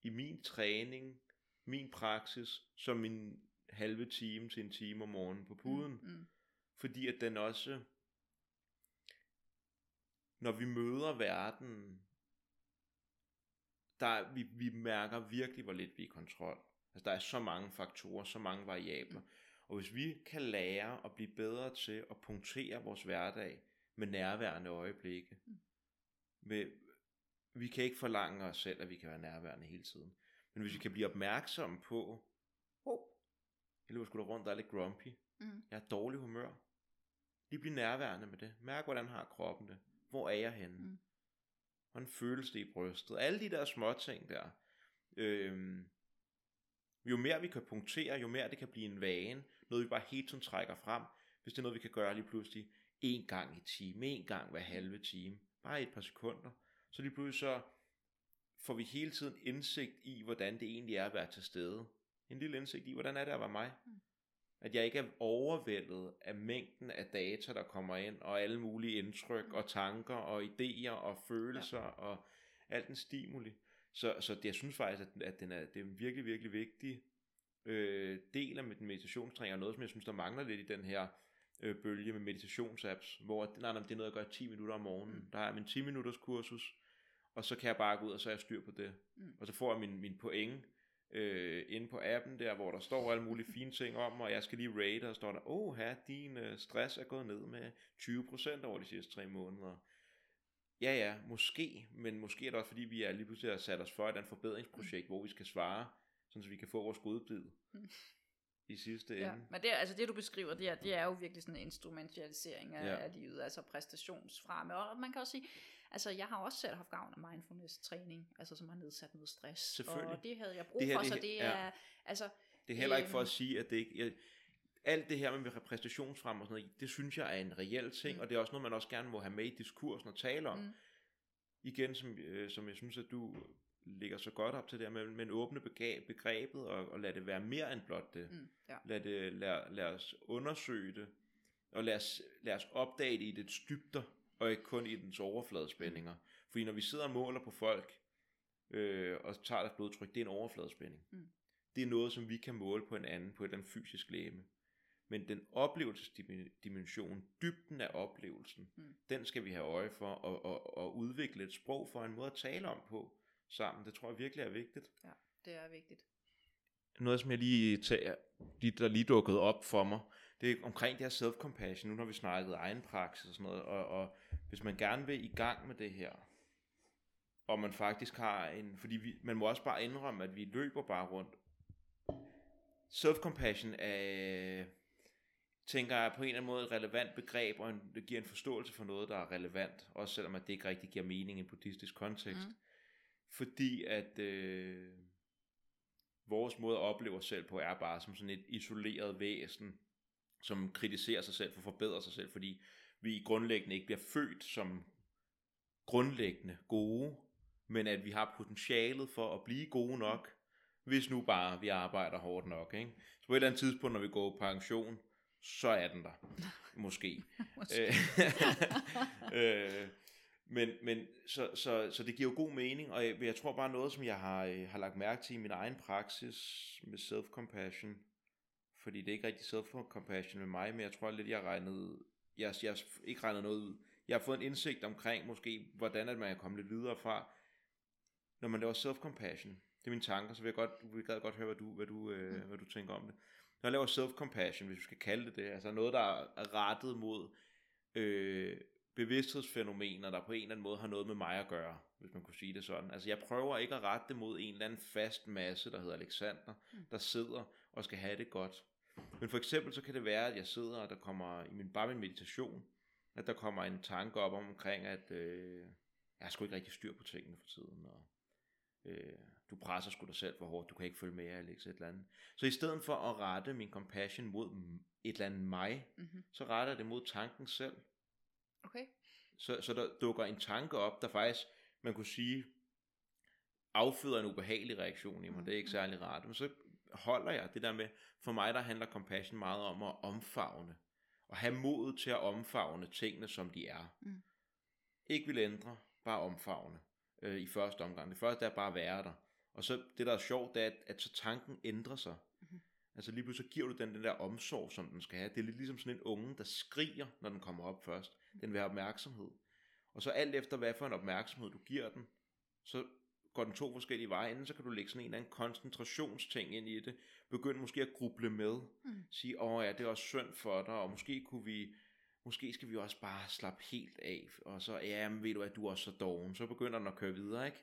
i min træning, min praksis, som min halve time til en time om morgenen på puden. Mm, mm, Fordi at den også, når vi møder verden, der, vi, vi mærker virkelig, hvor lidt vi er i kontrol. Altså, der er så mange faktorer, så mange variabler. Og hvis vi kan lære at blive bedre til at punktere vores hverdag med nærværende øjeblikke, Mm. med, vi kan ikke forlange os selv, at vi kan være nærværende hele tiden. Men hvis vi kan blive opmærksomme på, oh, jeg løber sgu da rundt, der er lidt grumpy. mm, Jeg i dårlig humør. Lige bliv nærværende med det. Mærk, hvordan har kroppen det. Hvor er jeg henne? Mm. Hvordan føles det i brystet? Alle de der små ting der. Øhm, jo mere vi kan punktere, jo mere det kan blive en vane. Noget vi bare helt tiden trækker frem. Hvis det er noget, vi kan gøre lige pludselig en gang i time, en gang hver halve time. Bare et par sekunder. Så lige pludselig så får vi hele tiden indsigt i, hvordan det egentlig er at være til stede. En lille indsigt i, hvordan er det at være mig. At jeg ikke er overvældet af mængden af data, der kommer ind, og alle mulige indtryk, og tanker, og idéer, og følelser, ja. og alt den stimuli. Så, så det, jeg synes faktisk, at, at den er, det er en virkelig, virkelig vigtig øh, del af min meditationstræning, og noget, som jeg synes, der mangler lidt i den her øh, bølge med meditationsapps, hvor nej, nej, det er noget, jeg gør 10 minutter om morgenen. Mm. Der har jeg min 10 minutters kursus, og så kan jeg bare gå ud, og så er jeg styr på det. Mm. Og så får jeg min, min point, øh, inde på appen der, hvor der står alle mulige fine ting om, og jeg skal lige rate, og står der, åh her, din øh, stress er gået ned med 20% over de sidste tre måneder. Ja, ja, måske, men måske er det også fordi, vi er lige pludselig har sat os for et forbedringsprojekt, hvor vi skal svare, sådan så vi kan få vores godbid i sidste Ja, ende. men det, altså det du beskriver, det er, det er jo virkelig sådan en instrumentalisering af, Ja. ja. af livet, altså præstationsfremme. Og man kan også sige, altså jeg har også selv haft gavn af mindfulness-træning, altså som har nedsat noget stress. Selvfølgelig. Og det havde jeg brug Det her, for, det så det ja. er, altså, Det er heller ikke for at Øhm. sige, at det ikke... Jeg, alt det her med præstationsfrem og sådan noget, det synes jeg er en reel ting, Mm. og det er også noget, man også gerne må have med i diskursen og tale om. Mm. Igen, som, øh, som jeg synes, at du ligger så godt op til der med, men åbne begreb, begrebet og, og lad det være mere end blot det. Mm, ja. Lad, det lad, lad os undersøge det, og lad os, lad os opdage det i dets dybder, og ikke kun i dens overfladespændinger. Fordi når vi sidder og måler på folk, øh, og tager deres blodtryk, det er en overfladespænding. Mm. Det er noget, som vi kan måle på en anden, på et eller andet fysisk læme. Men den oplevelsesdimension, dybden af oplevelsen, Mm. den skal vi have øje for, og, og, og udvikle et sprog for en måde at tale om på sammen. Det tror jeg virkelig er vigtigt. ja, det er vigtigt. noget, som jeg lige tager, der lige dukkede op for mig, det er omkring det her self-compassion, nu når vi snakket egen praksis og sådan noget, og, og hvis man gerne vil i gang med det her, og man faktisk har en, fordi vi, man må også bare indrømme, at vi løber bare rundt. Self-compassion er, tænker jeg på en eller anden måde et relevant begreb, og en, det giver en forståelse for noget, der er relevant, også selvom at det ikke rigtig giver mening i en buddhistisk kontekst. Mm. Fordi at øh, vores måde at opleve os selv på, er bare som sådan et isoleret væsen, som kritiserer sig selv for at forbedre sig selv, fordi vi grundlæggende ikke bliver født som grundlæggende gode, men at vi har potentialet for at blive gode nok, hvis nu bare vi arbejder hårdt nok. Ikke? Så på et eller andet tidspunkt, når vi går på pension, så er den der. Måske. Måske. øh, men men så, så, så det giver jo god mening, og jeg, jeg tror bare noget, som jeg har, øh, har lagt mærke til i min egen praksis med self-compassion, fordi det er ikke rigtig self-compassion med mig, men jeg tror lidt, jeg har regnet, jeg, jeg har ikke regnet noget ud. Jeg har fået en indsigt omkring måske, hvordan at man kan komme lidt videre fra, når man laver self-compassion. Det er mine tanker, så vil jeg godt, vil jeg godt høre, hvad du, hvad, du, øh, mm. hvad du tænker om det. Når jeg laver self-compassion, hvis vi skal kalde det det, altså noget, der er rettet mod øh, bevidsthedsfænomener, der på en eller anden måde har noget med mig at gøre, hvis man kunne sige det sådan. Altså jeg prøver ikke at rette det mod en eller anden fast masse, der hedder Alexander, mm. der sidder og skal have det godt. Men for eksempel så kan det være, at jeg sidder, og der kommer i min, bare min meditation, at der kommer en tanke op omkring, at øh, jeg har sgu ikke rigtig styr på tingene for tiden, og øh, du presser sgu dig selv for hårdt, du kan ikke følge med, Alex, et eller andet. Så i stedet for at rette min compassion mod et eller andet mig, mm-hmm. så retter jeg det mod tanken selv. Okay. Så, så der dukker en tanke op, der faktisk, man kunne sige, afføder en ubehagelig reaktion i mig. Mm-hmm. Det er ikke særlig rart. Men så holder jeg det der med, for mig der handler compassion meget om at omfavne. Og have modet til at omfavne tingene, som de er. Mm. Ikke vil ændre, bare omfavne øh, i første omgang. Det første er bare at være der. Og så det der er sjovt, det er, at, at så tanken ændrer sig. Mm-hmm. Altså lige pludselig giver du den den der omsorg, som den skal have. Det er lidt ligesom sådan en unge, der skriger, når den kommer op først. Den vil have opmærksomhed. Og så alt efter, hvad for en opmærksomhed du giver den, så går den to forskellige veje. Enten så kan du lægge sådan en eller anden koncentrationsting ind i det. Begynd måske at gruble med. Mm. Sige, åh ja, det er også synd for dig, og måske kunne vi måske skal vi også bare slappe helt af, og så, ja, men ved du at du er også så doven, så begynder den at køre videre, ikke?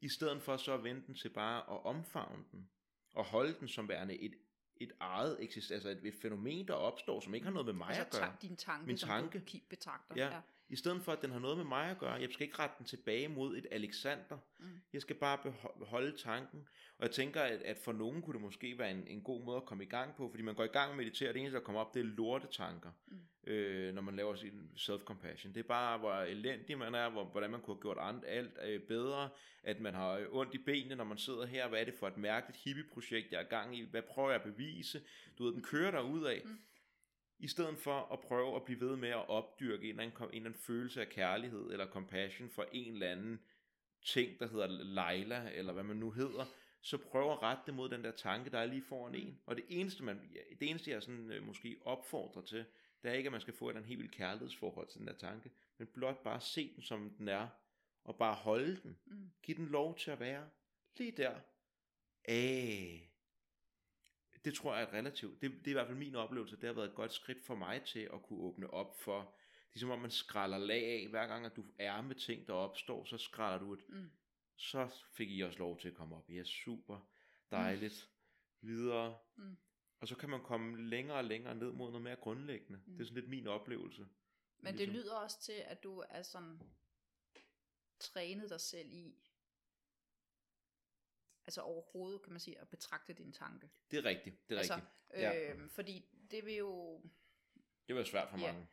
I stedet for så at vente den til bare at omfavne den, og holde den som værende et, et eget eksist, altså et, et fænomen, der opstår, som ikke har noget med mig altså, at gøre. din tanke, Min tanke. som du betragter. Ja. ja. I stedet for, at den har noget med mig at gøre, jeg skal ikke rette den tilbage mod et Alexander. Mm. Jeg skal bare beholde tanken. Og jeg tænker, at, at for nogen kunne det måske være en, en god måde at komme i gang på, fordi man går i gang med at meditere, det eneste, der kommer op, det er lortetanker, mm. øh, når man laver sin self-compassion. Det er bare, hvor elendig man er, hvor, hvordan man kunne have gjort alt, alt øh, bedre, at man har ondt i benene, når man sidder her, hvad er det for et mærkeligt hippie-projekt, jeg er gang i, hvad prøver jeg at bevise, du ved, den kører der ud af. Mm i stedet for at prøve at blive ved med at opdyrke en eller anden, en eller anden følelse af kærlighed eller compassion for en eller anden ting, der hedder Leila, eller hvad man nu hedder, så prøv at rette det mod den der tanke, der er lige foran en. Og det eneste, man, det eneste jeg sådan, øh, måske opfordrer til, det er ikke, at man skal få et helt vildt kærlighedsforhold til den der tanke, men blot bare se den, som den er, og bare holde den. Mm. Giv den lov til at være lige der. Æh, det tror jeg er relativt, det, det er i hvert fald min oplevelse, det har været et godt skridt for mig til at kunne åbne op for, det er som om man skræller lag af, hver gang at du er med ting, der opstår, så skræller du et, mm. så fik I også lov til at komme op, ja super, dejligt, mm. videre, mm. og så kan man komme længere og længere ned mod noget mere grundlæggende, mm. det er sådan lidt min oplevelse. Men ligesom. det lyder også til, at du er sådan trænet dig selv i, altså overhovedet, kan man sige, at betragte din tanke. Det er rigtigt, det er altså, rigtigt. Ja. Øh, fordi det vil jo... Det vil være svært for ja. mange.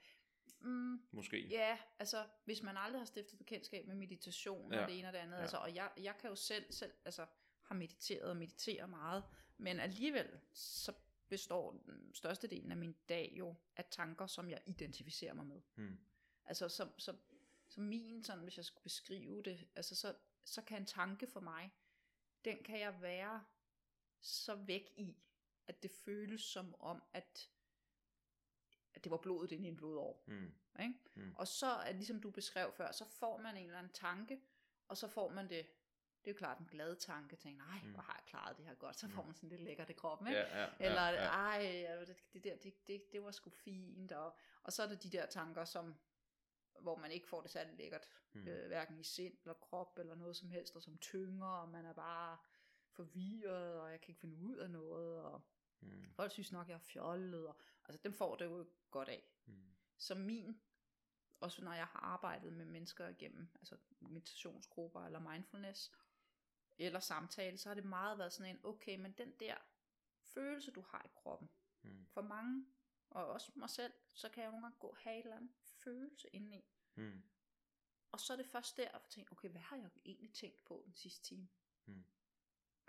Mm, Måske. Ja, altså hvis man aldrig har stiftet bekendtskab med meditation ja. og det ene og det andet, ja. altså, og jeg, jeg kan jo selv, selv altså, har mediteret og mediterer meget, men alligevel så består den største delen af min dag jo af tanker, som jeg identificerer mig med. Hmm. Altså så, så, så min, sådan, hvis jeg skulle beskrive det, altså så, så kan en tanke for mig den kan jeg være så væk i, at det føles som om, at, at det var blodet ind i en blodår. Mm. Ikke? Mm. Og så, at ligesom du beskrev før, så får man en eller anden tanke, og så får man det det er jo klart en glad tanke, tænke, nej, Mm. hvor har jeg klaret det her godt, så Mm. får man sådan lidt lækkert i kroppen, ikke? Ja, ja, Eller, ja, ja. ej, det, det der, det, det, det var sgu fint, og, og så er der de der tanker, som, hvor man ikke får det særlig lækkert, Mm. øh, hverken i sind eller krop eller noget som helst, og som tynger, og man er bare forvirret, og jeg kan ikke finde ud af noget, og Mm. folk synes nok, jeg er fjollet, og, altså dem får det jo godt af. Mm. Så min, også når jeg har arbejdet med mennesker igennem, altså meditationsgrupper eller mindfulness, eller samtale, så har det meget været sådan en, okay, men den der følelse, du har i kroppen, Mm. for mange, og også mig selv, så kan jeg nogle gange gå have en eller anden følelse indeni. Mm. Og så er det først der, at jeg tænker, okay, hvad har jeg egentlig tænkt på den sidste time? Mm.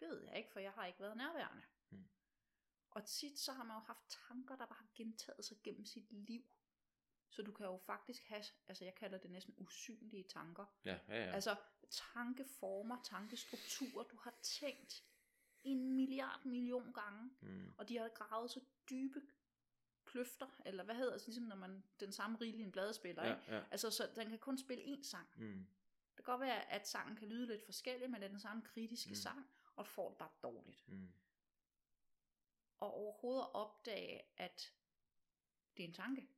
Det ved jeg ikke, for jeg har ikke været nærværende. Mm. Og tit så har man jo haft tanker, der bare har gentaget sig gennem sit liv. Så du kan jo faktisk have, altså jeg kalder det næsten usynlige tanker. Ja, ja, ja. Ja. Altså tankeformer, tankestrukturer, du har tænkt en milliard million gange. Mm. Og de har gravet så dybe kløfter, eller hvad hedder det, ligesom når man den samme rille i en bladespiller, Ja, ikke? ja. Altså, så den kan kun spille én sang. Mm. Det kan godt være, at sangen kan lyde lidt forskellig, men det er den samme kritiske Mm. sang, og får det bare dårligt. Mm. Og overhovedet opdage, at det er en tanke.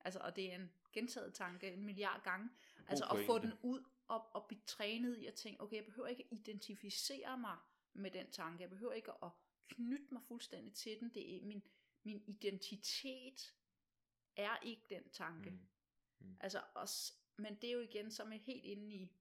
Altså, og det er en gentaget tanke en milliard gange. God Altså at få den ud og, og blive trænet i at tænke, okay, jeg behøver ikke at identificere mig med den tanke. Jeg behøver ikke at knytte mig fuldstændig til den. Det er min, min identitet er ikke den tanke. Mm. Mm. Altså også, men det er jo igen som er helt inde i,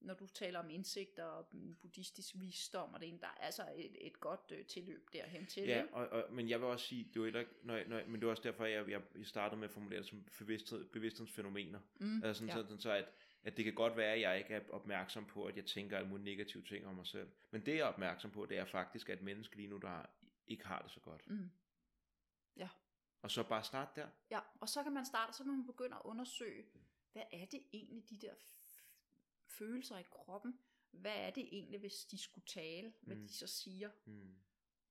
når du taler om indsigt og buddhistisk visdom, og det ene, der er altså et, et godt øh, tilløb derhen til. Ja, og, og, men jeg vil også sige, det var ikke, når, jeg- når, jeg- men det var også derfor, jeg, jeg startede med at formulere det som bevidsthed, bevidsthedsfænomener. Mm, Altså sådan, ja. sådan så, at, at det kan godt være, at jeg ikke er opmærksom på, at jeg tænker alle mulige negative ting om mig selv. Men det, jeg er opmærksom på, det er faktisk, at menneske lige nu, der ikke har det så godt. Mm. Og så bare starte der. Ja, og så kan man starte, så kan man begynde at undersøge, hvad er det egentlig, de der følelser i kroppen, hvad er det egentlig, hvis de skulle tale, hvad Mm. de så siger. Mm.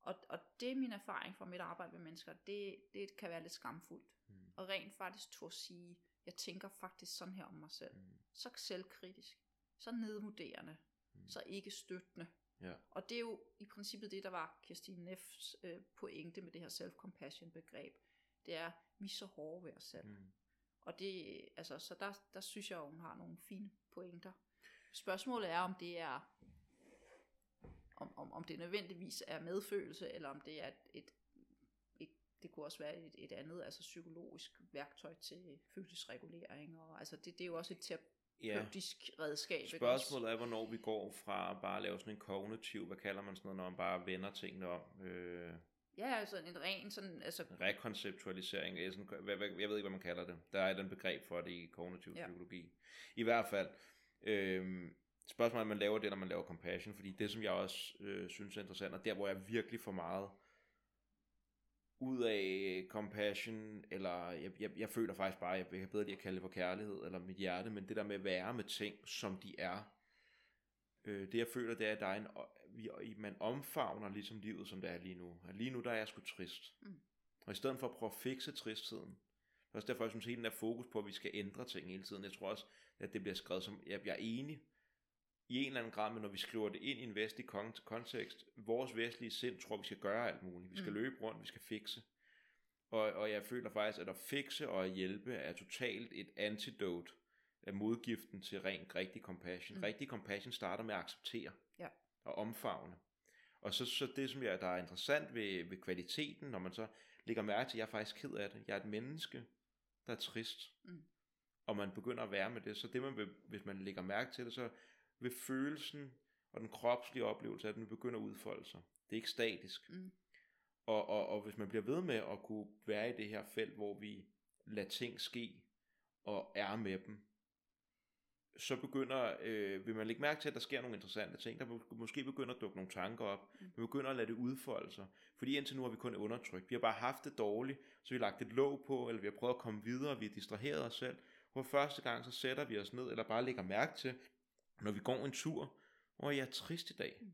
Og, og det er min erfaring fra mit arbejde med mennesker, det, det kan være lidt skamfuldt. Mm. Og rent faktisk turde sige, jeg tænker faktisk sådan her om mig selv. Mm. Så selvkritisk, så nedvurderende, Mm. så ikke støttende. Ja. Og det er jo i princippet det, der var Kirstine Neffs øh, pointe med det her self-compassion begreb. Det er, vi er så hårde ved os selv. Mm. Og det, altså, så der, der synes jeg, at hun har nogle fine pointer. Spørgsmålet er, om det er, om, om, om det nødvendigvis er medfølelse, eller om det er et, et, et det kunne også være et, et andet, altså psykologisk værktøj til følelsesregulering. Og, altså det, det er jo også et Ja. terapeutisk redskab. Spørgsmålet er, hvornår vi går fra bare at lave sådan en kognitiv, hvad kalder man sådan noget, når man bare vender tingene om. Øh, Ja, altså en ren sådan, altså, rekonceptualisering, er jeg ved ikke, hvad man kalder det. Der er et den begreb for det i kognitiv Ja. psykologi. I hvert fald, øh, spørgsmålet er, om man laver det, når man laver compassion, fordi det, som jeg også øh, synes er interessant, og der, hvor jeg virkelig får meget ud af compassion, eller jeg, jeg, jeg føler faktisk bare, jeg kan bedre lide at kalde det for kærlighed, eller mit hjerte, men det der med at være med ting, som de er, øh, det jeg føler, det er, at der er en, vi, man omfavner ligesom livet, som det er lige nu. At lige nu, der er jeg sgu trist. Mm. Og i stedet for at prøve at fikse tristheden, det er også derfor, jeg synes, hele den der fokus på, at vi skal ændre ting hele tiden. Jeg tror også, at det bliver skrevet som, jeg, jeg er enig i en eller anden grad, men når vi skriver det ind i en vestlig kon- kontekst, vores vestlige sind tror, vi skal gøre alt muligt. Vi skal Mm. løbe rundt, vi skal fikse. Og, og jeg føler faktisk, at at fikse og at hjælpe er totalt et antidote af modgiften til rent rigtig compassion. Mm. Rigtig compassion starter med at acceptere Ja. og omfavne. Og så, så det, som jeg, der er interessant ved, ved kvaliteten, når man så lægger mærke til, at jeg er faktisk ked af det. Jeg er et menneske, der er trist. Mm. Og man begynder at være med det. Så det, man vil, hvis man lægger mærke til det, så vil følelsen og den kropslige oplevelse, at den begynder at udfolde sig. Det er ikke statisk. Mm. Og, og, og hvis man bliver ved med at kunne være i det her felt, hvor vi lader ting ske og er med dem, så begynder, øh, vil man lægge mærke til, at der sker nogle interessante ting. Der måske begynder at dukke nogle tanker op. Mm. Vi begynder at lade det udfolde sig. Fordi indtil nu har vi kun undertrykt. Vi har bare haft det dårligt, så vi har lagt et låg på, eller vi har prøvet at komme videre, vi har distraheret os selv. Hvor første gang, så sætter vi os ned, eller bare lægger mærke til, når vi går en tur, hvor jeg er trist i dag. Mm.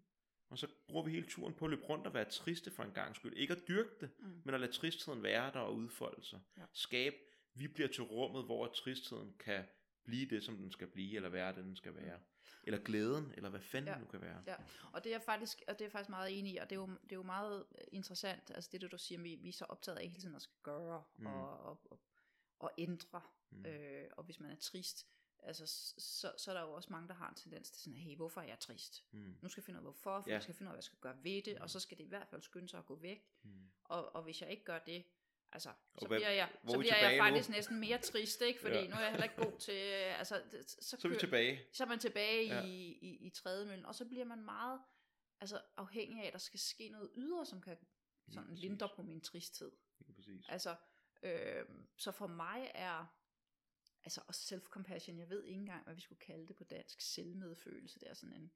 Og så bruger vi hele turen på at løbe rundt og være triste for en gang skyld. Ikke at dyrke det, Mm. men at lade tristheden være der og udfolde sig. Ja. Skab, vi bliver til rummet, hvor tristheden kan blive det, som den skal blive, eller være det, den skal være. eller glæden, eller hvad fanden Ja. det nu kan være. Ja, og det er jeg faktisk, og det er jeg faktisk meget enig i, og det er jo, det er jo meget interessant, altså det, du siger, vi, vi er så optaget af hele tiden at skal gøre Mm. mm. og, og, og, og ændre, Mm. mm. øh, og hvis man er trist, altså så, så er der jo også mange, der har en tendens til sådan, hey, hvorfor er jeg trist? Mm. Nu skal jeg finde ud af, hvorfor, for Ja. ja. jeg skal finde ud af, hvad jeg skal gøre ved det, Mm. og så skal det i hvert fald skynde sig at gå væk, Mm. og, og hvis jeg ikke gør det, altså, så hvad- bliver jeg, så er bliver jeg tilbage nu? faktisk næsten mere trist, ikke? Fordi Ja. ja. nu er jeg heller ikke god til, øh, altså, det, så, Så er vi kører- tilbage. så er man tilbage Ja. ja. i, i, i tredemøllen, og så bliver man meget altså, afhængig af, at der skal ske noget ydre, som kan sådan lindre på min tristhed. Lige præcis. Altså, øh, så for mig er, altså og self-compassion, jeg ved ikke engang, hvad vi skulle kalde det på dansk, selvmedfølelse, det er sådan en,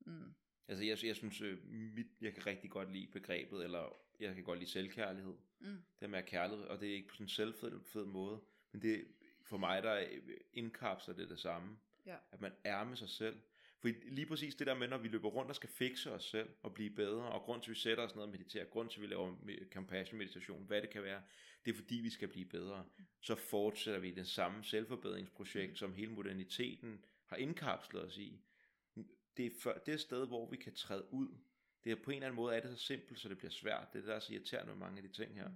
mm, Altså jeg, jeg synes, øh, mit, jeg kan rigtig godt lide begrebet, eller jeg kan godt lide selvkærlighed. mm, Det med kærlighed, og det er ikke på sådan en selvfed fed måde, men det for mig, der øh, indkapsler det det samme. Ja. At man er med sig selv. For lige præcis det der med, når vi løber rundt og skal fikse os selv og blive bedre, og grund til, at vi sætter os ned og mediterer, grund til, at vi laver compassion meditation, hvad det kan være, det er fordi, vi skal blive bedre. Så fortsætter vi den samme selvforbedringsprojekt, som hele moderniteten har indkapslet os i. Det er for, det er sted, hvor vi kan træde ud. Det er på en eller anden måde er det så simpelt, så det bliver svært. Det er det, der er så irriterende med mange af de ting her. Mm.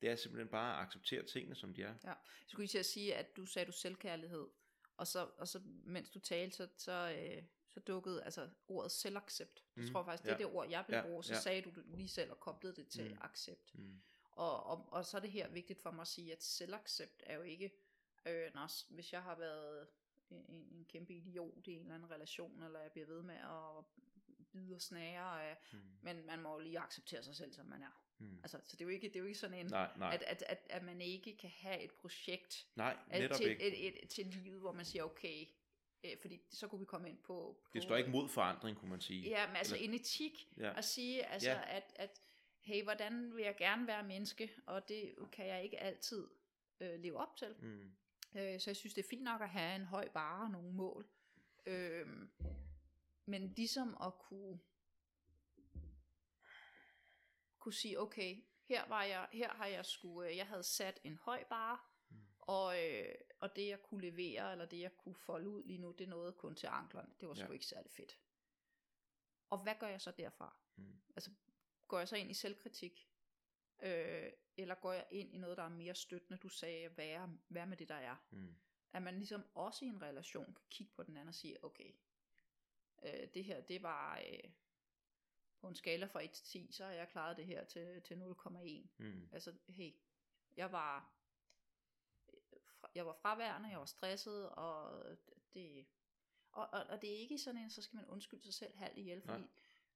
Det er simpelthen bare at acceptere tingene, som de er. Jeg skulle lige til at sige, at du sagde du selvkærlighed, og så, og så mens du talte, så, så, øh, så dukkede altså ordet selvaccept. Det Mm, tror jeg faktisk, det ja. er det ord, jeg vil Ja, bruge. Så ja. sagde du lige selv og koblede det til Mm. accept. Mm. Og, og, og så er det her vigtigt for mig at sige, at selvaccept er jo ikke, øh, når, hvis jeg har været en, en kæmpe idiot i en eller anden relation, eller jeg bliver ved med at bide og snære, øh, Mm. men man må jo lige acceptere sig selv, som man er. Mm. Altså, så det er jo ikke, det er jo ikke sådan en, Nej, nej, at, at, at, at man ikke kan have et projekt nej, netop til, ikke. et, et, til livet, hvor man siger, okay, øh, fordi så kunne vi komme ind på... på Det står ikke mod forandring, kunne man sige. Ja, men altså Eller- en etik, Ja. at sige, altså, Ja. at, at hey, hvordan vil jeg gerne være menneske, og det kan jeg ikke altid øh, leve op til. Mm. Øh, så jeg synes, det er fint nok at have en høj bare og nogle mål. Øh, men ligesom at kunne kunne sige, okay, her var jeg, her har jeg skulle, øh, jeg havde sat en høj bare, Mm. og, øh, og det jeg kunne levere, eller det jeg kunne folde ud lige nu, det nåede kun til anklerne. Det var sgu Ja. ikke særlig fedt. Og hvad gør jeg så derfra? Mm. Altså, går jeg så ind i selvkritik? Øh, eller går jeg ind i noget, der er mere støttende? Du sagde, være, være med det, der er. Mm. At man ligesom også i en relation kan kigge på den anden og sige, okay, øh, det her, det var øh, på en skala fra 1 til 10, så har jeg klaret det her til, til 0,1. Mm. Altså, hey, jeg var, jeg var fraværende, jeg var stresset, og det, og, og, og det er ikke sådan en, så skal man undskylde sig selv halvt ihjel, Nej. fordi,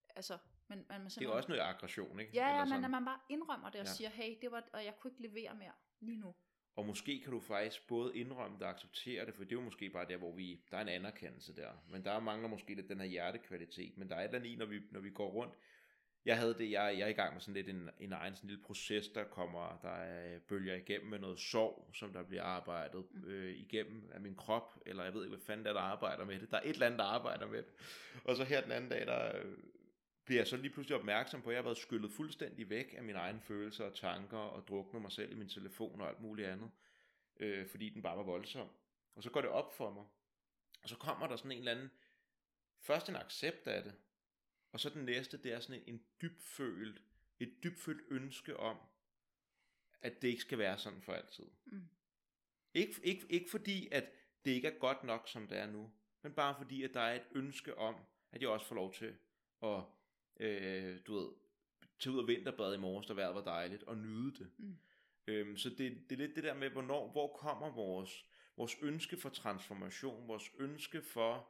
altså, man, man, man Det er også noget aggression, ikke? Ja, ja, men at man bare indrømmer det og ja. siger, hey, det var, og jeg kunne ikke levere mere lige nu. Og måske kan du faktisk både indrømme det og acceptere det, for det er jo måske bare der, hvor vi, der er en anerkendelse der. Men der mangler måske lidt den her hjertekvalitet. Men der er et eller andet i, når vi, når vi går rundt. Jeg havde det, jeg, jeg er i gang med sådan lidt en, en egen sådan lille proces, der kommer, der er bølger igennem med noget sorg, som der bliver arbejdet øh, igennem af min krop, eller jeg ved ikke, hvad fanden der, er, der arbejder med det. Der er et eller andet, der arbejder med det. Og så her den anden dag, der bliver jeg så lige pludselig opmærksom på, at jeg har været skyllet fuldstændig væk af mine egne følelser og tanker, og druknet mig selv i min telefon og alt muligt andet, øh, fordi den bare var voldsom. Og så går det op for mig, og så kommer der sådan en eller anden, først en accept af det, og så den næste, det er sådan en, en dybfølt, et dybfølt ønske om, at det ikke skal være sådan for altid. Mm. Ikke, ikke, ikke fordi, at det ikke er godt nok, som det er nu, men bare fordi, at der er et ønske om, at jeg også får lov til at, øh, du ved, tage ud og vinterbade i morges, da vejret var dejligt, og nyde det. Mm. Øhm, så det, det er lidt det der med, hvornår, hvor kommer vores, vores ønske for transformation, vores ønske for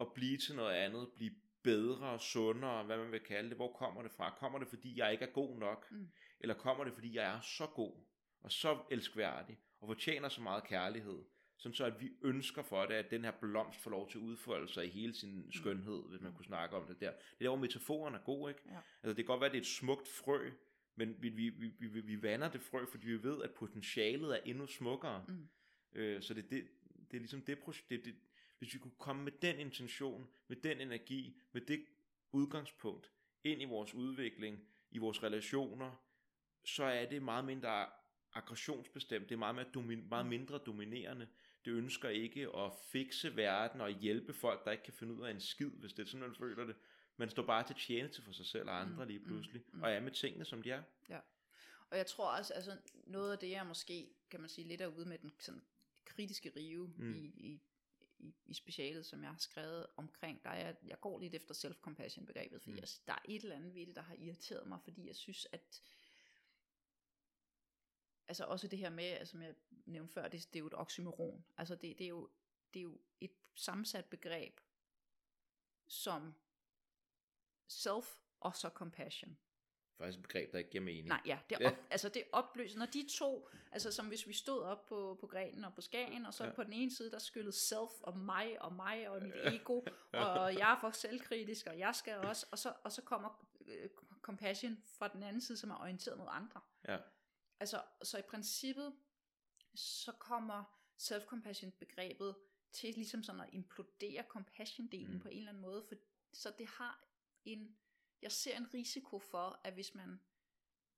at blive til noget andet, blive bedre, sundere, hvad man vil kalde det. Hvor kommer det fra? Kommer det, fordi jeg ikke er god nok? Mm. Eller kommer det, fordi jeg er så god, og så elskværdig, og fortjener så meget kærlighed, sådan så at vi ønsker for det, at den her blomst får lov til at udfolde sig i hele sin skønhed, hvis man kunne snakke om det der. Det er der, hvor metaforen er god, ikke? Ja. Altså det kan godt være, at det er et smukt frø, men vi, vi, vi, vi, vi vander det frø, fordi vi ved, at potentialet er endnu smukkere. Mm. Øh, så det, det, det er ligesom det projekt, det, det, hvis vi kunne komme med den intention, med den energi, med det udgangspunkt ind i vores udvikling, i vores relationer, så er det meget mindre aggressionsbestemt, det er meget, mere domi- meget mindre dominerende, det ønsker ikke at fikse verden og hjælpe folk, der ikke kan finde ud af en skid, hvis det er sådan, man føler det. Man står bare til tjeneste for sig selv og andre Mm, lige mm, pludselig, mm. og er med tingene, som de er. Og jeg tror også, altså noget af det, jeg måske, kan man sige, lidt er ude med den sådan kritiske rive Mm. mm. i, i, i, i specialet, som jeg har skrevet omkring, der er, jeg, går lidt efter self-compassion begrebet, fordi Mm. mm. jeg, der er et eller andet ved det, der har irriteret mig, fordi jeg synes, at altså også det her med, altså, som jeg nævnte før, det, det er jo et oxymoron. Altså det, det, er jo, det er jo et sammensat begreb, som self og så compassion. Faktisk et begreb, der ikke giver mening. Nej, ja, det Ja. op, altså det er opløst. Når de to, altså som hvis vi stod op på, på grenen og på skagen, og så Ja. på den ene side, der skyllede self og mig og mig og mit ego, og jeg er for selvkritisk, og jeg skal også, og så, og så kommer øh, compassion fra den anden side, som er orienteret mod andre. Ja. Altså, så i princippet, så kommer self-compassion begrebet til ligesom sådan at implodere compassion-delen Mm. på en eller anden måde, for, så det har en, jeg ser en risiko for, at hvis man,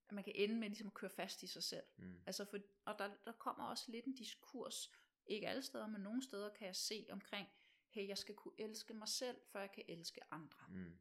at man kan ende med ligesom at køre fast i sig selv. Mm. Altså for, og der, der kommer også lidt en diskurs, ikke alle steder, men nogle steder kan jeg se omkring, hey, jeg skal kunne elske mig selv, før jeg kan elske andre. Mm.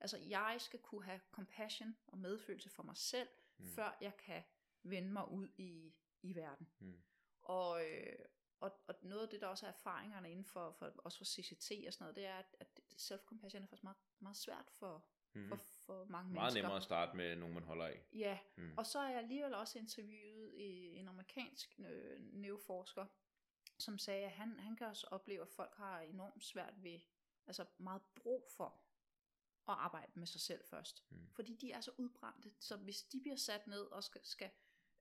Altså jeg skal kunne have compassion og medfølelse for mig selv, mm. før jeg kan vende mig ud i, i verden. Mm. Og, øh, og, og noget af det, der også er erfaringerne inden for, for også for CCT og sådan noget, det er, at, at self-compassion er faktisk meget, meget svært for, Mm. for, for mange Meget mennesker. nemmere at starte med nogen, man holder af. Ja, Mm. og så er jeg alligevel også interviewet i en amerikansk øh, neoforsker, som sagde, at han, han kan også opleve, at folk har enormt svært ved, altså meget brug for at arbejde med sig selv først. Mm. Fordi de er så udbrændte, så hvis de bliver sat ned og skal, skal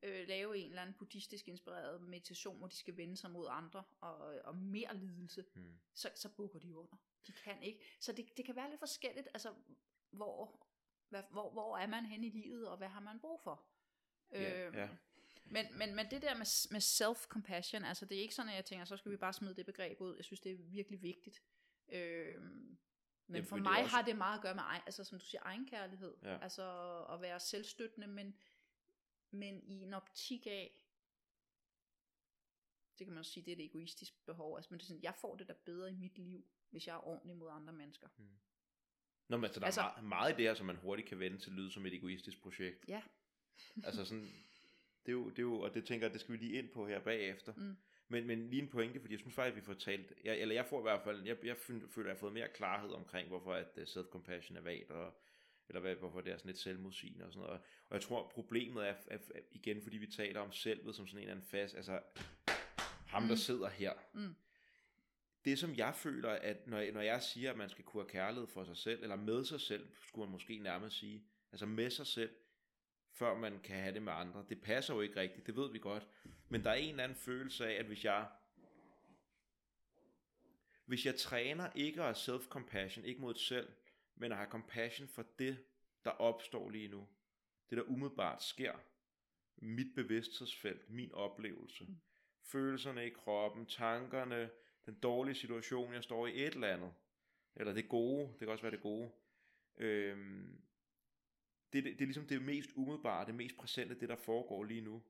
øh, lave en eller anden buddhistisk inspireret meditation, hvor de skal vende sig mod andre og, og mere lidelse, Mm. så, så bukker de under. De kan ikke. Så det, det kan være lidt forskelligt, altså hvor, hvad, hvor, hvor er man hen i livet, og hvad har man brug for? Ja, Øhm, ja. Men, men, men det der med, med self-compassion, altså det er ikke sådan, at jeg tænker, så skal vi bare smide det begreb ud. Jeg synes, det er virkelig vigtigt. Øhm, men Jamen, for mig også- har det meget at gøre med, altså som du siger, egenkærlighed. Ja. Altså at være selvstøttende, men, men i en optik af, det kan man sige, det er et egoistisk behov. Altså, men det er sådan, jeg får det da bedre i mit liv, hvis jeg er ordentlig mod andre mennesker. Nå, men altså, der Altså- er meget, i det her, som man hurtigt kan vende til at lyde som et egoistisk projekt. Ja. altså sådan, det er, jo, det er jo, og det tænker jeg, det skal vi lige ind på her bagefter. Mm. Men, men lige en pointe, fordi jeg synes faktisk, vi får talt, jeg, eller jeg får i hvert fald, jeg, jeg føler, at jeg har fået mere klarhed omkring, hvorfor at uh, self-compassion er vagt, og, eller hvad, hvorfor det er sådan lidt selvmodsigende og sådan noget. Og jeg tror, problemet er, er igen, fordi vi taler om selvet som sådan en eller anden fast, altså ham, der Mm. sidder her. Mm. Det, som jeg føler, at når, jeg- når jeg siger, at man skal kunne have kærlighed for sig selv, eller med sig selv, skulle man måske nærmest sige, altså med sig selv, før man kan have det med andre. Det passer jo ikke rigtigt, det ved vi godt. Men der er en eller anden følelse af, at hvis jeg hvis jeg træner ikke at have self-compassion, ikke mod selv, men at have compassion for det, der opstår lige nu, det der umiddelbart sker, mit bevidsthedsfelt, min oplevelse, Mm. følelserne i kroppen, tankerne, den dårlige situation, jeg står i et eller andet, eller det gode, det kan også være det gode, øhm, det, det, det er ligesom det mest umiddelbare, det mest præsente, det der foregår lige nu.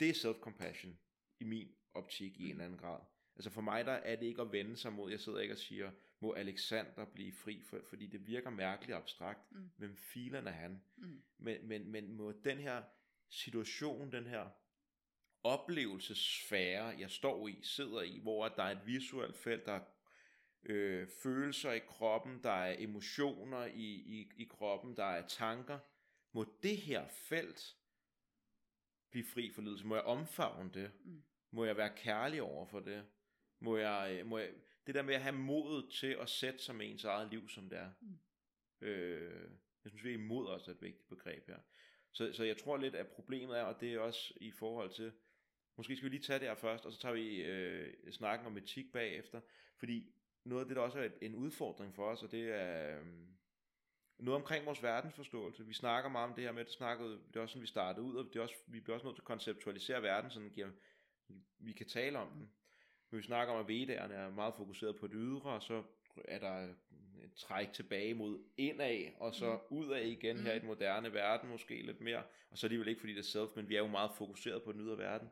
Det er self-compassion i min optik i en eller anden grad. Altså for mig der er det ikke at vende sig mod, jeg sidder ikke og siger, må Alexander blive fri, for, fordi det virker mærkeligt abstrakt. Mm. Hvem filen er han? Mm. Men, men, men må den her situation, den her oplevelsesfære, jeg står i, sidder i, hvor der er et visuelt felt, der er øh, følelser i kroppen, der er emotioner i, i, i kroppen, der er tanker. Må det her felt blive fri for lidelse? Må jeg omfavne det? Mm. Må jeg være kærlig over for det? Må jeg, øh, må jeg, det der med at have modet til at sætte sig med ens eget liv, som det er. Mm. Øh, jeg synes virkelig, mod også er et vigtigt begreb her. Så, så jeg tror lidt, at problemet er, og det er også i forhold til, måske skal vi lige tage det her først, og så tager vi øh, snakken om etik bagefter, fordi noget af det, der også er en udfordring for os, og det er øh, noget omkring vores verdensforståelse. Vi snakker meget om det her med, det, snakkede, det er også sådan, vi startede ud, og det er også, vi bliver også nødt til at konceptualisere verden, så den giver, vi kan tale om den. Men vi snakker om, at vedderne er meget fokuseret på det ydre, og så er der et træk tilbage mod indad, og så udad igen her i den moderne verden måske lidt mere, og så alligevel ikke fordi det er self, men vi er jo meget fokuseret på den ydre verden.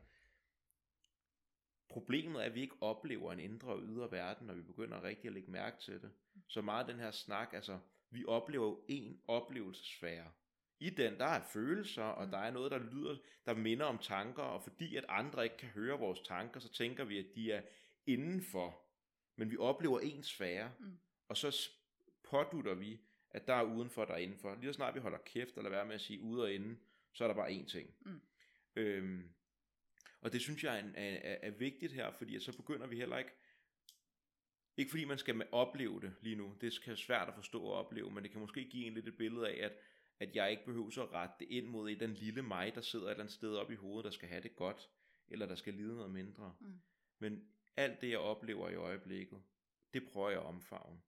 problemet er, at vi ikke oplever en indre og ydre verden, når vi begynder rigtig at lægge mærke til det. Så meget af den her snak, altså, vi oplever jo en oplevelsesfære. I den, der er følelser, og Mm. der er noget, der lyder, der minder om tanker, og fordi at andre ikke kan høre vores tanker, så tænker vi, at de er indenfor. Men vi oplever en sfære, Mm. og så pådutter vi, at der er udenfor, der er indenfor. Lige så snart vi holder kæft, eller være med at sige ude og inde, så er der bare én ting. Mm. Øhm, og det synes jeg er, er, er, er vigtigt her, fordi så begynder vi heller ikke, ikke fordi man skal opleve det lige nu, det kan være svært at forstå og opleve, men det kan måske give en lidt et billede af, at, at jeg ikke behøver at rette det ind mod den lille mig, der sidder et eller andet sted oppe i hovedet, der skal have det godt, eller der skal lide noget mindre. Mm. Men alt det, jeg oplever i øjeblikket, det prøver jeg at omfavne.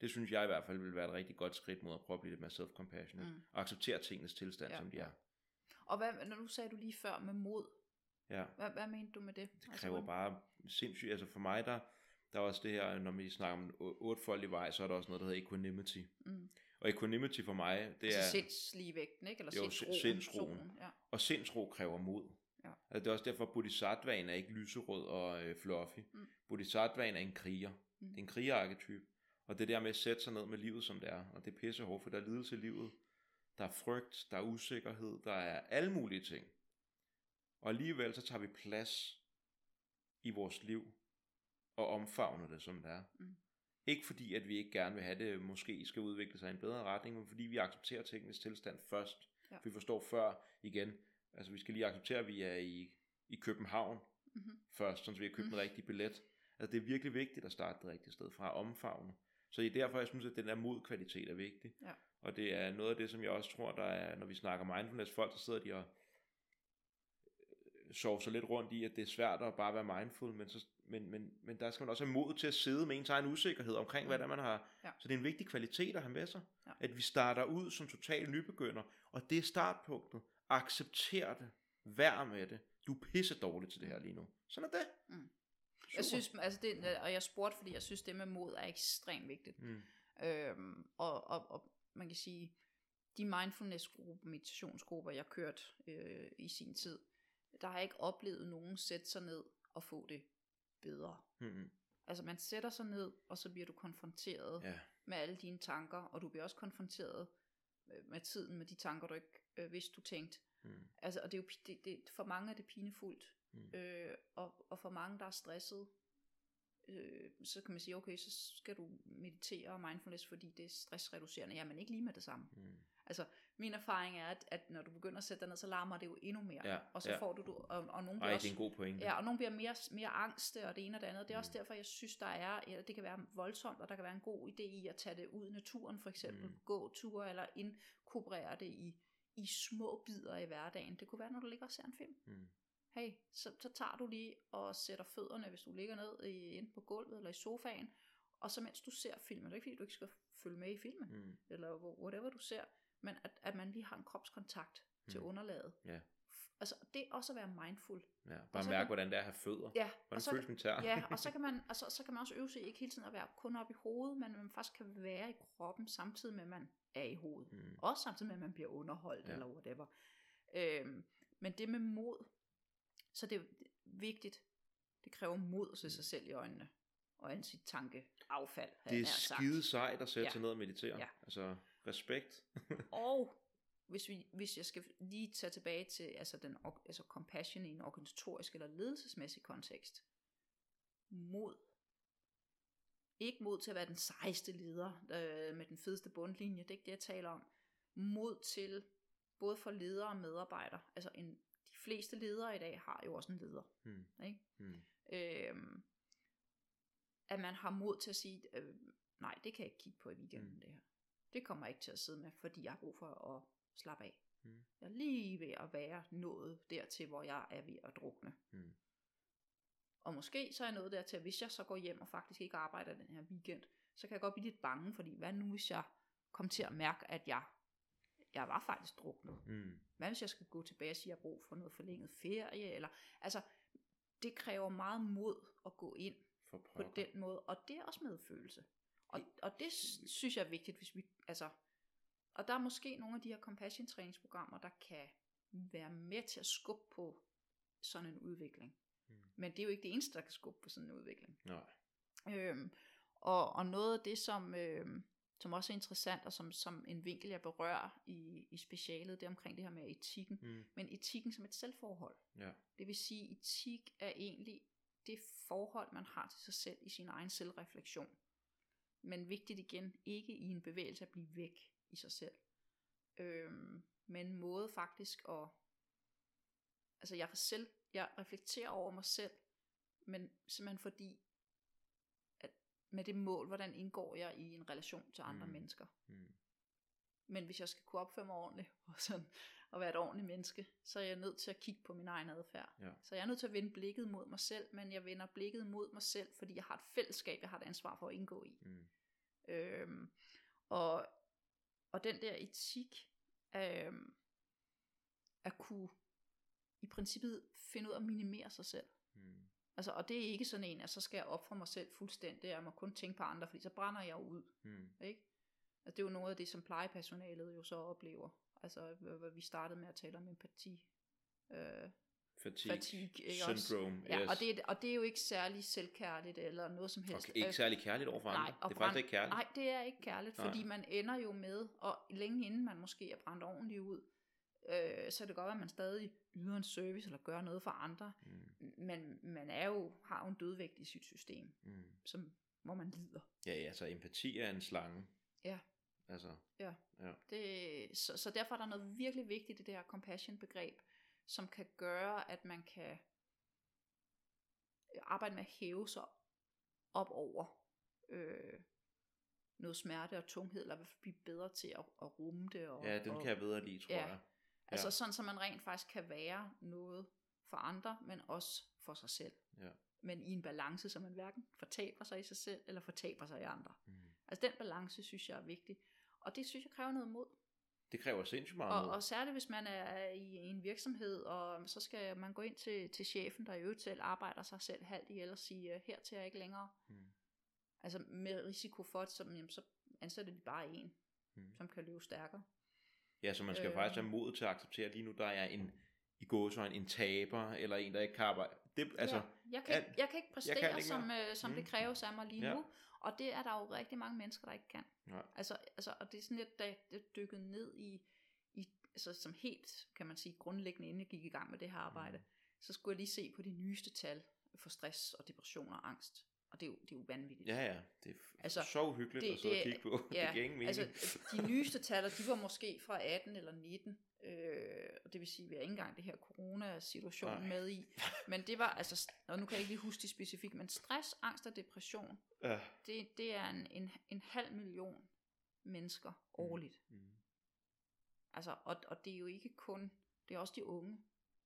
Det synes jeg i hvert fald vil være et rigtig godt skridt mod at prøve at blive lidt mere self-compassionate. Mm. Og acceptere tingens tilstand, Ja. som de er. Og hvad, når du sagde du lige før med mod, Ja, hvad, hvad mente du med det? Altså, det kræver bare sindssygt. Altså for mig, der, der er også det her, når vi snakker om ottefoldig vej, så er der også noget, der hedder equanimity. Mm. Og equanimity for mig, det altså er... sindsligevægten, ikke? Eller Jo, sindsroen. sindsroen. Ja. Og sindsro kræver mod. Ja. Altså, det er også derfor, at bodhisattvaen er ikke lyserød og øh, fluffy. Mm. Bodhisattvaen er en kriger. Mm. Det er en krigerarketype. Og det der med at sætte sig ned med livet, som det er. Og det er pisse hårdt, for der er lidelse i livet. Der er frygt, der er usikkerhed, der er alle mulige ting. Og alligevel så tager vi plads i vores liv og omfavner det, som det er. Mm. Ikke fordi, at vi ikke gerne vil have det, måske skal udvikle sig i en bedre retning, men fordi vi accepterer tingens tilstand først. Ja. Vi forstår før igen, altså vi skal lige acceptere, at vi er i, i København Mm-hmm. først, så vi har købt Mm. en rigtig billet. Altså det er virkelig vigtigt at starte det rigtige sted fra, at omfavne. Så det er derfor, jeg synes, at den der modkvalitet er vigtig. Ja. Og det er noget af det, som jeg også tror, der er, når vi snakker mindfulness, folk, der sidder de og øh, sover sig lidt rundt i, at det er svært at bare være mindful, men, så, men, men, men der skal man også have mod til at sidde med ens egen usikkerhed omkring, hvad det er, man har. Ja. Så det er en vigtig kvalitet at have med sig. Ja. At vi starter ud som total nybegynder, og det er startpunktet. Accepter det. Vær med det. Du er pisse dårlig til det her lige nu. Sådan er det. Mm. Super. Jeg synes, altså det, og jeg spurgte, fordi jeg synes, det med mod er ekstremt vigtigt. Mm. Øhm, og, og, og man kan sige, de mindfulness-grupper, meditationsgrupper, jeg kørte øh, i sin tid, der har jeg ikke oplevet nogen sætte sig ned og få det bedre. Mm. Altså man sætter sig ned, og så bliver du konfronteret Ja. med alle dine tanker, og du bliver også konfronteret øh, med tiden med de tanker, du ikke øh, vidste, du tænkte. Mm. Altså, og det er jo, det, det, for mange er det pinefuldt, Mm. øh, og, og for mange, der er stresset, øh, så kan man sige, okay, så skal du meditere og mindfulness, fordi det er stressreducerende. Jamen ikke lige med det samme. Mm. Altså, min erfaring er, at, at når du begynder at sætte dig ned, så larmer det jo endnu mere. Ja, og så ja. får du, du og, og nogen Ej, bliver det er en også, god pointe. ja, og nogen bliver mere, mere angste, og det ene og det andet. Det er også Mm. derfor, jeg synes, der er, ja, det kan være voldsomt, og der kan være en god idé i at tage det ud i naturen, for eksempel Mm. gå ture, eller inkorporere det i, i små bidder i hverdagen. Det kunne være, når du ligger og ser en film Mm. hey, så, så tager du lige og sætter fødderne, hvis du ligger ned i, enten på gulvet eller i sofaen, og så mens du ser filmen, det er ikke fordi, du ikke skal følge med i filmen, Mm. eller hvor- whatever du ser, men at, at man lige har en kropskontakt til Mm. underlaget. Ja. Altså, det er også at være mindful. Ja, Og bare så mærke, kan- hvordan det er at have fødder. Ja, og Hvordan så, føles min tær? ja, og så kan man, altså, så kan man også øve sig ikke hele tiden at være kun op i hovedet, men man faktisk kan være i kroppen, samtidig med, at man er i hovedet. Mm. Også samtidig med, at man bliver underholdt, Ja. eller whatever. Øhm, men det med mod, så det er vigtigt. Det kræver mod til sig selv i øjnene. Og en sit tanke affald. Det er skide sejt at sætte Ja. sig ned og meditere. Ja. Altså, respekt. Og hvis, vi, hvis jeg skal lige tage tilbage til altså den, altså compassion i en organisatorisk eller ledelsesmæssig kontekst. Mod. Ikke mod til at være den sejeste leder øh, med den fedeste bundlinje, det er ikke det, jeg taler om. Mod til, både for ledere og medarbejdere, altså en, de fleste ledere i dag har jo også en leder. Mm. Ikke? Mm. Øhm, at man har mod til at sige, øh, nej, det kan jeg ikke kigge på i weekenden, mm. det her. Det kommer jeg ikke til at sidde med, fordi jeg har brug for at slappe af. Mm. Jeg er lige ved at være nået dertil, hvor jeg er ved at drukne. Mm. Og måske så er jeg nået dertil, at hvis jeg så går hjem og faktisk ikke arbejder den her weekend, så kan jeg godt blive lidt bange, fordi hvad nu hvis jeg kom til at mærke, at jeg, jeg var faktisk druknet? Mm. Hvad hvis jeg skal gå tilbage og sige, at jeg har brug for noget forlænget ferie? Eller, altså, det kræver meget mod at gå ind For på den måde, og det er også medfølelse. Og, og det synes jeg er vigtigt, hvis vi, altså, og der er måske nogle af de her compassion træningsprogrammer, der kan være med til at skubbe på sådan en udvikling. Men det er jo ikke det eneste, der kan skubbe på sådan en udvikling. Nej. Øhm, og, og noget af det, som, øhm, som også er interessant, og som, som en vinkel, jeg berører i, i specialet, det er omkring det her med etikken. Mm. Men etikken som et selvforhold. Ja. Det vil sige, etik er egentlig det forhold, man har til sig selv i sin egen selvreflektion. Men vigtigt igen, ikke i en bevægelse at blive væk i sig selv. Øhm, men en måde faktisk at... Altså jeg, selv, jeg reflekterer over mig selv, men simpelthen fordi, at med det mål, hvordan indgår jeg i en relation til andre mm. mennesker. Mm. Men hvis jeg skal kunne opføre mig ordentligt, og, sådan, og være et ordentligt menneske, så er jeg nødt til at kigge på min egen adfærd. Ja. Så jeg er nødt til at vende blikket mod mig selv, men jeg vender blikket mod mig selv, fordi jeg har et fællesskab, jeg har et ansvar for at indgå i. Mm. Øhm, og, og den der etik, øhm, at kunne i princippet finde ud af at minimere sig selv. Mm. Altså, og det er ikke sådan en, at så skal jeg op for mig selv fuldstændig, jeg må kun tænke på andre, fordi så brænder jeg ud. Mm. Ikke? Altså, det er jo noget af det, som plejepersonalet jo så oplever. Altså, hvor vi startede med at tale om empati. Øh, Fatigue, Fatigue, ikke også? syndrome. ja, yes. og, det, er- og det er jo ikke særlig selvkærligt eller noget som helst. Okay, ikke Øh, særlig kærligt over for andre. Nej, det er brand- faktisk ikke kærligt. Nej, det er ikke kærligt, Nej. fordi man ender jo med, og længe inden man måske er brændt ordentligt ud, øh, så er det godt, at man stadig yder en service eller gør noget for andre, Mm. men man er jo, har jo en dødvægt i sit system, Mm. som, hvor man lider. Ja, ja, så empati er en slange. Ja. Altså, Ja. Ja. Det, så, så derfor er der noget virkelig vigtigt i det her compassion-begreb, som kan gøre, at man kan arbejde med at hæve sig op over øh, noget smerte og tunghed, eller blive bedre til at, at rumme det. Og, ja, den og, kan jeg bedre lide, tror ja. jeg. Altså ja. sådan, så man rent faktisk kan være noget for andre, men også for sig selv. Ja. Men i en balance, så man hverken fortaber sig i sig selv, eller fortaber sig i andre. Mm. Altså den balance, synes jeg er vigtig. Og det synes jeg kræver noget mod. Det kræver sindssygt meget Og, mod. og særligt hvis man er i en virksomhed, og så skal man gå ind til, til chefen, der i øvrigt selv arbejder sig selv halvt ihjel, og sige, her til jeg ikke længere. Mm. Altså med risiko for, at så, jamen, så ansætter de bare en, Mm. som kan løbe stærkere. Ja, så man skal Øh. faktisk have mod til at acceptere, at lige nu der er en, i gåsøjne, en taber, eller en, der ikke kan arbejde. Det, altså, ja, jeg, kan, alt- jeg kan ikke præstere, jeg kan ikke som, øh, som Mm. det kræves af mig lige Ja. nu. Og det er der jo rigtig mange mennesker, der ikke kan. Nej. Altså, altså, og det er sådan lidt, da det dykket ned i, i altså, som helt, kan man sige, grundlæggende, inden jeg gik i gang med det her arbejde, Mm. så skulle jeg lige se på de nyeste tal for stress og depression og angst. Og det er jo, det er jo vanvittigt. ja, ja, det er Altså, så uhyggeligt det- at sidde og kigge på. det giver ingen mening. altså, de nyeste tal, og de var måske fra 18 eller 19, øh, og det vil sige, at vi har ikke engang det her corona-situation Nej. med i. Men det var, altså, og nu kan jeg ikke lige huske det specifikt, men stress, angst og depression, ja. det, det er en, en, en halv million mennesker årligt. Mm. Altså, og, og det er jo ikke kun, det er også de unge.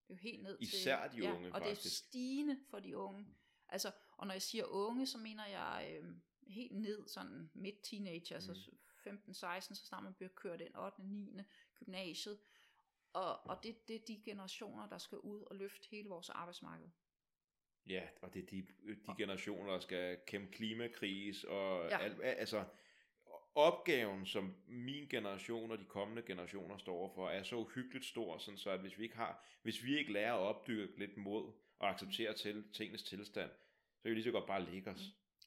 Det er jo helt ned Især til... de unge, og det er faktisk. stigende for de unge. Altså, og når jeg siger unge, så mener jeg øh, helt ned, sådan midt teenager, altså Mm. 15-16, så snart man bliver kørt ind 8. 9. gymnasiet. Og, og det, det er de generationer, der skal ud og løfte hele vores arbejdsmarked. Ja, og det er de, de generationer, der skal kæmpe klimakris, og Ja. al, altså, opgaven, som min generation og de kommende generationer står overfor, er så uhyggeligt stor, sådan så at hvis vi ikke har, hvis vi ikke lærer at opdyrke lidt mod og acceptere til tingens tilstand, så kan vi lige så godt bare lægge os.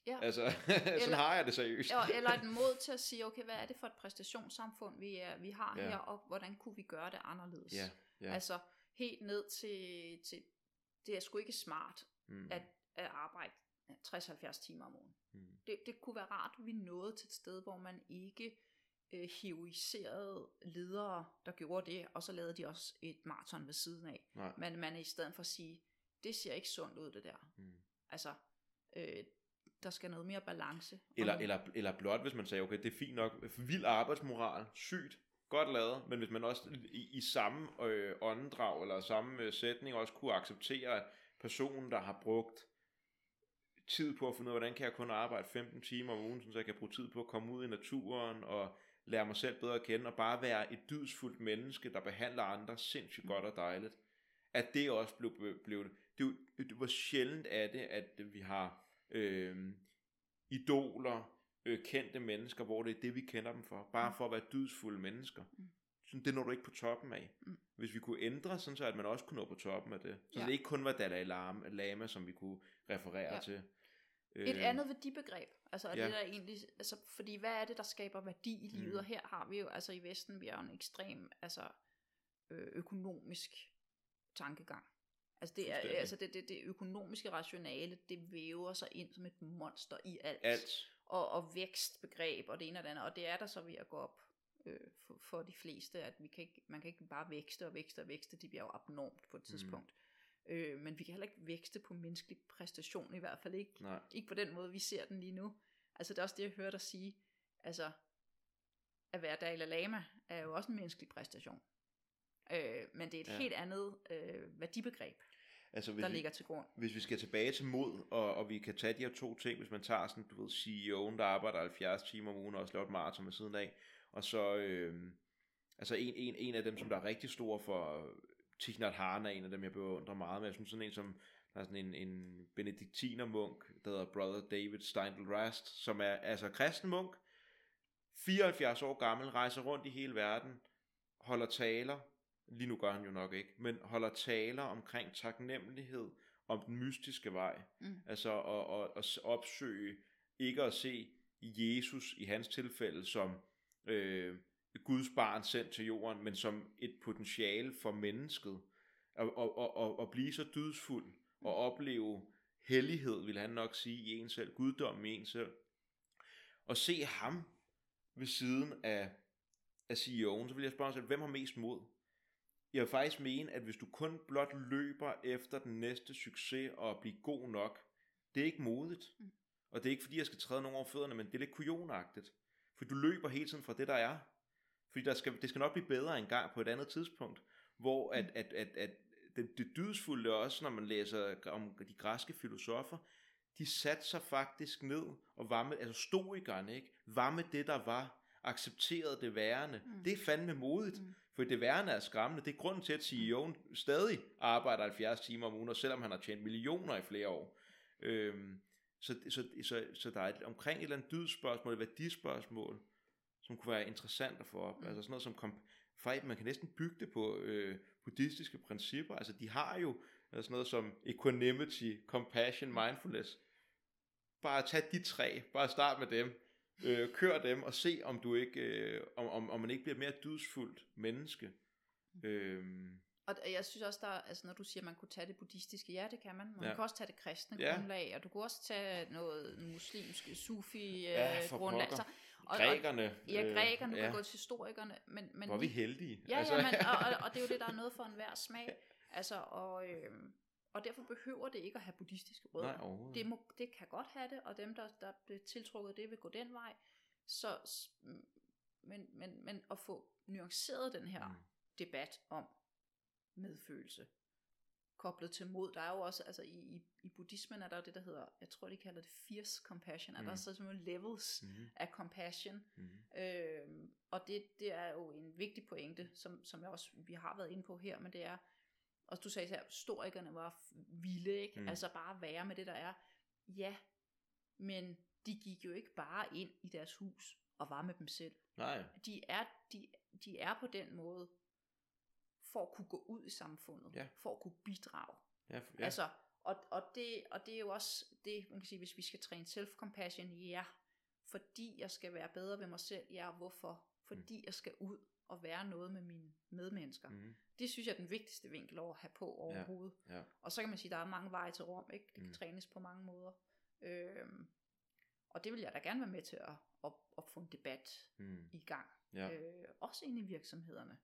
Ja. Altså, sådan Eller- har jeg det seriøst. Ja, eller et mod til at sige, okay, hvad er det for et præstationssamfund, vi, er, vi har Ja. her, og hvordan kunne vi gøre det anderledes? ja, ja. Altså helt ned til, til det er sgu ikke smart mm, at, at arbejde 60-70 timer om ugen. mm, Det, det kunne være rart, at vi nåede til et sted, hvor man ikke øh, heroiserede ledere, der gjorde det, og så lavede de også et maraton ved siden af. nej, Men man er i stedet for at sige, det ser ikke sundt ud det der. mm. Altså, øh, der skal noget mere balance. Eller, noget- eller, eller blot, hvis man sagde, okay, det er fint nok, vild arbejdsmoral, sygt, godt lavet, men hvis man også i, i samme øh, åndedrag, eller samme øh, sætning, også kunne acceptere, at personen, der har brugt tid på at finde ud af, hvordan kan jeg kun arbejde 15 timer om ugen, så jeg kan bruge tid på at komme ud i naturen, og lære mig selv bedre at kende, og bare være et dydsfuldt menneske, der behandler andre sindssygt godt og dejligt, at det også blev, blev det. Det, er jo- var sjældent af det, at vi har øh, idoler, øh, kendte mennesker, hvor det er det, vi kender dem for. Bare Mm. for at være dydsfulde mennesker. Mm. Sådan, det når du ikke på toppen af. Mm. hvis vi kunne ændre, sådan så at man også kunne nå på toppen af det. Så Ja. det ikke kun var Dalai Lama, Lama som vi kunne referere Ja. til. Et Øh, andet værdibegreb, altså er ja. det der egentlig, altså fordi hvad er det, der skaber værdi i livet, Mm. og her har vi jo, altså i Vesten, vi har jo en ekstrem, altså øh, økonomisk tankegang. Altså det, er, altså det, det, det økonomiske rationale, det væver sig ind som et monster i alt. Alt. Og, og vækstbegreb og det ene og det andet, og det er der så ved at gå op øh, for, for de fleste, at vi kan ikke, man kan ikke bare vækste og vækste og vækste, det bliver jo abnormt på et tidspunkt. Øh, men vi kan heller ikke vækste på menneskelig præstation, i hvert fald ikke Nej. ikke på den måde, vi ser den lige nu. Altså det er også det, jeg hørte dig sige. Altså, at være Dalai Lama er jo også en menneskelig præstation. Øh, men det er et ja. helt andet øh, værdibegreb, Altså, hvis der vi, ligger til grund. hvis vi skal tilbage til mod, og, og vi kan tage de her to ting, hvis man tager sådan, du ved, CEO'en, der arbejder 70 timer om ugen, og også laver et maraton ved siden af, og så, øh, altså en, en, en af dem, som der er rigtig stor for, Thich Nhat Hanh er en af dem, jeg beundrer meget, men jeg synes sådan en som, der er sådan en, en benediktinermunk, der hedder Brother David Steindl Rast, som er altså kristen munk, 74 år gammel, rejser rundt i hele verden, holder taler, lige nu gør han jo nok ikke, men holder taler omkring taknemmelighed om den mystiske vej. Mm. Altså at, at, at opsøge, ikke at se Jesus i hans tilfælde som øh, Guds barn sendt til jorden, men som et potentiale for mennesket. Og, og, og, og, og blive så dydsfuld og opleve hellighed, vil han nok sige, i en selv, guddom i en selv. Og se ham ved siden af, af CEO'en, så vil jeg spørge mig selv, hvem har mest mod? Jeg vil faktisk mene, at hvis du kun blot løber efter den næste succes og blive god nok, det er ikke modigt. Mm. Og det er ikke fordi, jeg skal træde nogen over fødderne, men det er lidt kujonagtigt. For du løber hele tiden fra det, der er. Fordi der skal, det skal nok blive bedre en gang på et andet tidspunkt. Hvor at, at, at, at det, det dydsfulde også, når man læser om de græske filosofer, de satte sig faktisk ned og var med, altså stoikerne, ikke? Var med det, der var, accepterede det værende. Mm. Det er fandme modigt. Mm. For det værende er skræmmende. Det er grunden til, at CEO'en stadig arbejder 70 timer om ugen, og selvom han har tjent millioner i flere år. Øhm, så, så, så, så der er et, omkring et eller andet dydspørgsmål, et værdispørgsmål, som kunne være interessant at få op. Mm. Altså sådan noget som, kom, faktisk, man kan næsten bygge det på øh, buddhistiske principper. Altså de har jo altså sådan noget som equanimity, compassion, mindfulness. Bare tag de tre, bare start med dem. Øh, kør dem og se om du ikke øh, om, om, om man ikke bliver mere dydsfuldt menneske. Øhm, Og jeg synes også, der, er- altså når du siger, at man kunne tage det buddhistiske, ja, det kan man. Man Ja. kan også tage det kristne Ja. grundlag, og du kunne også tage noget muslimsk sufi Ja, øh, grundlag. pokker. Så, og, grækerne. og, ja, grækerne, du ja. kan gå til historikerne, men, men Hvor er vi heldige. Ja, altså. ja, men, og, og, og det er jo det, der er noget for enhver smag. Altså, og, øh, og derfor behøver det ikke at have buddhistiske rødder. Nej, overhovedet. det, må, det kan godt have det, og dem, der, der bliver tiltrukket det, vil gå den vej. Så, mm, men, men, men at få nuanceret den her Mm. mm. debat om medfølelse, koblet til mod, der er jo også, altså i, i, i buddhismen er der jo det, der hedder, jeg tror, de kalder det fierce compassion, mm. er der Mm. så simpelthen levels Mhm, af compassion, mhm. Øhm, og det, det er jo en vigtig pointe, som, som jeg også, vi har været inde på her, men det er, og du sagde her, historikerne var vilde, ikke? Mm. Altså bare være med det, der er. Ja, men de gik jo ikke bare ind i deres hus og var med dem selv. Nej, De er, de, de er på den måde, for at kunne gå ud i samfundet, Ja. for at kunne bidrage. ja, ja. Ja. Altså, og, og, det, og det er jo også det, man kan sige, hvis vi skal træne self-compassion, ja, fordi jeg skal være bedre ved mig selv, ja, hvorfor? Fordi mm. jeg skal ud og være noget med mine medmennesker. Mm. Det synes jeg er den vigtigste vinkel over at have på overhovedet. ja. Og så kan man sige, at der er mange veje til Rom, ikke? Det kan mm. trænes på mange måder. Øhm, og det vil jeg da gerne være med til at, at, at få en debat Mm, i gang. ja. Øh, også inde i virksomhederne.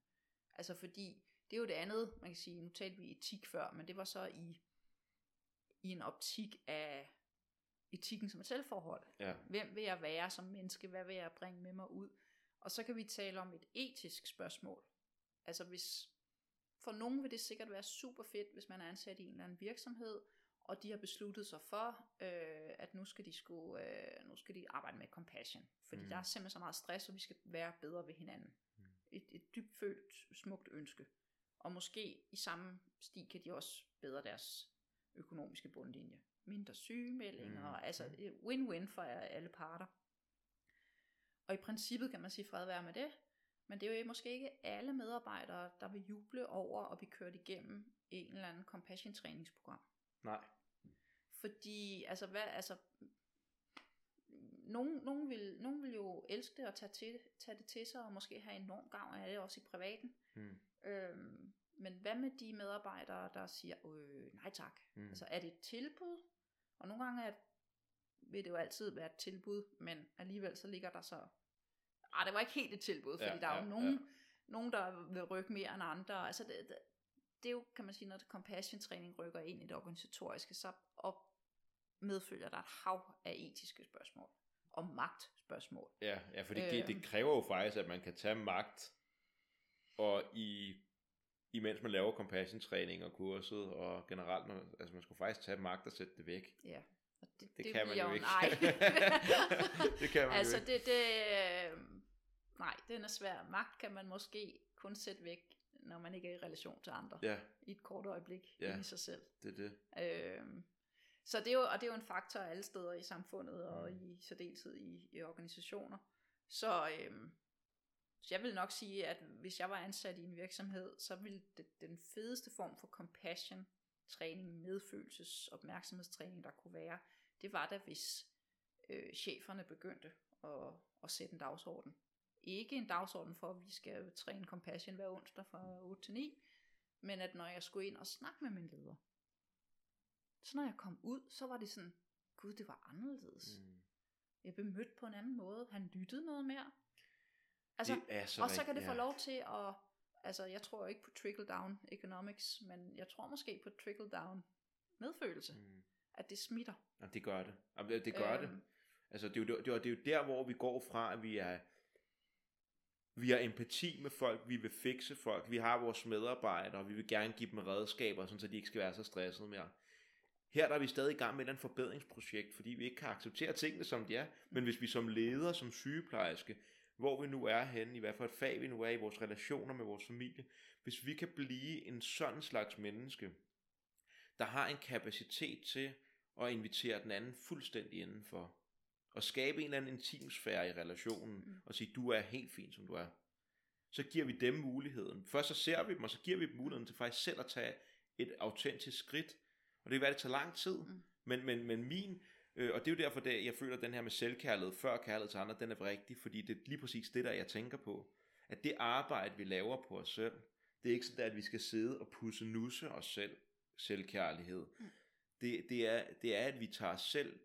Altså fordi, det er jo det andet, man kan sige, nu talte vi etik før, men det var så i, i en optik af etikken som et selvforhold. ja. Hvem vil jeg være som menneske? Hvad vil jeg bringe med mig ud? Og så kan vi tale om et etisk spørgsmål. Altså hvis, for nogen vil det sikkert være super fedt, hvis man er ansat i en eller anden virksomhed, og de har besluttet sig for, øh, at nu skal de sku, øh, nu skal de arbejde med compassion. Fordi Mm. der er simpelthen så meget stress, og vi skal være bedre ved hinanden. Mm. Et, et dybt følt, smukt ønske. Og måske i samme sti kan de også bedre deres økonomiske bundlinje. Mindre sygemeldinger, Mm. altså win-win for alle parter. Og i princippet kan man sige fred være med det. Men det er jo måske ikke alle medarbejdere, der vil juble over at blive kørt igennem en eller anden compassion træningsprogram. Nej. Fordi, altså, hvad, altså, nogen, nogen, vil, nogen vil jo elske det og tage, til, tage det til sig, og måske have enorm gavn af det, også i privaten. Mm. Øhm, men hvad med de medarbejdere, der siger, øh, nej tak. Mm. Altså, er det et tilbud? Og nogle gange er, vil det jo altid være et tilbud, men alligevel så ligger der så, ah, det var ikke helt et tilbud, fordi Ja, der er jo ja, nogen, ja. nogen, der vil rykke mere end andre. Altså, det, det, det er jo, kan man sige, når compassion træning rykker ind i det organisatoriske, så op medfølger der et hav af etiske spørgsmål og magtspørgsmål. Ja, ja for det, Øhm. det kræver jo faktisk, at man kan tage magt, og i, imens man laver compassion-træning og kurset, og generelt, når- altså man skulle faktisk tage magt og sætte det væk. Ja. Og det, Det kan man jo ikke. Nej. det kan man altså jo ikke. det, det, øh, nej, den er svær. Magt kan man måske kun sætte væk, når man ikke er i relation til andre. Ja, I et kort øjeblik Ja. i sig selv. det er det. Øhm, så det er jo, og det er jo en faktor alle steder i samfundet, og Mm. i særdeleshed i, i organisationer. Så, øhm, så jeg vil nok sige, at hvis jeg var ansat i en virksomhed, så ville det, den fedeste form for compassion træning, medfølelses opmærksomhedstræning, der kunne være, det var da hvis øh, cheferne begyndte at, at sætte en dagsorden. Ikke en dagsorden for, at vi skal træne compassion hver onsdag fra 8 til 9, men at når jeg skulle ind og snakke med min leder, så når jeg kom ud, så var det sådan, gud, det var anderledes. Mm. Jeg blev mødt på en anden måde. Han lyttede noget mere. Altså, det er så og så kan det få ja. lov til at, altså jeg tror ikke på trickle down economics, men jeg tror måske på trickle down medfølelse, mm. At det smitter. Jamen, det gør det. Jamen, det- det gør det. Øhm, Altså, det er, jo, det, er, det er jo der, hvor vi går fra, at vi er vi har empati med folk, vi vil fikse folk, vi har vores medarbejdere, og vi vil gerne give dem redskaber, sådan så de ikke skal være så stressede mere. Her der er vi stadig i gang med et forbedringsprojekt, fordi vi ikke kan acceptere tingene, som de er. Men hvis vi som leder, som sygeplejerske, hvor vi nu er henne, i hvert fald et fag vi nu er i vores relationer med vores familie, hvis vi kan blive en sådan slags menneske, der har en kapacitet til at invitere den anden fuldstændig indenfor, og skabe en eller anden intimsfære i relationen, Mm. og sige, du er helt fin, som du er. Så giver vi dem muligheden. Først så ser vi dem, og så giver vi dem muligheden til faktisk selv at tage et autentisk skridt. Og det kan være, det tager lang tid. Mm. Men, men, men min, øh, og det er jo derfor, det, jeg føler, at den her med selvkærlighed, før kærlighed til andre, den er rigtig, fordi det er lige præcis det, der jeg tænker på. At det arbejde, vi laver på os selv, det er ikke sådan, at vi skal sidde og pusse nusse os selv selvkærlighed. Mm. Det, det, er, det er, at vi tager os selv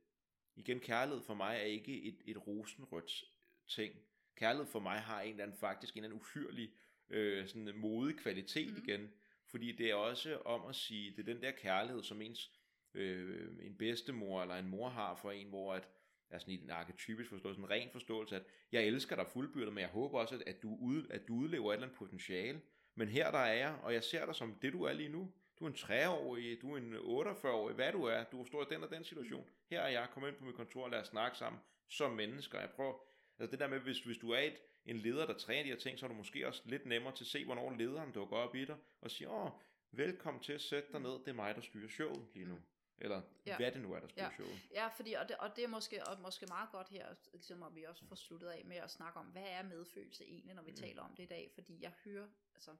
Igen, kærlighed for mig er ikke et, et rosenrødt ting. Kærlighed for mig har en eller anden faktisk en eller anden uhyrlig øh, sådan modig kvalitet Mhm. igen. Fordi det er også om at sige, det er den der kærlighed, som ens øh, en bedstemor eller en mor har for en, hvor at, er sådan i en arketypisk forståelse, en ren forståelse, at jeg elsker dig fuldbyrdet, men jeg håber også, at, at, du, ud, at du udlever et eller andet potentiale. Men her der er jeg, og jeg ser dig som det, du er lige nu. Du er en 3-årig, du er en 48-årig, hvad du er. Du står i den og den situation. Her er jeg, kom ind på mit kontor og lad os snakke sammen som mennesker. Jeg prøver, altså det der med, hvis, hvis du er et, en leder, der træner de her ting, så er du måske også lidt nemmere til at se, hvornår lederen dukker op i dig, og siger, åh, velkommen til at sætte dig ned, det er mig, der styrer showet lige nu. Eller Ja. hvad det nu er, der styrer Ja. showet. Ja, fordi, og det, og det er måske, og måske meget godt her, ligesom at vi også får sluttet af med at snakke om, hvad er medfølelse egentlig, når vi mm. taler om det i dag, fordi jeg hører, altså,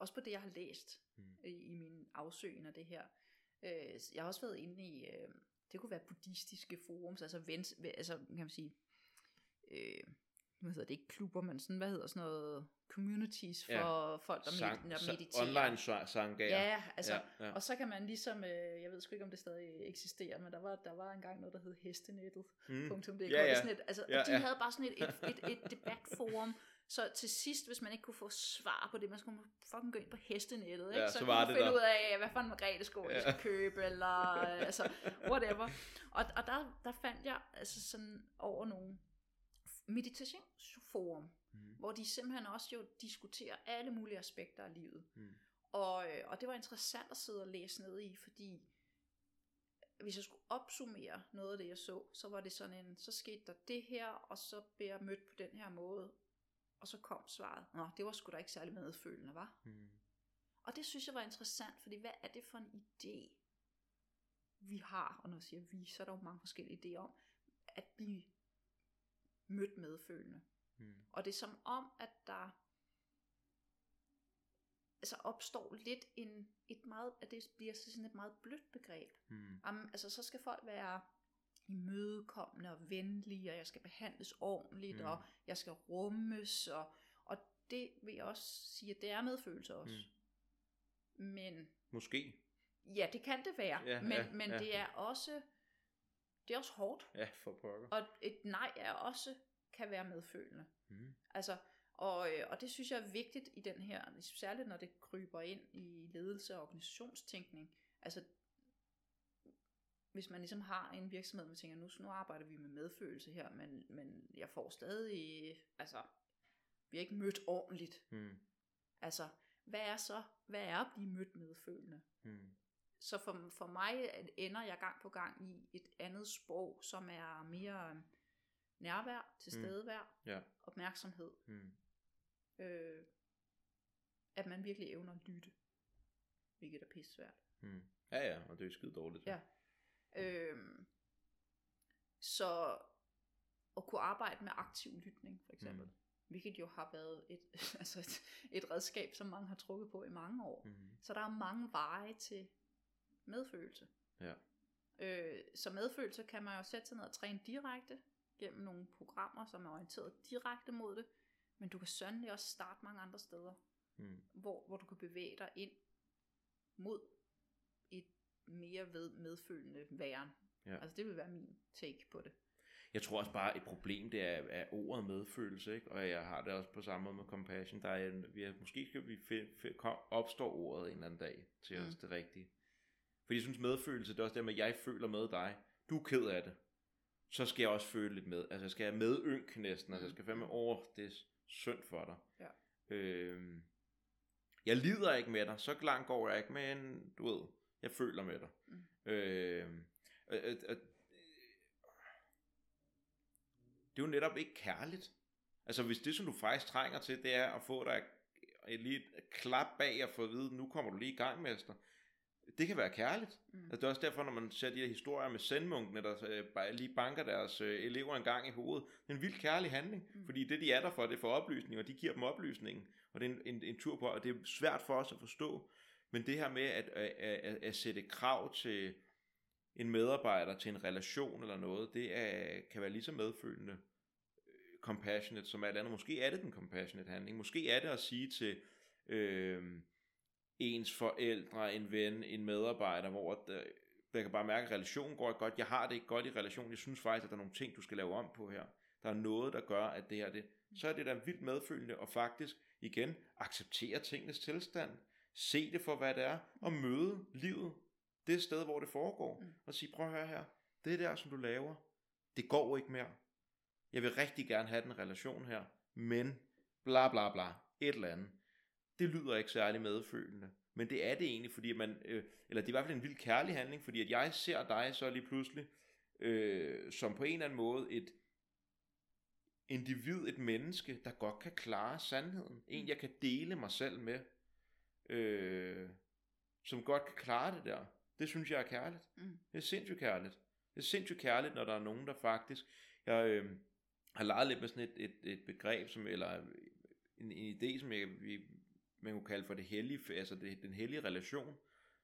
også på det, jeg har læst Mm. i, i min afsøgen af det her, øh, jeg har også været inde i, øh, det kunne være buddhistiske forums, altså, vens, altså kan man sige, øh, nu hedder det ikke klubber, men sådan, hvad hedder sådan noget, communities for Ja. folk, der, Sang, med, der mediterer. online sa- sangager. Ja, altså, ja, ja. og så kan man ligesom, øh, jeg ved sgu ikke, om det stadig eksisterer, men der var, der var engang noget, der hed hestenettet. Mm. Punktum DK. Ja, ja. Sådan et, altså, ja, de ja. havde bare sådan et, et, et, et debatforum, så til sidst, hvis man ikke kunne få svar på det, man skulle fucking gå ind på hestenettet, ikke? Ja, så, så kunne var man det finde der. ud af, hvad for en margrethe Ja. jeg skal købe, eller øh, altså, whatever. Og, og der, der fandt jeg altså sådan over nogle meditationsforum, Mm. hvor de simpelthen også jo diskuterer alle mulige aspekter af livet. Mm. Og, øh, og det var interessant at sidde og læse ned i, fordi hvis jeg skulle opsummere noget af det, jeg så, så var det sådan en, så skete der det her, og så blev jeg mødt på den her måde, og så kom svaret, nå, det var sgu da ikke særlig medfølende, var. Mm. Og det synes jeg var interessant, fordi hvad er det for en idé, vi har, og når jeg siger vi, så er der jo mange forskellige idéer om, at blive mødt medfølende. Mm. Og det er som om, at der altså opstår lidt en, et meget, at det bliver sådan et meget blødt begreb. Mm. Am, altså så skal folk være imødekommende og venlige, og jeg skal behandles ordentligt, Mm. mm. og jeg skal rummes, og, og det vil jeg også sige, at det er medfølelse også. Mm. Men Måske. ja, det kan det være, Ja, men, ja, men ja. det er også det er også hårdt, Ja, for pokker. og et nej er også kan være medfølende. Mm. Altså, og, øh, og det synes jeg er vigtigt i den her, særligt når det kryber ind i ledelse og organisationstænkning. Altså, hvis man ligesom har en virksomhed, man tænker, nu, nu arbejder vi med medfølelse her, men, men jeg får stadig, altså, vi er ikke mødt ordentligt. Mm. Altså, hvad er så, hvad er at blive mødt medfølende? Mm. Så for, for mig ender jeg gang på gang i et andet sprog, som er mere øh, nærvær, tilstedevær, Ja. opmærksomhed. Mm. øh, at man virkelig evner at lytte, hvilket er pisse svært. Mm. Ja, ja, og det er skide dårligt. Ja. Øhm, så at kunne arbejde med aktiv lytning, for eksempel, Mm. hvilket jo har været et, altså et, et redskab, som mange har trukket på i mange år. Mm. Så der er mange veje til medfølelse. Ja. Øh, så medfølelse kan man jo sætte sig ned og træne direkte gennem nogle programmer, som er orienteret direkte mod det. Men du kan sandelig også starte mange andre steder, Mm. hvor, hvor du kan bevæge dig ind mod mere ved medfølende væren. Ja. Altså det vil være min take på det. Jeg tror også bare, et problem det er, er ordet medfølelse, ikke? og jeg har det også på samme måde med compassion. Der er en, vi er, måske skal vi find, find, kom, opstår ordet en eller anden dag til Mm. os det rigtige. Fordi jeg synes medfølelse, det er også det med, at jeg føler med dig. Du er ked af det. Så skal jeg også føle lidt med. Altså jeg skal have medynk næsten. Altså jeg skal fandme over, det er synd for dig. Ja. Øhm, jeg lider ikke med dig, så langt går jeg ikke, men du ved, jeg føler med dig. Mm. Øhm, og, og, og, det er jo netop ikke kærligt. Altså hvis det, som du faktisk trænger til, det er at få dig et lige et klap bag og få at vide, nu kommer du lige i gang, mester. Det kan være kærligt. Mm. Altså, det er også derfor, når man ser de her historier med sendmunkene, der øh, bare lige banker deres øh, elever en gang i hovedet. Det er en vild kærlig handling. Mm. fordi det, de er der for, det er for oplysning, og de giver dem oplysningen. Og det er en, en, en tur på, og det er svært for os at forstå. Men det her med at, at, at, at sætte krav til en medarbejder, til en relation eller noget, det er, kan være lige så medfølende øh, compassionate som alt andet. Måske er det den compassionate handling. Måske er det at sige til øh, ens forældre, en ven, en medarbejder, hvor der, jeg øh, kan bare mærke, at relationen går ikke godt. Jeg har det ikke godt i relationen. Jeg synes faktisk, at der er nogle ting, du skal lave om på her. Der er noget, der gør, at det her, det, så er det da vildt medfølende, og faktisk, igen, acceptere tingenes tilstand. Se det for, hvad det er, og møde livet det sted, hvor det foregår. Mm. Og sige, prøv at høre her, det der, som du laver, det går ikke mere. Jeg vil rigtig gerne have den relation her, men bla bla bla, et eller andet. Det lyder ikke særlig medfølende. Men det er det egentlig, fordi man, øh, eller det er i hvert fald en vild kærlig handling, fordi at jeg ser dig så lige pludselig, øh, som på en eller anden måde et individ, et menneske, der godt kan klare sandheden. En, jeg kan dele mig selv med, øh, som godt kan klare det der. Det synes jeg er kærligt. Mm. Det er sindssygt kærligt. Det er sindssygt kærligt, når der er nogen, der faktisk... Jeg øh, har leget lidt med sådan et, et, et begreb, som, eller en, en idé, som jeg, vi, man kunne kalde for det hellige, altså det, den hellige relation,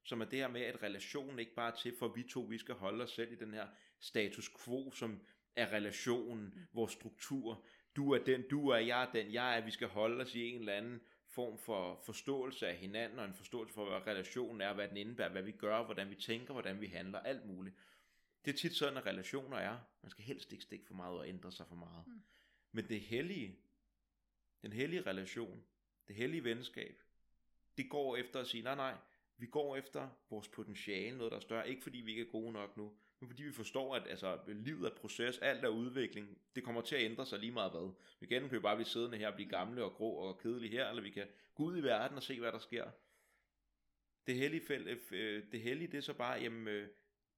som er det her med, at relationen ikke bare er til, for vi to, vi skal holde os selv i den her status quo, som er relationen, vores struktur. Du er den, du er, jeg er den, jeg er, vi skal holde os i en eller anden form for forståelse af hinanden, og en forståelse for, hvad relationen er, hvad den indebærer, hvad vi gør, hvordan vi tænker, hvordan vi handler, alt muligt. Det er tit sådan, at relationer er. Man skal helst ikke stikke for meget og ændre sig for meget. Mm. Men det hellige, den hellige relation, det hellige venskab, det går efter at sige, nej nej, vi går efter vores potentiale, noget der er større, ikke fordi vi ikke er gode nok nu, men fordi vi forstår, at altså, livet er et proces, alt er udvikling, det kommer til at ændre sig lige meget hvad. Vi kan jo bare blive siddende her og blive gamle og grå og kedelige her, eller vi kan gå ud i verden og se, hvad der sker. Det hellige, fæld, øh, det hellige, det er så bare, jamen, øh,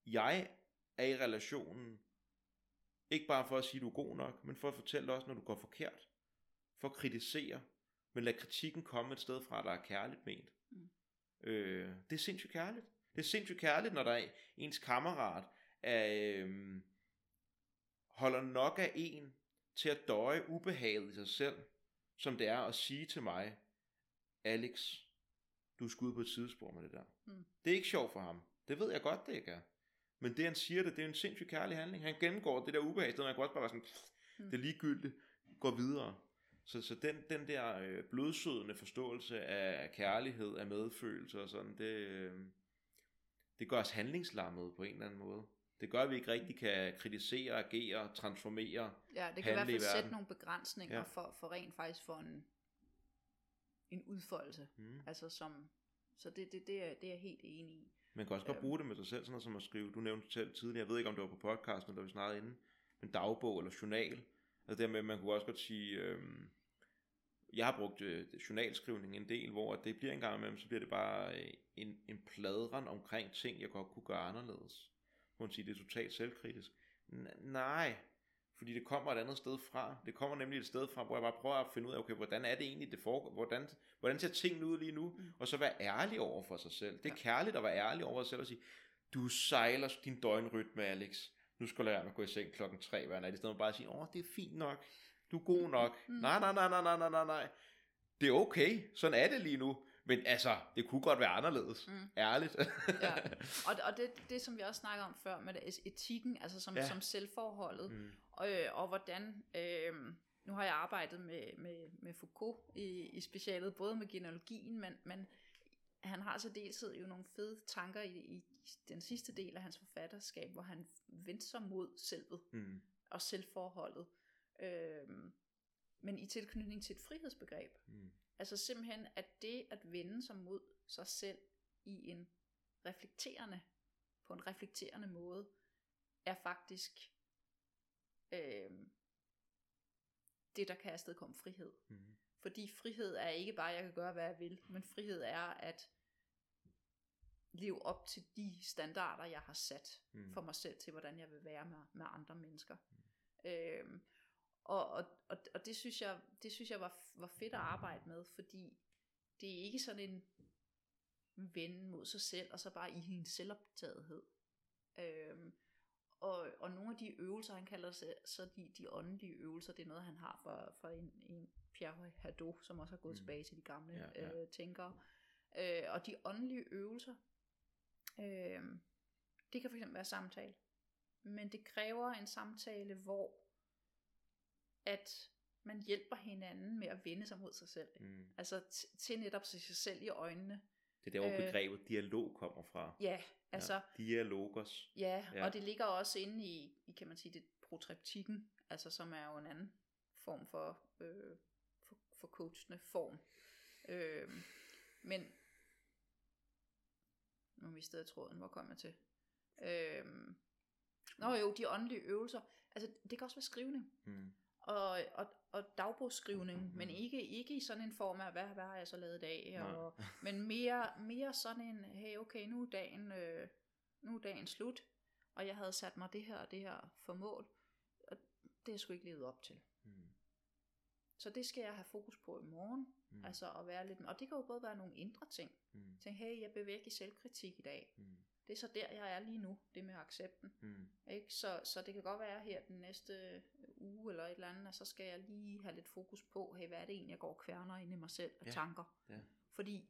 jeg er i relationen, ikke bare for at sige, at du er god nok, men for at fortælle dig også, når du går forkert. For at kritisere, men lad kritikken komme et sted fra, der er kærligt ment. Mm. Øh, det er sindssygt kærligt. Det er sindssygt kærligt, når der er ens kammerat er, øh, holder nok af en til at døje ubehaget i sig selv, som det er at sige til mig, Alex, du er skudt på et sidespor med det der. Mm. Det er ikke sjovt for ham. Det ved jeg godt, det ikke er. Men det han siger det, det er en sindssygt kærlig handling. Han gennemgår det der ubehag, så man kan også bare være sådan, pff, Mm. det er ligegyldigt, går videre. Så, så den, den der øh, blodsødende forståelse af kærlighed, af medfølelse og sådan, det, øh, det gør os handlingslammet på en eller anden måde. Det gør, at vi ikke rigtig kan kritisere, agere, transformere. Ja, det kan i hvert handle i fald sætte nogle begrænsninger ja. for, for rent faktisk for en, en udfoldelse. Mm. Altså som, så det, det, det, er, det er jeg helt enig i. Man kan også godt Øhm. bruge det med sig selv, sådan noget som at skrive, du nævnte selv tidligere, jeg ved ikke om det var på podcasten, eller vi snakkede inden, men dagbog eller journal. Altså dermed, man kunne også godt sige, øhm, jeg har brugt øh, journalskrivning en del, hvor det bliver en gang imellem, så bliver det bare øh, en, en pladren omkring ting, jeg godt kunne gøre anderledes. Man siger, det er totalt selvkritisk. N- nej, fordi det kommer et andet sted fra. Det kommer nemlig et sted fra, hvor jeg bare prøver at finde ud af, okay, hvordan er det egentlig, det foregår? Hvordan, hvordan ser tingene ud lige nu? Mm. Og så være ærlig over for sig selv. Det er kærligt at være ærlig over sig selv og sige, du sejler din døgnrytme, Alex. Nu skal du lade med at gå i seng klokken 3 hver nat. I stedet for bare at sige, åh, det er fint nok. Du er god nok. Mm. Nej, nej, nej, nej, nej, nej, nej. Det er okay. Sådan er det lige nu. Men altså, det kunne godt være anderledes. Mm. Ærligt. Ja. Og, og det, det, som vi også snakker om før med det, etikken, altså som, Ja. som selvforholdet, mm. og, øh, og hvordan, øh, nu har jeg arbejdet med, med, med Foucault i, i specialet, både med genealogien, men, men han har så dels jo nogle fede tanker i, i den sidste del af hans forfatterskab, hvor han vendte sig mod selvet Mm. og selvforholdet, øh, men i tilknytning til et frihedsbegreb. Mm. Altså simpelthen, at det at vende sig mod sig selv i en reflekterende, på en reflekterende måde, er faktisk øh, det, der kan afstedkomme frihed. Mm. Fordi frihed er ikke bare, at jeg kan gøre, hvad jeg vil, men frihed er at leve op til de standarder, jeg har sat Mm. for mig selv til, hvordan jeg vil være med, med andre mennesker. Øhm, og, og, og, og det synes jeg, det synes jeg var, var fedt at arbejde med, fordi det er ikke sådan en ven mod sig selv, og så bare i en selvoptagethed. Øhm, og, og nogle af de øvelser, han kalder sig, så de, de åndelige øvelser, det er noget, han har fra, fra en, en Pierre Hadot, som også har gået Mm. tilbage til de gamle ja. ja. Øh, tænkere. Øh, og de åndelige øvelser, øh, det kan fx være samtale. Men det kræver en samtale, hvor at man hjælper hinanden med at vende sig mod sig selv. Mm. Altså t- til netop sig selv i øjnene. Det er der, hvor Øh. begrebet dialog kommer fra. Ja, altså, Ja. Dialogos. ja, Ja. ja. og det ligger også inde i, i, kan man sige, det protreptikken, altså som er jo en anden form for, øh, for, for coachende form. Øh, men, nu mistede jeg tråden, hvor kom jeg til? Øh, nå jo, de åndelige øvelser, altså det kan også være skrivning. Mm. Og, og, og dagbogsskrivning, Mhm. men ikke, ikke i sådan en form af, hvad, hvad har jeg så lavet i dag, Nej. og, men mere, mere sådan en, hey okay, nu er dagen, øh, nu er dagen slut, og jeg havde sat mig det her og det her for mål, og det er sgu ikke levet op til. Mm. Så det skal jeg have fokus på i morgen, mm. altså at være lidt, og det kan jo både være nogle indre ting, Mm. tænk, hey, jeg bevæger i selvkritik i dag, Mm. Det er så der, jeg er lige nu, det med accepten. Mm. Ikke? Så, så det kan godt være her den næste uge eller et eller andet, og så skal jeg lige have lidt fokus på, hey, hvad er det egentlig, jeg går og kværner ind i mig selv af Ja. tanker. Ja. Fordi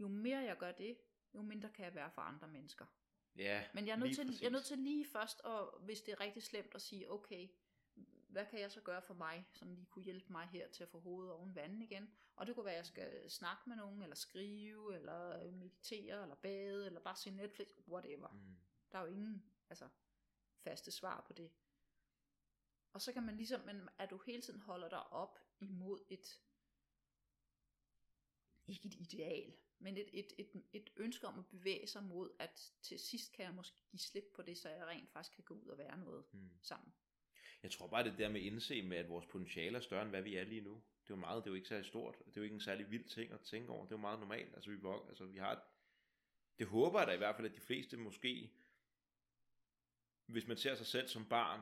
jo mere jeg gør det, jo mindre kan jeg være for andre mennesker. Ja, Men jeg er nødt, til, præcis. jeg er nødt til lige først, og hvis det er rigtig slemt, at sige, okay, hvad kan jeg så gøre for mig, som lige kunne hjælpe mig her til at få hovedet oven vandet igen? Og det kunne være, at jeg skal snakke med nogen, eller skrive, eller meditere, eller bade, eller bare se Netflix, whatever. Mm. Der er jo ingen altså, faste svar på det. Og så kan man ligesom, men at du hele tiden holder dig op imod et, ikke et ideal, men et, et, et, et ønske om at bevæge sig mod, at til sidst kan jeg måske give slip på det, så jeg rent faktisk kan gå ud og være noget Mm. sammen. Jeg tror bare, det der med at indse med, at vores potentiale er større, end hvad vi er lige nu. Det er jo meget, det er jo ikke særlig stort. Det er jo ikke en særlig vild ting at tænke over. Det er jo meget normalt. Altså, vi, altså, vi har et, det håber jeg da i hvert fald, at de fleste måske, hvis man ser sig selv som barn,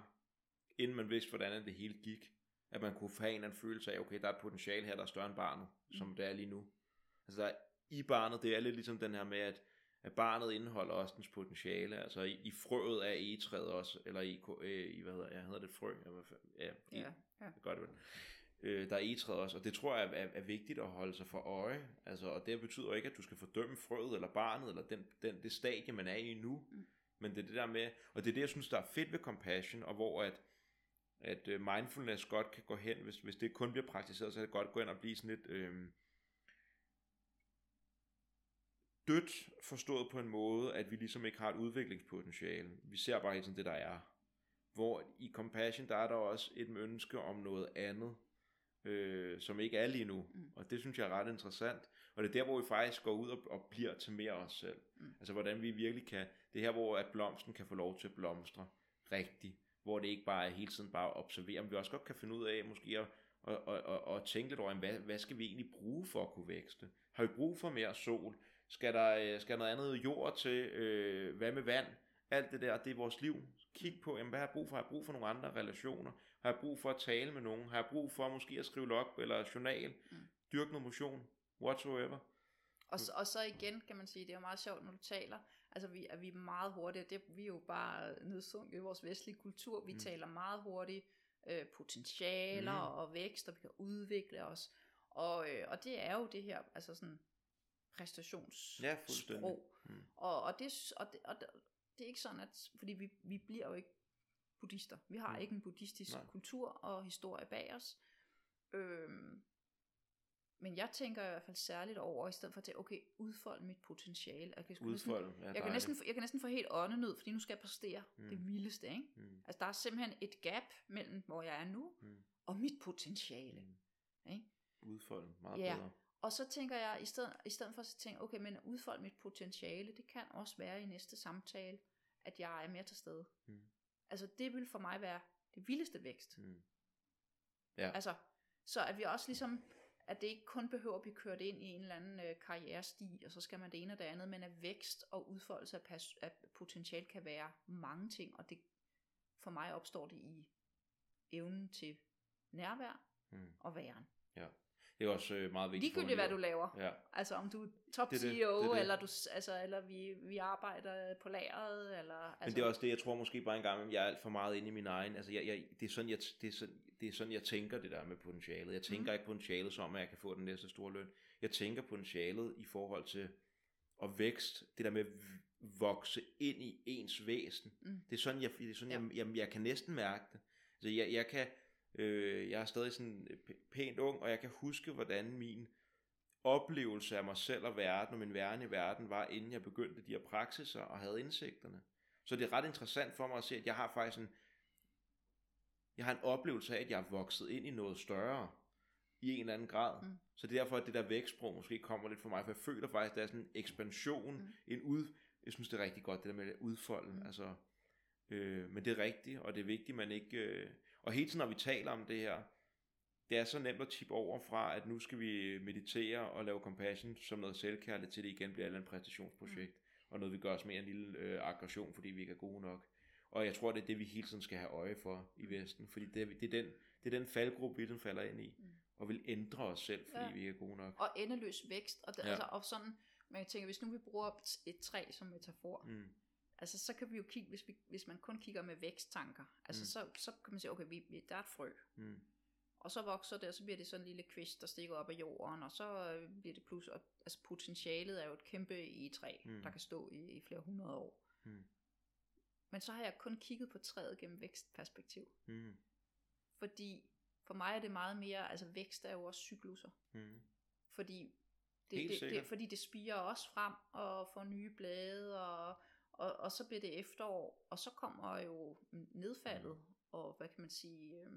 inden man vidste, hvordan det hele gik, at man kunne have en eller anden følelse af, okay, der er et potentiale her, der er større end barnet, som Mm. det er lige nu. Altså, der er, i barnet, det er lidt ligesom den her med, at at barnet indeholder også dens potentiale, altså i, i frøet af egetræet også, eller i, øh, i hvad hedder, jeg hedder det et frø, ja, i, Ja, ja. det gør det vel. Øh, der er egetræet også, og det tror jeg er, er, er vigtigt at holde sig for øje, altså, og det betyder ikke, at du skal fordømme frøet, eller barnet, eller den, den, det stadie, man er i nu, Mm. men det er det der med, og det er det, jeg synes, der er fedt ved compassion, og hvor at, at øh, mindfulness godt kan gå hen, hvis, hvis det kun bliver praktiseret, så kan det godt gå hen og blive sådan lidt øh, dødt forstået på en måde, at vi ligesom ikke har et udviklingspotentiale. Vi ser bare hele tiden det, der er. Hvor i compassion, der er der også et ønske om noget andet, øh, som ikke er lige nu. Mm. Og det synes jeg er ret interessant. Og det er der, hvor vi faktisk går ud og, og bliver til mere os selv. Mm. Altså hvordan vi virkelig kan, det er her, hvor at blomsten kan få lov til at blomstre rigtigt. Hvor det ikke bare er hele tiden bare at observere, men vi også godt kan finde ud af måske at, at, at, at, at tænke lidt over, hvad, hvad skal vi egentlig bruge for at kunne vækste? Har vi brug for mere sol? Skal der, øh, skal der noget andet jord til? Øh, hvad med vand? Alt det der, det er vores liv. Kig på, jamen, hvad har jeg brug for? Har jeg brug for nogle andre relationer? Har jeg brug for at tale med nogen? Har jeg brug for måske at skrive log eller journal? Mm. Dyrke noget motion? Whatsoever. Og, så- og så igen kan man sige, det er jo meget sjovt, når du taler, altså vi, er vi er meget hurtige, det, vi er jo bare nedsunket i vores vestlige kultur, vi Mm. taler meget hurtigt øh, potentialer mm. og vækst, og vi kan udvikle os, og, øh, og det er jo det her, altså sådan præstationssprog, Ja. Mm. og, og, det, og, det, og det, det er ikke sådan, at, fordi vi, vi bliver jo ikke buddhister, vi har Mm. ikke en buddhistisk Nej. kultur og historie bag os, øhm, men jeg tænker i hvert fald særligt over, i stedet for at tænke, okay, udfold mit potentiale. Jeg kan, sgu næsten. Ja, jeg, kan næsten, jeg kan næsten få helt åndenød, fordi nu skal jeg præstere Mm. det vildeste. Ikke? Mm. Altså, der er simpelthen et gap mellem, hvor jeg er nu, Mm. og mit potentiale. Mm. Ikke? Udfolde. Meget Ja. bedre. Og så tænker jeg, i stedet, i stedet for at tænke, okay, men udfold mit potentiale, det kan også være i næste samtale, at jeg er mere til stede. Mm. Altså, det vil for mig være det vildeste vækst. Mm. Ja. Altså, så at vi også ligesom, at det ikke kun behøver at blive kørt ind i en eller anden øh, karrieresti, og så skal man det ene og det andet, men at vækst og udfoldelse af, pas- af potentiale kan være mange ting, og det for mig opstår det i evnen til nærvær Mm. og væren. Det er også øh, meget vigtigt. Ligegyldigt hvad du laver. Ja. Altså om du er top Det er det, CEO, det er det. eller, du, altså, eller vi, vi arbejder på lageret, eller... Altså, Men det er også det, jeg tror måske bare en gang, at jeg er alt for meget inde i min egen, altså jeg, jeg, det, er sådan, jeg, det, er sådan, det er sådan, jeg tænker det der med potentialet. Jeg tænker Mhm. ikke potentialet som, at jeg kan få den næste store løn. Jeg tænker potentialet i forhold til at vækst, det der med at vokse ind i ens væsen. Mm. Det er sådan, jeg, det er sådan, Ja. jeg, jeg, jeg kan næsten mærke det. Altså jeg, jeg kan, øh, jeg er stadig sådan p- pænt ung, og jeg kan huske, hvordan min oplevelse af mig selv og verden, og min væren i verden, var, inden jeg begyndte de her praksiser og havde indsigterne. Så det er ret interessant for mig at se, at jeg har faktisk en, jeg har en oplevelse af, at jeg er vokset ind i noget større, i en eller anden grad. Mm. Så det er derfor, at det der vækstsprog måske kommer lidt for mig, for jeg føler faktisk, at der er sådan en ekspansion, Mm. en ud, jeg synes det er rigtig godt, det der med at udfolde, Mm. altså, øh, men det er rigtigt, og det er vigtigt, man ikke, øh, og hele tiden når vi taler om det her, det er så nemt at tippe over fra, at nu skal vi meditere og lave compassion som noget selvkærligt, til det igen bliver et eller andet præstationsprojekt, og noget vi gør os mere en lille øh, aggression, fordi vi ikke er gode nok. Og jeg tror, det er det, vi hele tiden skal have øje for i Vesten, fordi det er, det er, den, det er den faldgruppe, vi den falder ind i, Mm. og vil ændre os selv, fordi Ja. vi ikke er gode nok. Og endeløs vækst. Og, det, Ja. altså, og sådan, man tænker, hvis nu vi bruger et- et træ som metafor, Mm. Altså så kan vi jo kigge, hvis, vi, hvis man kun kigger med væksttanker, altså Mm. så, så kan man sige, okay, vi, vi, der er et frø, Mm. og så vokser det, og så bliver det sådan en lille kvist, der stikker op af jorden, og så øh, bliver det plus, og, altså potentialet er jo et kæmpe egetræ, Mm. mm. der kan stå i, i flere hundrede år. Mm. Men så har jeg kun kigget på træet gennem vækstperspektiv, Mm. fordi for mig er det meget mere, altså vækst er jo også cykluser, Mm. fordi det, Helt det, sikkert. det, fordi det spiger også frem og får nye blade, og, og, og så bliver det efterår, og så kommer jo nedfaldet, Mm. og hvad kan man sige, øh,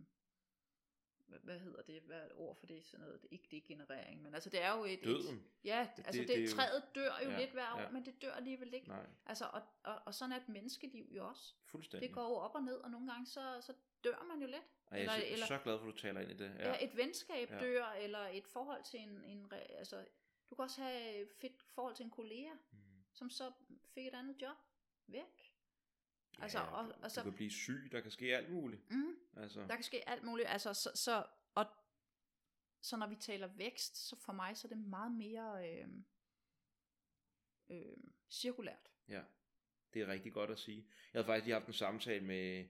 hvad, hvad hedder det, hvad er et ord for det, sådan noget, det, ikke degenerering, men altså det er jo et, et Døden? ja, Det- altså det- det, træet dør jo Ja, lidt hver år, ja. men det dør alligevel ikke. Nej, Altså, og, og, og sådan er et menneskeliv jo også. fuldstændig. Det går jo op og ned, og nogle gange så, så dør man jo lidt. Og jeg er eller- så, eller- så glad for, at du taler ind i det. Ja. Et venskab Ja. ja. dør, eller et forhold til en, en altså, du kan også have et fedt forhold til en kollega, Mm. som så fik et andet job. Væk. Altså, Ja, og, du, og så, du kan blive syg, der kan ske alt muligt. mm, Altså, der kan ske alt muligt. Altså, så, så, og, så når vi taler vækst, så for mig så er det meget mere, øh, øh, cirkulært. Ja, det er rigtig godt at sige. Jeg havde faktisk lige haft en samtale med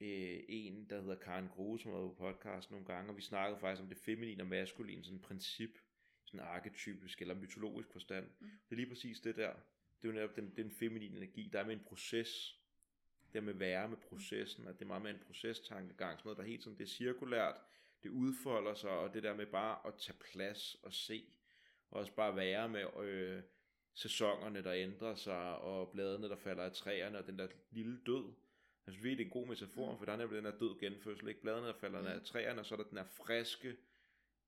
øh, en, der hedder Karen Grue, som har været på podcast nogle gange, og vi snakkede faktisk om det feminine og maskuline, sådan et princip, sådan arketypisk eller mytologisk forstand. Mm. Det er lige præcis det der. Det er jo netop den, den feminine energi, der er med en proces, det med være med processen, at det er meget med en procestankegang, sådan noget, der er helt sådan, det er cirkulært, det udfolder sig, og det der med bare at tage plads og se, og også bare være med øh, sæsonerne, der ændrer sig, og bladene, der falder af træerne, og den der lille død. Jeg synes, det er en god metafor, for der er nemlig den der død genfødsel, ikke? Bladene, der falder af træerne, og så er der den der friske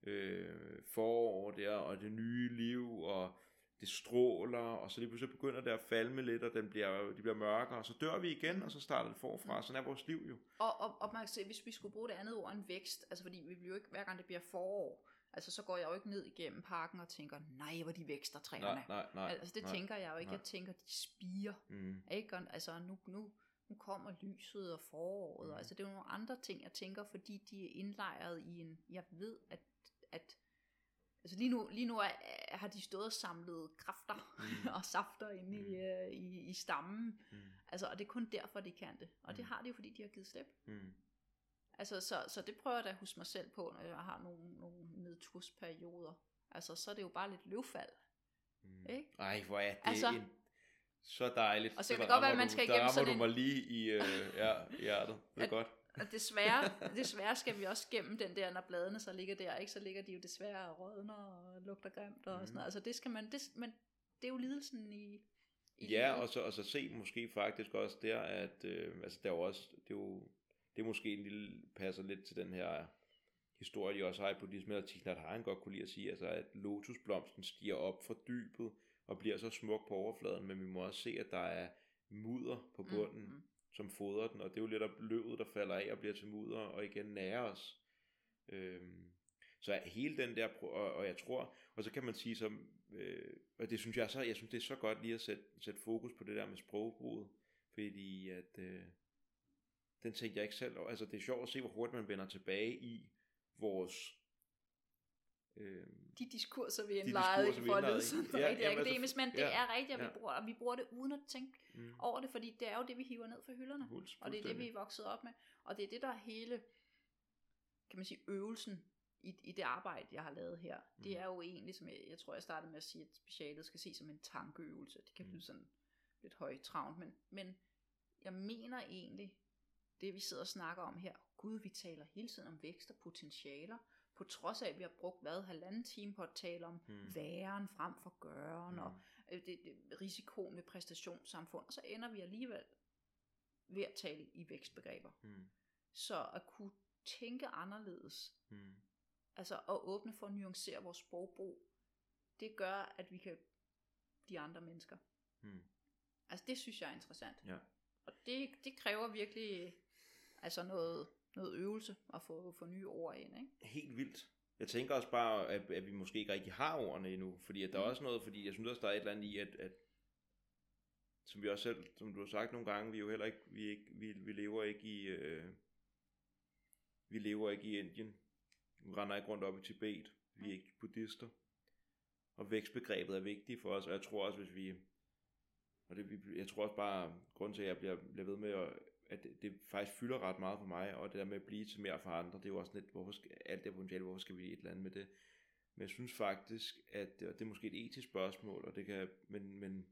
øh, forår der, og det nye liv, og det stråler, og så lige pludselig begynder det at falme lidt, og den bliver, de bliver mørkere, og så dør vi igen, og så starter det forfra. Sådan er vores liv jo. Og, og, se, hvis vi skulle bruge det andet ord end vækst, altså fordi vi bliver jo ikke, hver gang det bliver forår, altså så går jeg jo ikke ned igennem parken og tænker, nej, hvor de vækster træerne. Nej, nej, nej. Altså det nej, tænker jeg jo ikke, nej. jeg tænker, de spiger. Mm. Ikke? Og, altså nu, nu, nu kommer lyset og foråret, og, altså det er jo nogle andre ting, jeg tænker, fordi de er indlejret i en, jeg ved, at, at altså lige nu, lige nu er, er, har de stået og samlet kræfter Mm. og safter inde i, øh, i, i stammen, Mm. altså, og det er kun derfor, de kan det, og det Mm. har de jo, fordi de har givet slip. Mm. Altså, så, så det prøver jeg da at huske mig selv på, når jeg har nogle, nogle nedtursperioder. Altså, så er det jo bare lidt løvfald. Mm. Ikke? Ej, hvor er det Altså- en... så dejligt. Og så kan det godt være, at man du- skal igennem sådan du en- mig lige i, øh, ja, hjertet. Det er At- godt. Og desværre, desværre skal vi også gennem den der, når bladene så ligger der, ikke? så ligger de jo desværre og rådner og lugter grimt og Mhm. sådan noget. Altså det skal man, det, men det er jo lidelsen i, i Ja, livet. og så, og så se måske faktisk også der, at øh, altså der er jo også, det er jo, det er måske en lille, passer lidt til den her historie, de også har i Thich Nhat Hanh godt kunne lide at sige, altså at lotusblomsten stiger op fra dybet, og bliver så smuk på overfladen, men vi må også se, at der er mudder på bunden, Mm, mm som fodrer den, og det er jo lidt af løvet, der falder af og bliver til mudder, og igen nærer os. Øhm, så hele den der, og, og jeg tror, og så kan man sige som, øh, og det synes jeg så, jeg synes det er så godt lige at sætte, sætte fokus på det der med sprogbruget, fordi at, øh, den tænkte jeg ikke selv. Altså det er sjovt at se, hvor hurtigt man vender tilbage i vores, øh, de diskurser, vi De indlejet diskurser, i vi for at lyde sådan Ja, rigtig jamen, altså, akademisk, men det ja, er rigtigt, at vi ja. bruger, og vi bruger det uden at tænke mm, over det, fordi det er jo det, vi hiver ned fra hylderne. fulds- Og det er det, vi er vokset op med. Og det er det, der er hele, kan man sige, øvelsen i, i det arbejde, jeg har lavet her. Det Mhm. er jo egentlig, som jeg, jeg tror, jeg startede med at sige, at specialet skal ses som en tankeøvelse. Det kan Mhm. lyde sådan lidt højtravnt, men, men jeg mener egentlig, det vi sidder og snakker om her, gud, vi taler hele tiden om vækst og potentialer, på trods af, at vi har brugt hvad, halvanden time på at tale om Mm. væren frem for gøren, og Mm. øh, det, det, risikoen ved præstationssamfund, og så ender vi alligevel ved at tale i vækstbegreber. Mm. Så at kunne tænke anderledes, Mm. altså at åbne for at nuancere vores sprogbrug, det gør, at vi kan de andre mennesker. Mm. Altså det synes jeg er interessant. Ja. Og det, det kræver virkelig altså noget, noget øvelse at få, få nye ord ind. Ikke? helt vildt. Jeg tænker også bare, at, at vi måske ikke rigtig har ordene endnu, fordi at der er Mm. også noget, fordi jeg synes også, der er et eller andet i, at, at som vi også selv, som du har sagt nogle gange, vi er jo heller ikke, vi, er ikke, vi, vi lever ikke i, øh, vi lever ikke i Indien. Vi render ikke rundt op i Tibet. Vi er ikke buddhister. Og vækstbegrebet er vigtigt for os, og jeg tror også, hvis vi, og det, vi- jeg tror også bare, grund til, at jeg bliver, bliver ved med at, at det, det faktisk fylder ret meget for mig, og det der med at blive til mere for andre, det er jo også lidt, hvorfor skal, alt det potentiale, hvorfor skal vi et eller andet med det? Men jeg synes faktisk, at og det er måske et etisk spørgsmål, og det kan, men, men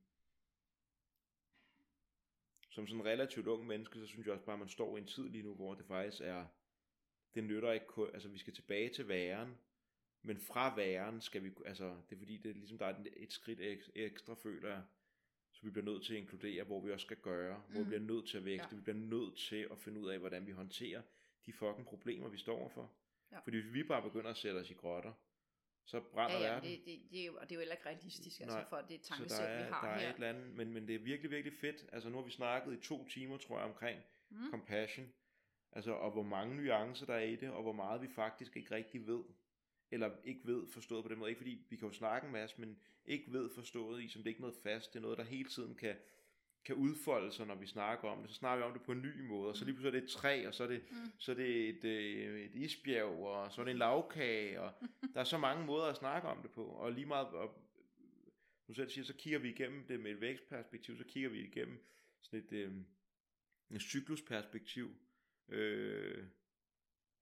som sådan en relativt ung menneske, så synes jeg også bare, at man står i en tid lige nu, hvor det faktisk er, det nytter ikke kun, altså vi skal tilbage til væren, men fra væren skal vi, altså det er fordi, det er ligesom, der er et- skridt ekstra, føler jeg, så vi bliver nødt til at inkludere, hvor vi også skal gøre, hvor vi Mm. bliver nødt til at vækste, Ja. vi bliver nødt til at finde ud af, hvordan vi håndterer de fucking problemer, vi står overfor. Ja. Fordi hvis vi bare begynder at sætte os i grotter, så brænder Ja, ja, verden. det, det, det, er jo, og det er jo heller ikke realistisk, altså, Nej, for det Så der tankesæt, er, vi har der er her. et eller andet, men, men det er virkelig, virkelig fedt. Altså nu har vi snakket i to timer, tror jeg, omkring Mm. compassion. Altså, og hvor mange nuancer der er i det, og hvor meget vi faktisk ikke rigtig ved. Eller ikke ved forstået på den måde. Ikke fordi vi kan jo snakke en masse, men ikke ved forstået i, som det er ikke noget fast. Det er noget, der hele tiden kan, kan udfolde sig, når vi snakker om det. Så snakker vi om det på en ny måde, og så lige pludselig er det et træ, og så er det, Mm. så er det et, øh, et isbjerg, og så er det en lavkage, og der er så mange måder at snakke om det på. Og lige meget, og du selv siger, så kigger vi igennem det med et vækstperspektiv, så kigger vi igennem sådan et, øh, et cyklusperspektiv, øh,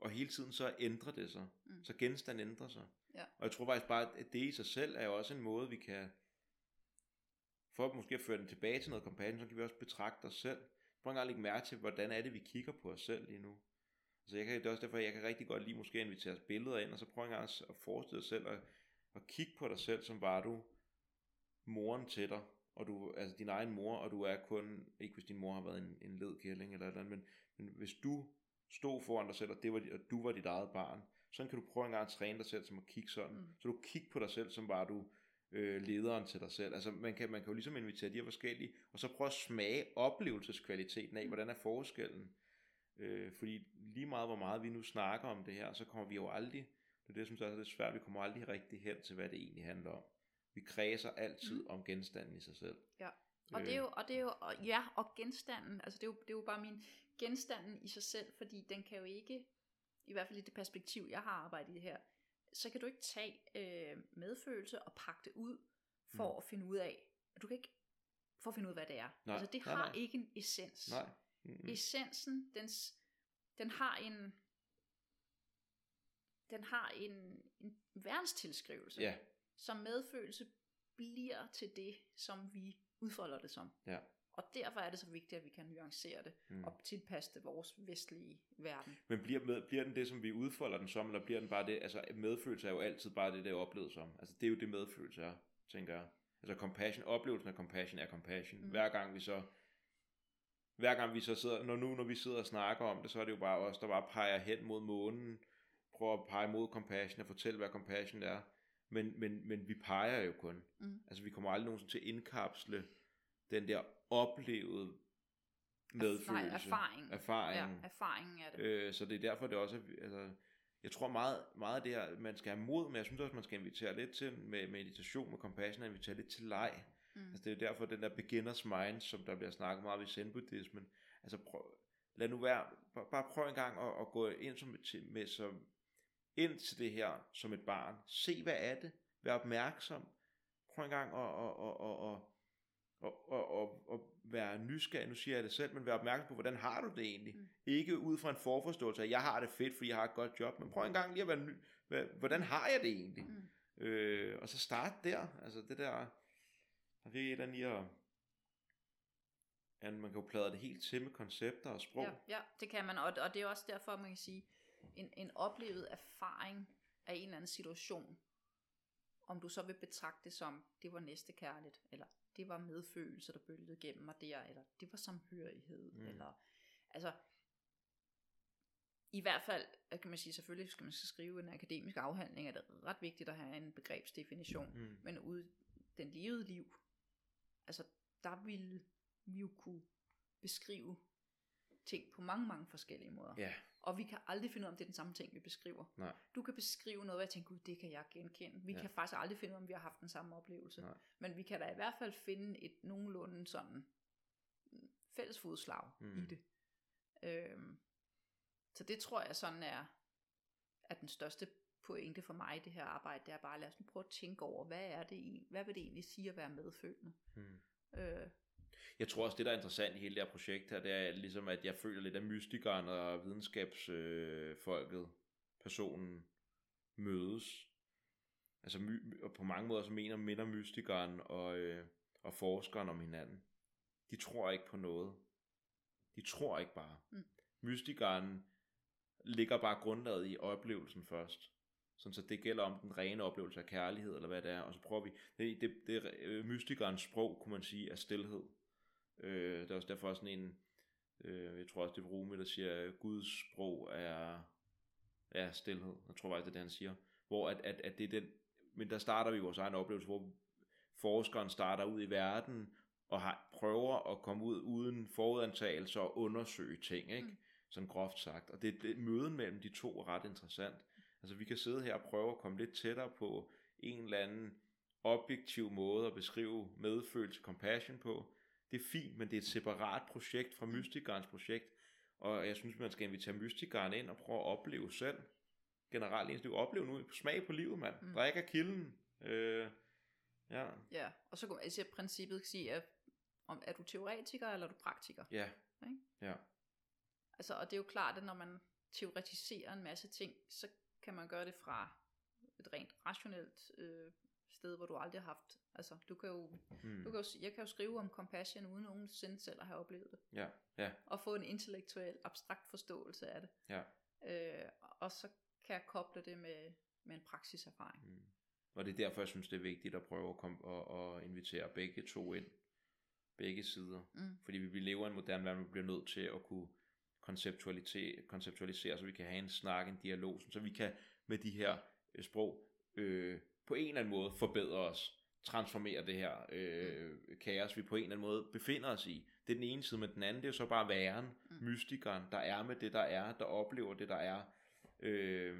og hele tiden så ændrer det sig. Mm. Så genstanden ændrer sig. Ja. Og jeg tror faktisk bare, at det i sig selv er jo også en måde, vi kan, for måske at føre den tilbage til noget companion, så kan vi også betragte os selv. Prøv en gang at lægge mærke til, hvordan er det, vi kigger på os selv lige nu. Altså jeg kan, det er også derfor, jeg kan rigtig godt lide måske at invitere os billeder ind, og så prøv en gang at forestille dig selv, og, og kigge på dig selv, som var du moren til dig, og du, altså din egen mor, og du er kun, ikke hvis din mor har været en, en ledkælling eller et eller andet, men, men hvis du stod foran dig selv, og, det var, og du var dit eget barn, så kan du prøve en gang at træne dig selv som at kigge sådan. Mm. Så du kigger på dig selv, som var du øh, lederen til dig selv. Altså man kan, man kan jo ligesom invitere de her forskellige, og så prøve at smage oplevelseskvaliteten af, mm. hvordan er forskellen. Øh, fordi lige meget hvor meget vi nu snakker om det her, så kommer vi jo aldrig, det er det, som er lidt svært, vi kommer aldrig rigtig hen til, hvad det egentlig handler om. Vi kredser altid mm. om genstanden i sig selv. Ja. Og det er jo, og det er jo, og ja, og genstanden, altså det er jo, det er jo bare min genstanden i sig selv, fordi den kan jo ikke, i hvert fald i det perspektiv, jeg har arbejdet i det her, så kan du ikke tage øh, medfølelse og pakke det ud, for mm. at finde ud af, du kan ikke, for at finde ud af, hvad det er. Nej, altså det nej, har nej. ikke en essens. Nej. Mm-hmm. Essensen, dens, den har en, den har en, en værnstilskrivelse, Ja, som medfølelse bliver til det, som vi udfolder det som. ja. Og derfor er det så vigtigt, at vi kan nuancere det Mm. og tilpasse det vores vestlige verden. Men bliver, med, bliver den det, som vi udfolder den som, eller bliver den bare det, altså medfølelse er jo altid bare det, det er oplevet som. Altså det er jo det medfølelse er, tænker jeg. Altså compassion, oplevelsen af compassion er compassion. Mm. Hver gang vi så, hver gang vi så sidder, når nu når vi sidder og snakker om det, så er det jo bare os, der bare peger hen mod månen, prøver at pege mod compassion og fortælle, hvad compassion er. Men, men, men vi peger jo kun. Mm. Altså vi kommer aldrig nogensinde til at indkapsle den der oplevede medfølelse. Nej, erfaring. Erfaringen. Ja, erfaringen er det. Øh, så det er derfor, det også er, altså, jeg tror meget, meget af det her, man skal have mod, men jeg synes også, man skal invitere lidt til, med meditation, med compassion, invitere lidt til leg. Mm. Altså det er derfor, den der beginners mind, som der bliver snakket meget ved zen-buddhismen, altså prøv, lad nu være, bare, bare prøv en gang at, at gå ind, som, til, med, som, ind til det her som et barn. Se, hvad er det? Vær opmærksom. Prøv en gang at, at, at, at, at og, og, og, og være nysgerrig, nu siger jeg det selv, men være opmærksom på, hvordan har du det egentlig? Mm. Ikke ud fra en forforståelse af, jeg har det fedt, fordi jeg har et godt job, men prøv en gang lige at være ny, hvordan har jeg det egentlig? Mm. Øh, og så start der, altså det der, der er et eller andet i at, at man kan jo plade det helt til med koncepter og sprog. Ja, ja, det kan man, og, og det er også derfor, man kan sige, en, en oplevet erfaring af en eller anden situation, om du så vil betragte det som, det var næste kærligt, eller det var medfølelse, der bølgede gennem mig der, eller det var samhørighed, Mm. eller, altså, i hvert fald, kan man sige, selvfølgelig skal man skal skrive en akademisk afhandling, er det ret vigtigt at have en begrebsdefinition, Mm. men ude den levede liv, altså der ville vi jo kunne beskrive ting på mange, mange forskellige måder. Ja, Og vi kan aldrig finde ud af, om det er den samme ting, vi beskriver. nej, Du kan beskrive noget, hvor jeg tænker, gud, det kan jeg genkende. Vi Ja. kan faktisk aldrig finde ud af, om vi har haft den samme oplevelse. Nej. Men vi kan da i hvert fald finde et nogenlunde sådan mm, fælles fodslag Mm. i det. Øhm, så det tror jeg sådan er, er den største pointe for mig i det her arbejde, det er bare, lad os nu prøve at tænke over, hvad er det i, hvad vil det egentlig sige at være medfølende? mm. Øh, Jeg tror også, det der er interessant i hele det her projekt her, det er ligesom, at jeg føler lidt, at mystikeren og videnskabsfolket, personen, mødes. Altså my, og på mange måder så mener, minder mystikeren og, øh, og forskeren om hinanden. De tror ikke på noget. De tror ikke bare. Mm. Mystikeren ligger bare grundlaget i oplevelsen først. Sådan så det gælder om den rene oplevelse af kærlighed, eller hvad det er. Og så prøver vi, det, det, det øh, mystikernes sprog, kunne man sige, er stillhed. Øh, der er også derfor sådan en, øh, jeg tror også det er Rumi, der siger, at Guds sprog er, er stillhed. Jeg tror faktisk, det er det, han siger. Hvor at, at, at det er den, men der starter vi vores egen oplevelse, hvor forskeren starter ud i verden, og har, prøver at komme ud uden forudantagelser og undersøge ting, ikke? Mm. Mm. Sådan groft sagt. Og det, det møden mellem de to er ret interessant. Altså vi kan sidde her og prøve at komme lidt tættere på en eller anden objektiv måde at beskrive medfølelse, compassion på. Det er fint, men det er et separat projekt fra mystikernes projekt, og jeg synes, man skal invitere mystikeren ind og prøve at opleve selv. Generelt ens liv. Opleve nu smag på livet, mand. Mm. Mm. Drik af kilden. Øh, Ja, Ja, og så kunne man altså i princippet sige, at om er du teoretiker eller er du praktiker? ja, Ikke? ja, Altså, og det er jo klart, at når man teoretiserer en masse ting, så kan man gøre det fra et rent rationelt øh, sted, hvor du aldrig har haft, altså du kan jo, mm. du kan jo, jeg kan jo skrive om compassion uden nogensinde selv at have oplevet det, ja, ja, og få en intellektuel, abstrakt forståelse af det, ja. øh, og så kan jeg koble det med, med en praksiserfaring. Mm. Og det er derfor, jeg synes, det er vigtigt at prøve at, komme og, og invitere begge to ind. Begge sider. Mm. Fordi vi, vi lever i en moderne verden, hvor vi bliver nødt til at kunne konceptualisere, konceptualisere, så vi kan have en snak, en dialog, så vi kan med de her øh, sprog øh, på en eller anden måde forbedre os, transformere det her øh, kaos, vi på en eller anden måde befinder os i. Det er den ene side, men den anden, det er så bare væren, Mm. mystikeren, der er med det, der er, der oplever det, der er. Øh,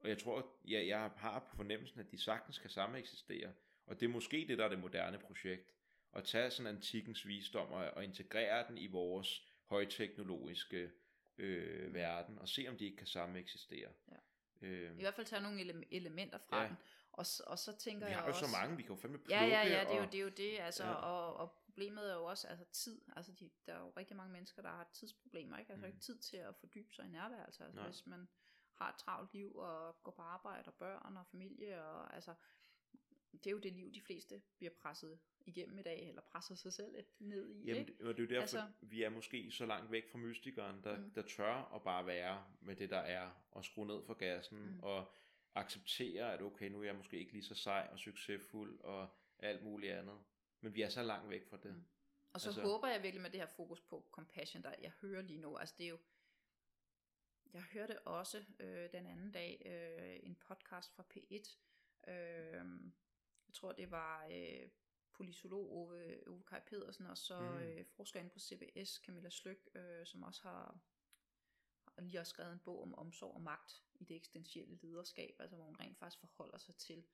og jeg tror, ja, jeg har på fornemmelsen, at de sagtens kan samme eksistere. Og det er måske det, der er det moderne projekt. At tage sådan antikkens visdom og, og integrere den i vores højteknologiske øh, verden, og se om de ikke kan samme eksistere. Ja. Øh, I hvert fald tage nogle ele- elementer fra Ja. den, og, og så tænker vi jeg har jo også... så mange, vi kan jo fandme plukke. Ja, ja, ja, det er, og, jo, det er jo det, altså, Ja. ja. og, og problemet er jo også altså tid, altså de, der er jo rigtig mange mennesker, der har tidsproblemer, ikke? Altså Mm. ikke tid til at fordybe sig i nærværelse, altså Nej. hvis man har et travlt liv og går på arbejde og børn og familie, og altså, det er jo det liv, de fleste bliver presset igennem i dag, eller presser sig selv ned i, Jamen, ikke? det, og det er jo derfor, altså, vi er måske så langt væk fra mystikeren, der, mm. Der tør at bare være med det, der er, og skrue ned for gassen, mm. Og acceptere, at okay, nu er jeg måske ikke lige så sej og succesfuld, og alt muligt andet. Men vi er så langt væk fra det. Mm. Og så altså, håber jeg virkelig med det her fokus på compassion, der jeg hører lige nu, altså det er jo, jeg hørte også øh, den anden dag øh, en podcast fra P1, øh, jeg tror det var øh, polisolog Ove, Ove Kaj Pedersen, og så Mm. øh, forsker inde på CBS, Camilla Slyk, øh, som også har, har lige har skrevet en bog om omsorg og magt i det eksistentielle lederskab, altså hvor hun rent faktisk forholder sig til,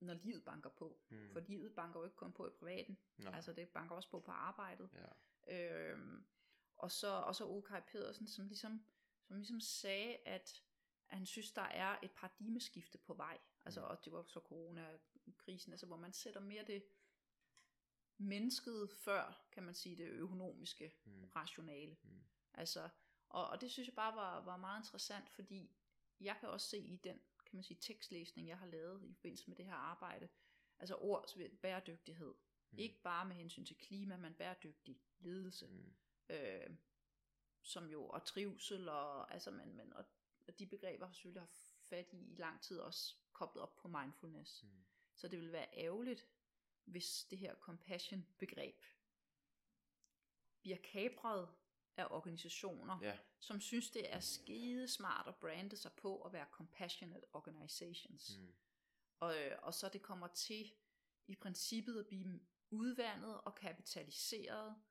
når livet banker på. Mm. For livet banker jo ikke kun på i privaten, Nå. Altså det banker også på på arbejdet. ja. Øhm, og så og så Okay Pedersen, som ligesom, som ligesom sagde, at, at han synes, der er et paradigmeskifte på vej. Altså, Mm. og det var så coronakrisen, altså hvor man sætter mere det mennesket før, kan man sige, det økonomiske Mm. rationale. Mm. Altså, og, og det synes jeg bare var, var meget interessant, fordi jeg kan også se i den, kan man sige, tekstlæsning, jeg har lavet i forbindelse med det her arbejde, altså ord som bæredygtighed. Mm. Ikke bare med hensyn til klima, men bæredygtig ledelse. Mm. Mm. Øh, som jo, og trivsel, og, altså, men, men, og, og de begreber har selvfølgelig haft fat i i lang tid også koblet op på mindfulness. Mm. Så det vil være ærgerligt, hvis det her compassion begreb bliver kapret af organisationer, Ja. som synes det er skide smart at brande sig på at være compassionate organizations. Mm. Og, øh, og så det kommer til i princippet at blive udvandet og kapitaliseret,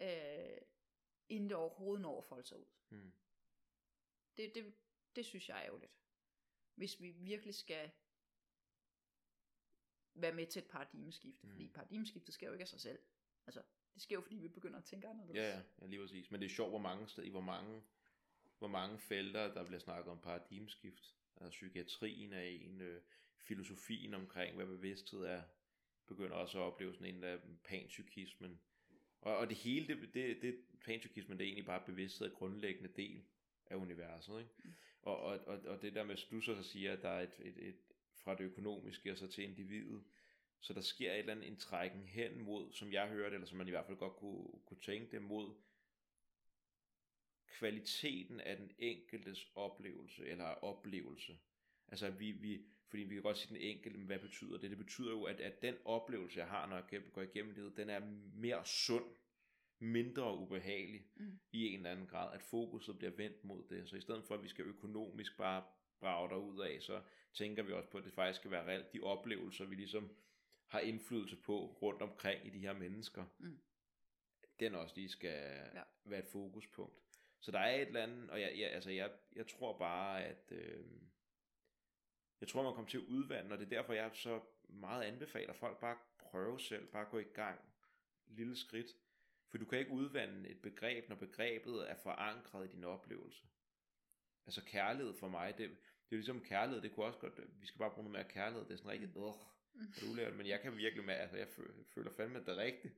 øh, inden det overhovedet når at folde sig ud. Mm. Det, det, det synes jeg er ærgerligt. Hvis vi virkelig skal være med til et paradigmeskifte. Mm. Fordi paradigmeskiftet sker jo ikke af sig selv. Altså, det sker jo fordi vi begynder at tænke anderledes. Ja, ja, lige præcis. Men det er sjovt, hvor mange steder, i hvor mange, hvor mange felter, der bliver snakket om paradigmeskift. Altså psykiatrien er en, øh, filosofien omkring, hvad bevidsthed er, begynder også at opleve sådan en af panpsykismen. Og, og det hele, det, det, det panpsykismen, det er egentlig bare bevidsthed af grundlæggende del af universet. Ikke? Mm. Og, og, og, og det der med, at du så siger, at der er et, et, et fra det økonomiske og så til individet, så der sker et eller andet en trækken hen mod, som jeg hørte, eller som man i hvert fald godt kunne, kunne tænke det, mod kvaliteten af den enkeltes oplevelse, eller oplevelse. Altså vi, vi, fordi vi kan godt sige den enkelte, men hvad betyder det? Det betyder jo, at, at den oplevelse, jeg har, når jeg går igennem livet, den er mere sund, mindre ubehagelig Mm. i en eller anden grad, at fokuset bliver vendt mod det. Så i stedet for, at vi skal økonomisk bare brage derud af, så tænker vi også på, at det faktisk skal være reelt de oplevelser, vi ligesom har indflydelse på rundt omkring i de her mennesker. Mm. Den også lige skal Ja. være et fokuspunkt. Så der er et eller andet, og jeg, jeg, altså jeg, jeg tror bare, at øh, jeg tror, man kommer til at udvande, og det er derfor, jeg så meget anbefaler folk bare prøve selv, bare gå i gang, lille skridt. For du kan ikke udvande et begreb, når begrebet er forankret i din oplevelse. Altså kærlighed for mig, det, det er ligesom kærlighed, det kunne også godt, vi skal bare bruge noget mere kærlighed, det er sådan rigtig, øh, Mm. ulært, men jeg kan virkelig med, altså jeg fø- føler fandme, det rigtigt,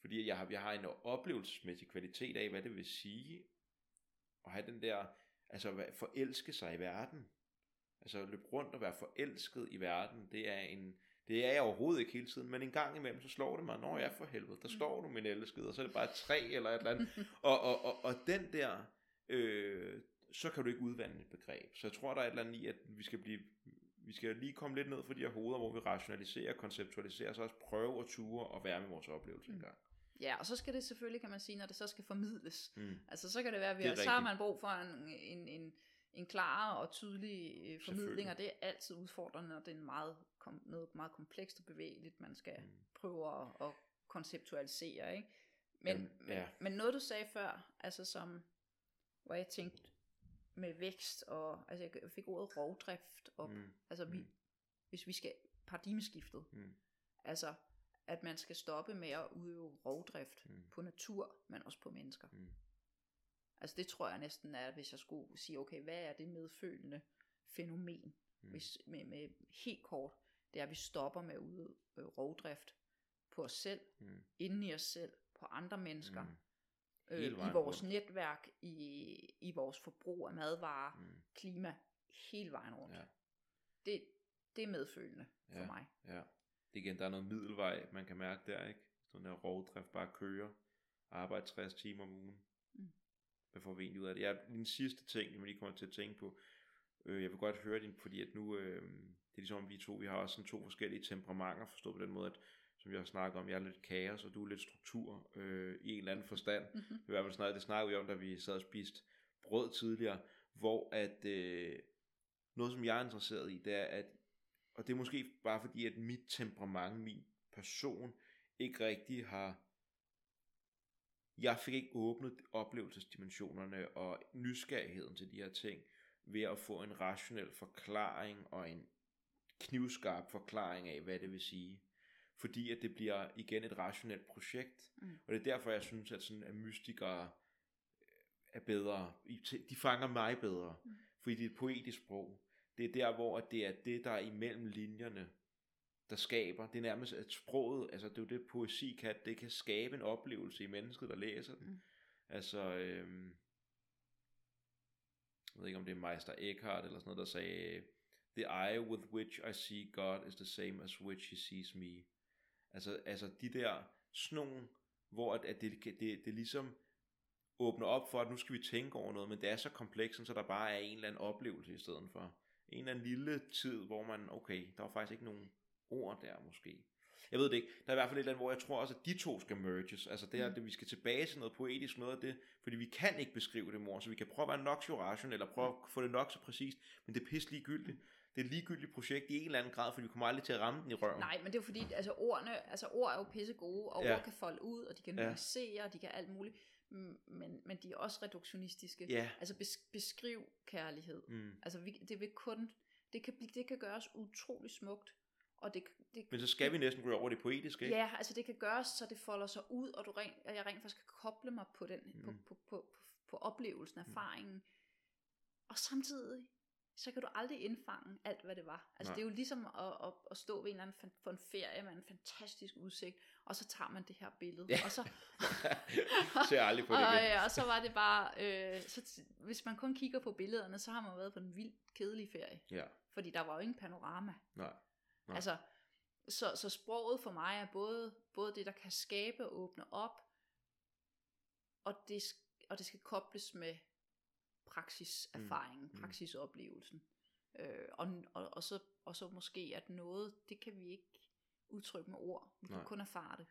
fordi jeg har, jeg har en oplevelsesmæssig kvalitet af, hvad det vil sige, at have den der, altså forelske sig i verden, altså løbe rundt og være forelsket i verden, det er en, det er jeg overhovedet ikke hele tiden, men en gang imellem, så slår det mig, når jeg for helvede, der står du min elskede, og så er det bare et træ eller et eller andet, og, og, og, og den der, øh, så kan du ikke udvande et begreb. Så jeg tror, der er et eller andet i, at vi skal blive, vi skal lige komme lidt ned for de her hoveder, hvor vi rationaliserer, konceptualiserer, og så også prøve at ture og være med vores oplevelse Mm. en gang. Ja, og så skal det selvfølgelig, kan man sige, når det så skal formidles. Mm. Altså så kan det være, at vi Det er har, så har man brug for en, en, en, en klar og tydelig øh, formidling, og det er altid udfordrende, og det er en meget, kom, noget meget komplekst og bevægeligt, man skal Mm. prøve at, at konceptualisere. Ikke? Men, Jamen, men, ja. men noget du sagde før, altså som, hvor jeg tænkte med vækst, og altså jeg fik ordet rovdrift op, Mm. altså vi, Mm. hvis vi skal paradigmeskiftet, Mm. altså at man skal stoppe med at udøve rovdrift Mm. på natur, men også på mennesker. Mm. Altså det tror jeg næsten er, hvis jeg skulle sige, okay, hvad er det medfølende fænomen, Mm. hvis, med, med helt kort, det er, at vi stopper med at udøve rovdrift på os selv, Mm. inden i os selv, på andre mennesker, Mm. Øh, i vores rundt. netværk, i, i vores forbrug af madvarer, Mm. klima, hele vejen rundt. Ja. Det, det er medfølende for Ja. mig. Ja. Det igen, der er noget middelvej, man kan mærke der, ikke? Sådan der rovdrift, bare køre, arbejde 60 timer om ugen. Mm. Hvad får vi egentlig ud af det? Jeg, den sidste ting, jeg lige kommer til at tænke på, øh, jeg vil godt høre din, fordi at nu, øh, det er ligesom vi to, vi har også sådan to forskellige temperamenter, forstået på den måde, at som vi har snakket om, jeg er lidt kaos, og du er lidt struktur øh, i en eller anden forstand. Mhm. I hvert fald snakkede, det snakkede vi om, da vi sad og spiste brød tidligere, hvor at øh, noget, som jeg er interesseret i, det er, at, og det er måske bare fordi, at mit temperament, min person, ikke rigtig har, jeg fik ikke åbnet oplevelsesdimensionerne og nysgerrigheden til de her ting, ved at få en rationel forklaring og en knivskarp forklaring af, hvad det vil sige. Fordi at det bliver igen et rationelt projekt. Mm. Og det er derfor, jeg synes, at sådan at mystikere er bedre. De fanger mig bedre. Mm. Fordi det er et poetisk sprog. Det er der, hvor at det er det, der er imellem linjerne, der skaber. Det er nærmest, at sproget, altså det er jo det, poesi kan, det kan skabe en oplevelse i mennesket, der læser den. Mm. Altså, øhm, jeg ved ikke, om det er Meister Eckhart eller sådan noget, der sagde, The eye with which I see God is the same as which he sees me. Altså, altså de der snon, hvor at, at det, det, det ligesom åbner op for, at nu skal vi tænke over noget, men det er så komplekst, så der bare er en eller anden oplevelse i stedet for. En eller anden lille tid, hvor man, okay, der var faktisk ikke nogen ord der måske. Jeg ved det ikke. Der er i hvert fald et eller andet, hvor jeg tror også, at de to skal merges. Altså det her, Mm. det, vi skal tilbage til noget poetisk, noget af det, fordi vi kan ikke beskrive det mor, så vi kan prøve at være nok så rationelle, eller prøve at få det nok så præcist, men det er pisse ligegyldigt. Det er et ligegyldigt projekt i en eller anden grad, fordi vi kommer aldrig til at ramme den i røven. Nej, men det er jo fordi, altså ordene, altså ord er jo pisse gode, og Ja. ord kan folde ud, og de kan Ja. nuancere, og de kan alt muligt, Mm, men, men de er også reduktionistiske. Ja. Altså bes, beskriv kærlighed. Mm. Altså vi, det vil kun, det kan, det kan gøres utrolig smukt, og det, det Men så skal vi næsten gå over det poetiske, ikke? Ja, altså det kan gøres, så det folder sig ud, og du rent, og jeg rent faktisk kan koble mig på den, mm. på, Mm. på, på, på, på oplevelsen, erfaringen. Og samtidig, så kan du aldrig indfange alt, hvad det var. Altså Nej. det er jo ligesom at, at, at stå ved en eller anden fan- på en ferie med en fantastisk udsigt, og så tager man det her billede, Ja. og så, Ser aldrig på det og, igen. og så var det bare, øh, så, hvis man kun kigger på billederne, så har man været på en vild kedelig ferie. Ja, Fordi der var jo ingen panorama. nej. Nej. Altså, så, så sproget for mig er både, både det, der kan skabe og åbne op, og det, og det skal kobles med praksiserfaringen, Mm. praksisoplevelsen. Øh, og, og, og, så, og så måske, at noget, det kan vi ikke udtrykke med ord. Vi kan Nej. kun erfare det.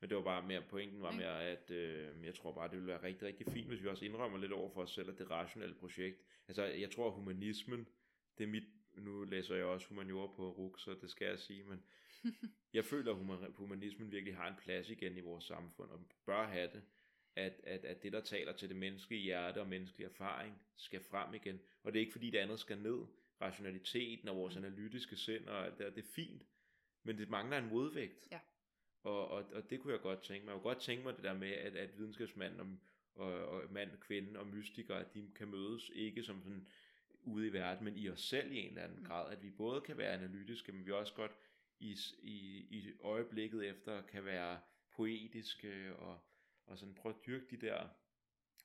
Men det var bare mere, pointen var mere, at øh, jeg tror bare, det ville være rigtig, rigtig fint, hvis vi også indrømmer lidt over for os selv, at det et rationelle projekt. Altså, jeg tror, at humanismen, det er mit, nu læser jeg også humaniora på RUK, så det skal jeg sige, men jeg føler, at huma- humanismen virkelig har en plads igen i vores samfund, og bør have det, at, at, at det, der taler til det menneskelige hjerte og menneskelige erfaring, skal frem igen. Og det er ikke, fordi det andet skal ned. Rationaliteten og vores analytiske sind og alt det, der, det er fint, men det mangler en modvægt. Ja. Og, og, og det kunne jeg godt tænke mig. Jeg kunne godt tænke mig det der med, at, at videnskabsmanden og, og, og mand, kvinde og mystikere, at de kan mødes ikke som sådan ude i verden, men i os selv i en eller anden Mm. grad, at vi både kan være analytiske, men vi også godt i, i, i øjeblikket efter kan være poetiske og, og sådan prøve at dyrke de der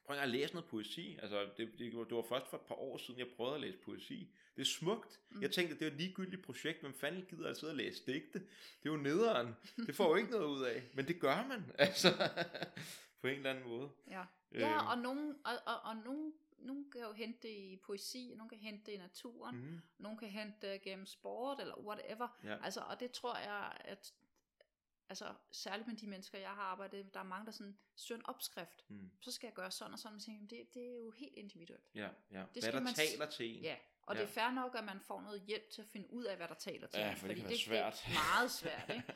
Prøv at læse noget poesi. Altså, det, det, det, var først for et par år siden, jeg prøvede at læse poesi. Det er smukt. Mm. Jeg tænkte, det er et ligegyldigt projekt. Hvem fanden gider at sidde og læse digte? Det er jo nederen. Det får jo ikke noget ud af. Men det gør man. Altså, på en eller anden måde. Ja, ja og, nogen, og, og, og nogen, nogen kan jo hente det i poesi, nogen kan hente det i naturen, mm. nogen kan hente det gennem sport, eller whatever. Ja. Altså, og det tror jeg, at altså særligt med de mennesker, jeg har arbejdet med, der er mange, der sådan søger en opskrift. Mm. Så skal jeg gøre sådan og sådan, og tænker, det, det er jo helt individuelt. Ja, ja. Det hvad der man, taler til en. Ja, og ja. det er fair nok, at man får noget hjælp til at finde ud af, hvad der taler til ja, en. For det kan være svært. Det er meget svært, ikke?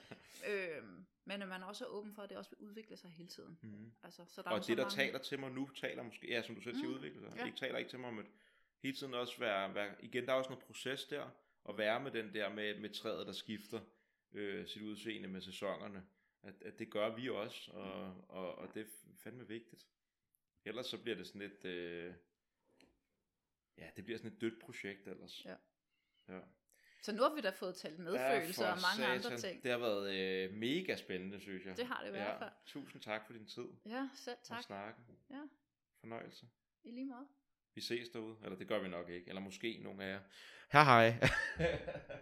øhm, men at man også er åben for, at det også vil udvikle sig hele tiden. Mm. Altså, så der og det, der mange... taler til mig nu, taler måske, ja, som du selv siger, mm. udvikle sig. Ja. Ikke taler ikke til mig om, at hele tiden også være, være, igen, der er også noget proces der, at være med den der med, med træet, der skifter øh, sit udseende med sæsonerne at, at det gør vi også, og, og, og det er fandme vigtigt. Ellers så bliver det sådan et, øh, ja, det bliver sådan et dødt projekt ellers. Ja. ja. Så nu har vi da fået talt medfølelse ja, og mange satan. andre ting. Det har været øh, mega spændende, synes jeg. Det har det i hvert fald. Tusind tak for din tid. Ja, selv tak. Og snakken. Ja. Fornøjelse. I lige måde. Vi ses derude, eller det gør vi nok ikke, eller måske nogle af jer. Hej hej.